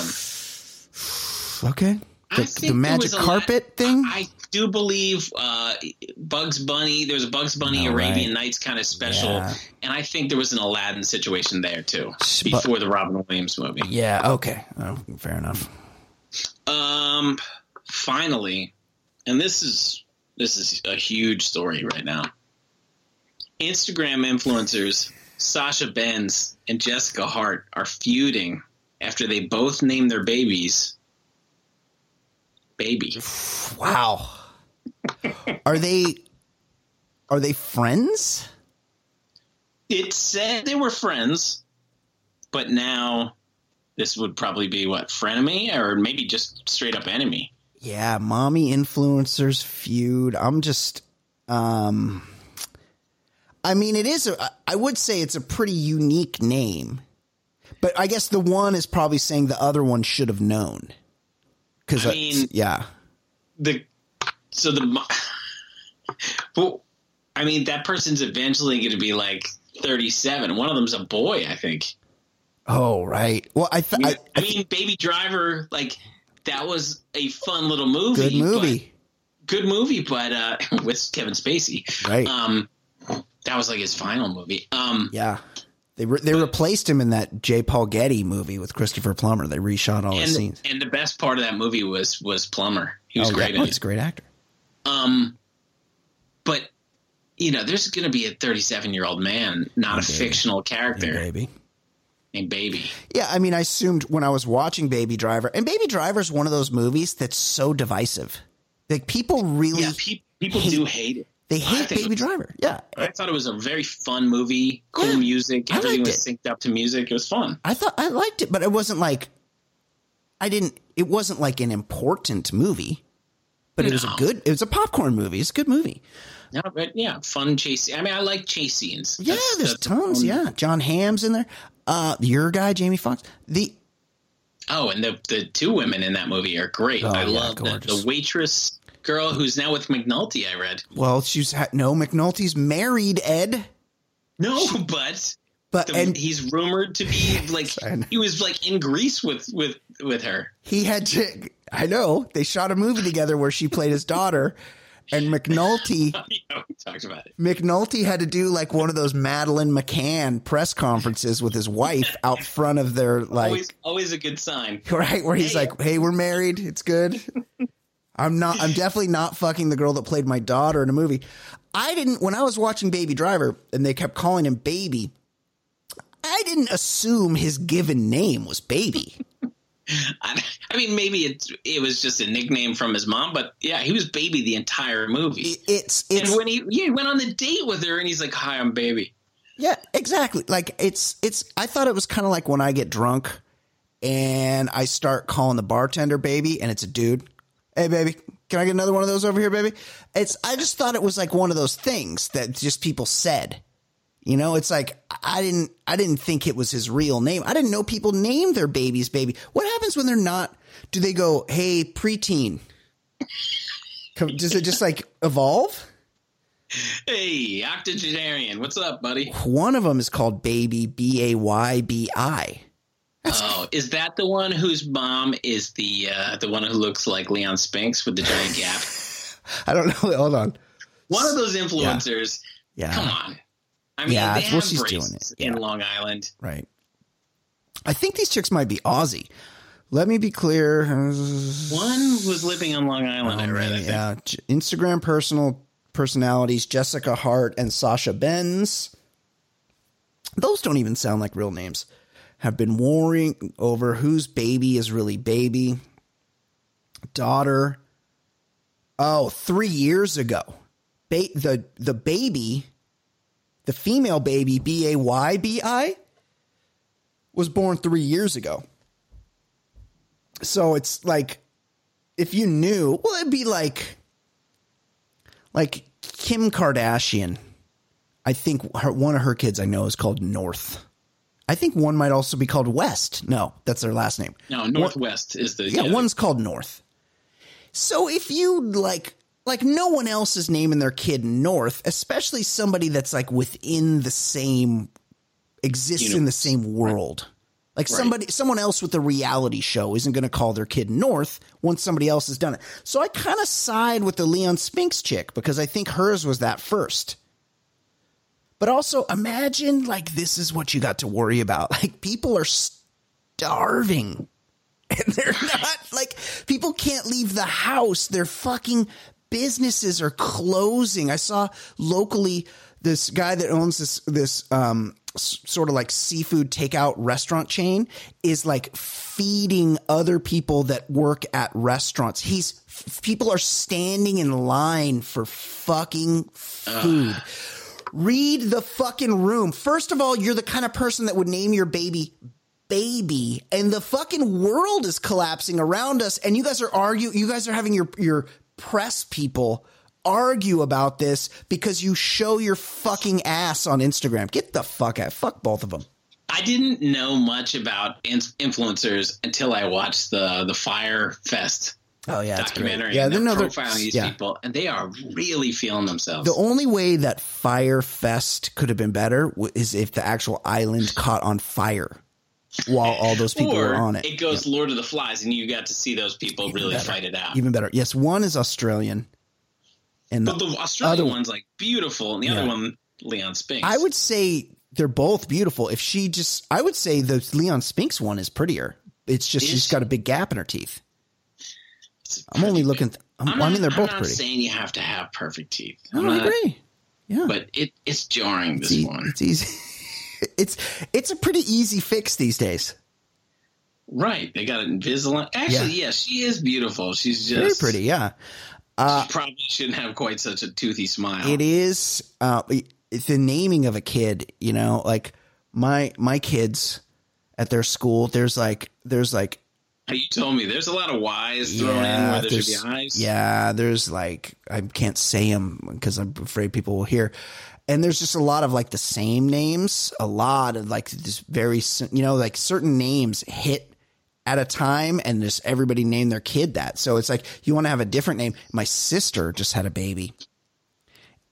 Speaker 3: Okay.
Speaker 2: I
Speaker 3: The, the magic
Speaker 2: was a lot-
Speaker 3: carpet thing.
Speaker 2: I do believe uh, Bugs Bunny. There's a Bugs Bunny
Speaker 3: Oh,
Speaker 2: Arabian
Speaker 3: right.
Speaker 2: Nights kind of special,
Speaker 3: Yeah.
Speaker 2: and I think there was an Aladdin situation there too
Speaker 3: but-
Speaker 2: before the Robin Williams movie.
Speaker 3: yeah. Okay. Oh, fair enough.
Speaker 2: Um, finally, and this is this is a huge story right now. Instagram influencers Sasha Benz and Jessica Hart are feuding after they both named their babies baby.
Speaker 3: Wow. Are they? Are they friends?
Speaker 2: It said they were friends, but now this would probably be what frenemy or maybe just straight up enemy.
Speaker 3: Yeah, mommy influencers feud. I'm just um I mean it is a, I would say it's a pretty unique name. But I guess the one is probably saying the other one should have known. Cuz
Speaker 2: I mean-
Speaker 3: yeah.
Speaker 2: the so the well, I mean, that person's eventually going to be like 37. One of them's a boy, I think.
Speaker 3: Oh, right. Well, I, th-
Speaker 2: I
Speaker 3: I,
Speaker 2: mean, I mean, Baby Driver, like that was a fun little movie.
Speaker 3: good movie.
Speaker 2: but- good movie, but uh, with Kevin Spacey.
Speaker 3: Right.
Speaker 2: Um, that was like his final movie. Um,
Speaker 3: Yeah. They re- they replaced him in that J. Paul Getty movie with Christopher Plummer. They reshot all his
Speaker 2: and
Speaker 3: scenes.
Speaker 2: and the best part of that movie was was Plummer. He was
Speaker 3: oh,
Speaker 2: great
Speaker 3: yeah. Oh, he's a great actor.
Speaker 2: Um, but you know, there's going to be a 37 year old man, not a
Speaker 3: baby.
Speaker 2: fictional character
Speaker 3: Yeah, baby.
Speaker 2: named Baby.
Speaker 3: Yeah, I mean, I assumed when I was watching Baby Driver, and Baby Driver is one of those movies that's so divisive. Like people really
Speaker 2: Yeah, pe- people
Speaker 3: hate-
Speaker 2: do hate it.
Speaker 3: they hate
Speaker 2: think-
Speaker 3: Baby Driver. Yeah,
Speaker 2: I thought it was a very fun movie, cool
Speaker 3: Yeah,
Speaker 2: music. Everything was
Speaker 3: it.
Speaker 2: synced up to music. It was fun.
Speaker 3: I thought I liked it, but it wasn't like I didn't. It wasn't like an important movie, but it was a good. It was a popcorn movie. It's a good movie.
Speaker 2: No, but yeah, fun chase. I mean, I like chase scenes.
Speaker 3: Yeah,
Speaker 2: That's-
Speaker 3: there's
Speaker 2: that's
Speaker 3: tons. Yeah, Jon Hamm's in there. Uh, your guy, Jamie Foxx. The
Speaker 2: Oh, and the the two women in that movie are great.
Speaker 3: Oh,
Speaker 2: I
Speaker 3: yeah,
Speaker 2: love the, the waitress girl who's now with McNulty. I read.
Speaker 3: well, she's ha- no McNulty's married. Ed,
Speaker 2: No, but
Speaker 3: but
Speaker 2: the,
Speaker 3: and
Speaker 2: he's rumored to be like he was like in Greece with with with her.
Speaker 3: he had to. I know they shot a movie together where she played his daughter, and McNulty.
Speaker 2: we talked about it.
Speaker 3: McNulty had to do like one of those Madeleine McCann press conferences with his wife out front of their like
Speaker 2: Always always a good sign.
Speaker 3: right where he's
Speaker 2: Hey.
Speaker 3: like, "Hey, we're married. It's good." I'm not. I'm definitely not fucking the girl that played my daughter in a movie. I didn't when I was watching Baby Driver and they kept calling him Baby. I didn't assume his given name was Baby.
Speaker 2: I, I mean, maybe it it was just a nickname from his mom, but yeah, he was baby the entire movie.
Speaker 3: It's it's
Speaker 2: and when he yeah, he went on the date with her, and he's like, "Hi, I'm baby."
Speaker 3: Yeah, exactly. Like it's it's I thought it was kind of like when I get drunk and I start calling the bartender baby and it's a dude. Hey baby, can I get another one of those over here, baby? It's I just thought it was like one of those things that just people said. You know, it's like I didn't I didn't think it was his real name. I didn't know people name their babies baby. What happens when they're not do they go, "Hey, preteen"? Does it just like evolve?
Speaker 2: Hey, octogenarian, what's up, buddy?
Speaker 3: One of them is called Baby B A Y B I.
Speaker 2: Oh, is that the one whose mom is the uh, the one who looks like Leon Spinks with the giant gap?
Speaker 3: I don't know. Hold on.
Speaker 2: One of those influencers.
Speaker 3: Yeah.
Speaker 2: Come on. I mean,
Speaker 3: Yeah, well,
Speaker 2: have
Speaker 3: she's doing it,
Speaker 2: in. Long Island.
Speaker 3: Right. I think these chicks might be Aussie. Let me be clear.
Speaker 2: One was living on Long Island. I oh, read. I think.
Speaker 3: Oh, yeah. Instagram personal personalities Jessica Hart and Sasha Benz. Those don't even sound like real names. Have been warring over whose baby is really baby. Daughter. Oh, three years ago. Ba- the the baby, the female baby, B A Y B I, was born three years ago. So it's like if you knew, well, it'd be like like Kim Kardashian. I think her, one of her kids I know is called North. I think one might also be called West. No, that's their last name.
Speaker 2: No, Northwest is the
Speaker 3: Yeah, one's called North. So if you like like no one else is naming their kid North, especially somebody that's like within the same exists in the same world. Like somebody someone else with a reality show isn't going to call their kid North once somebody else has done it. So I kind of side with the Leon Spinks chick because I think hers was that first. But also imagine like this is what you got to worry about. Like people are starving and they're not like people can't leave the house. They're fucking businesses are closing. I saw locally this guy that owns this this um sort of like seafood takeout restaurant chain is like feeding other people that work at restaurants. He's f- people are standing in line for fucking food. Read the fucking room. First of all, you're the kind of person that would name your baby baby and the fucking world is collapsing around us and you guys are arguing you guys are having your your press people argue about this because you show your fucking ass on Instagram. Get the fuck out. Fuck both of them.
Speaker 2: I didn't know much about influencers until I watched the the Fyre Fest
Speaker 3: Oh yeah,
Speaker 2: documentary.
Speaker 3: Yeah, they
Speaker 2: they're
Speaker 3: know they're-
Speaker 2: profiling these
Speaker 3: yeah.
Speaker 2: people, and they are really feeling themselves.
Speaker 3: The only way that Fyre Fest could have been better is if the actual island caught on fire while all those people
Speaker 2: or
Speaker 3: were on it.
Speaker 2: it goes Lord of the Flies, and you got to see those people really
Speaker 3: better.
Speaker 2: fight it out.
Speaker 3: Even better. Yes, one is Australian, and the,
Speaker 2: but the Australian
Speaker 3: other-
Speaker 2: one's like beautiful, and the
Speaker 3: Yeah.
Speaker 2: other one, Leon Spinks.
Speaker 3: I would say they're both beautiful. If she just, I would say the Leon Spinks one is prettier. It's just
Speaker 2: Is
Speaker 3: she's
Speaker 2: she?
Speaker 3: got a big gap in her teeth. I'm only looking.
Speaker 2: good.
Speaker 3: I'm,
Speaker 2: I'm
Speaker 3: I mean, they're both
Speaker 2: I'm not
Speaker 3: pretty.
Speaker 2: saying you have to have perfect teeth. I'm
Speaker 3: I
Speaker 2: not-
Speaker 3: agree. Yeah,
Speaker 2: But it, it's jarring. This
Speaker 3: e-
Speaker 2: one,
Speaker 3: it's easy. it's it's a pretty easy fix these days.
Speaker 2: right? They got Invisalign. Actually, yeah. she is beautiful. She's just
Speaker 3: Very pretty. Yeah.
Speaker 2: she probably shouldn't have quite such a toothy smile.
Speaker 3: It is uh, the naming of a kid. You know, like my my kids at their school. There's like there's like
Speaker 2: You told me there's a lot of Y's thrown in
Speaker 3: yeah,
Speaker 2: where there should be eyes.
Speaker 3: yeah. There's like I can't say them because I'm afraid people will hear. And there's just a lot of like the same names. A lot of like this very you know like certain names hit at a time and just everybody named their kid that. So it's like you want to have a different name. My sister just had a baby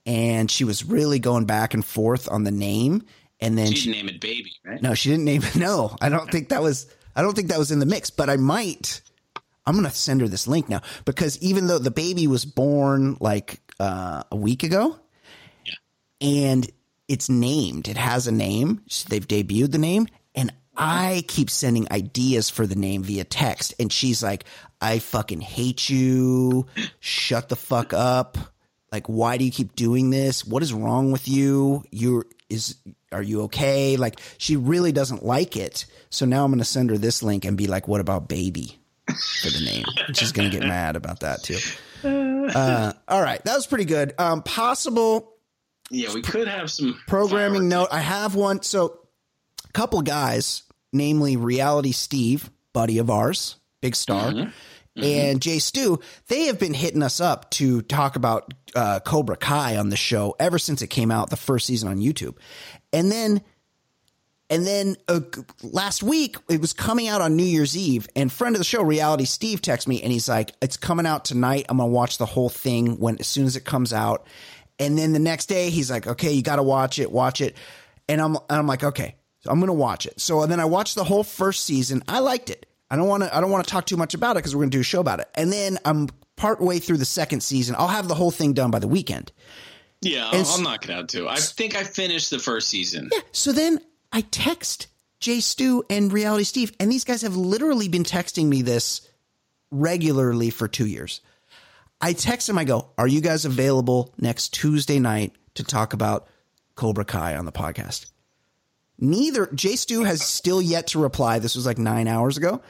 Speaker 3: and she was really going back and forth on the name. And then
Speaker 2: She'd
Speaker 3: she,
Speaker 2: name it baby, right?
Speaker 3: no, she didn't name it. No, I don't think that was, I don't think that was in the mix, but I might, I'm going to send her this link now because even though the baby was born like uh, a week ago and it's named, it has a name. They've debuted the name and I keep sending ideas for the name via text. And she's like, I fucking hate you. Shut the fuck up. Like, why do you keep doing this? What is wrong with you? You're, is, are you okay? Like, she really doesn't like it. So now I'm going to send her this link and be like, what about baby for the name? She's going to get mad about that too. Uh, all right. That was pretty good. Um, possible
Speaker 2: Yeah, we could have some
Speaker 3: programming note. I have one. So, a couple guys, namely Reality Steve, buddy of ours, big star, and Jay Stu, they have been hitting us up to talk about uh, Cobra Kai on the show ever since it came out, the first season on YouTube, and then. And then uh, last week, it was coming out on New Year's Eve, and friend of the show, Reality Steve, texts me, and he's like, "It's coming out tonight. I'm gonna watch the whole thing when as soon as it comes out." And then the next day, he's like, "Okay, you got to watch it, watch it." And I'm and I'm like, "Okay, so I'm gonna watch it." So then I watched the whole first season. I liked it. I don't want to. I don't want to talk too much about it because we're gonna do a show about it. And then I'm part way through the second season. I'll have the whole thing done by the weekend.
Speaker 2: Yeah,
Speaker 3: And
Speaker 2: I'll,
Speaker 3: s-
Speaker 2: I'll knock it out too. I think I finished the first season. Yeah.
Speaker 3: So then I text Jay Stu and Reality Steve, and these guys have literally been texting me this regularly for two years. I text him, I go, Are you guys available next Tuesday night to talk about Cobra Kai on the podcast? Neither Jay Stu has still yet to reply. This was like nine hours ago.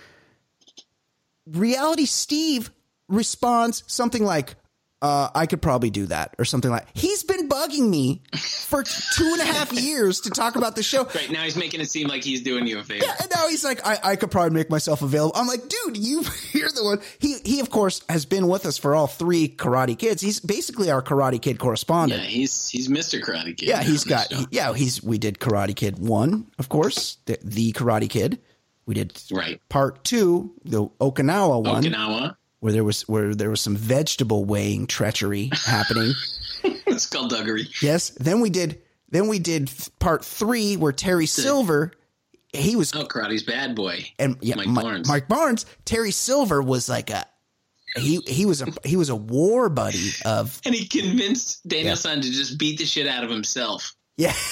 Speaker 3: Reality Steve responds something like, uh, I could probably do that or something like he's been bugging me for two and a half years to talk about the show.
Speaker 2: Right now, he's making it seem like he's doing you a favor.
Speaker 3: Yeah, and now he's like, I, I could probably make myself available. I'm like, dude, you you're the one. He he of course has been with us for all three Karate Kids. He's basically our Karate Kid correspondent.
Speaker 2: Yeah, he's he's Mr. Karate Kid.
Speaker 3: Yeah, he's got
Speaker 2: show.
Speaker 3: yeah, he's we did Karate Kid one, of course, the, the Karate Kid. We did
Speaker 2: right.
Speaker 3: part two, the Okinawa one,
Speaker 2: Okinawa.
Speaker 3: Where there was where there was some vegetable weighing treachery happening.
Speaker 2: Skullduggery.
Speaker 3: yes. Then we did then we did part three where Terry Silver he was
Speaker 2: Oh, Karate's bad boy.
Speaker 3: and yeah,
Speaker 2: Mike
Speaker 3: Mi-
Speaker 2: Barnes.
Speaker 3: Mike Barnes, Terry Silver was like a he he was a he was a war buddy of
Speaker 2: And he convinced Daniel
Speaker 3: Yeah.
Speaker 2: To just beat the shit out of himself.
Speaker 3: yeah.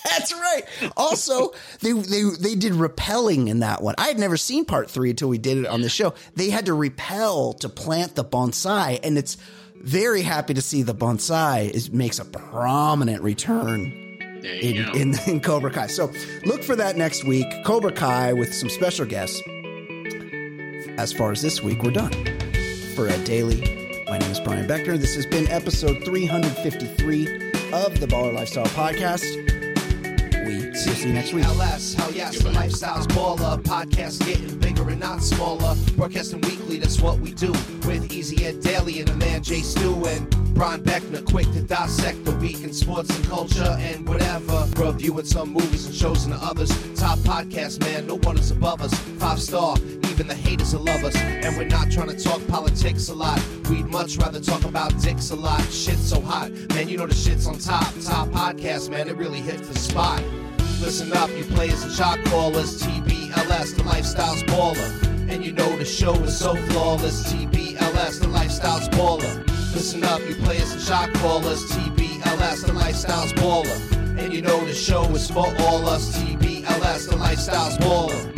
Speaker 3: That's right. Also, they they they did repelling in that one. I had never seen part three until we did it on the show. They had to repel to plant the bonsai, and it's very happy to see the bonsai is makes a prominent return in, in, in Cobra Kai. So look for that next week. Cobra Kai with some special guests. As far as this week, we're done. For Ed Daly, my name is Brian Beckner. This has been episode 353 of the Baller Lifestyle Podcast. See you next week.
Speaker 8: LS, hell yes, the lifestyle's baller. Podcast getting bigger and not smaller. Broadcasting weekly, that's what we do. With Easy Ed Daly and the man Jay Stu and Brian Beckner, quick to dissect the week in sports and culture and whatever. Reviewing some movies and shows and others. Top podcast, man, no one is above us. Five star, even even the haters will love us. And we're not trying to talk politics a lot. We'd much rather talk about dicks a lot. Shit's so hot, man, you know the shit's on top. Top podcast, man, it really hits the spot. Listen up, you players and shot callers. TBLS, the lifestyle's baller. And you know the show is so flawless. TBLS, the lifestyle's baller. Listen up, you players and shot callers. TBLS, the lifestyle's baller. And you know the show is for all us. TBLS, the lifestyle's baller.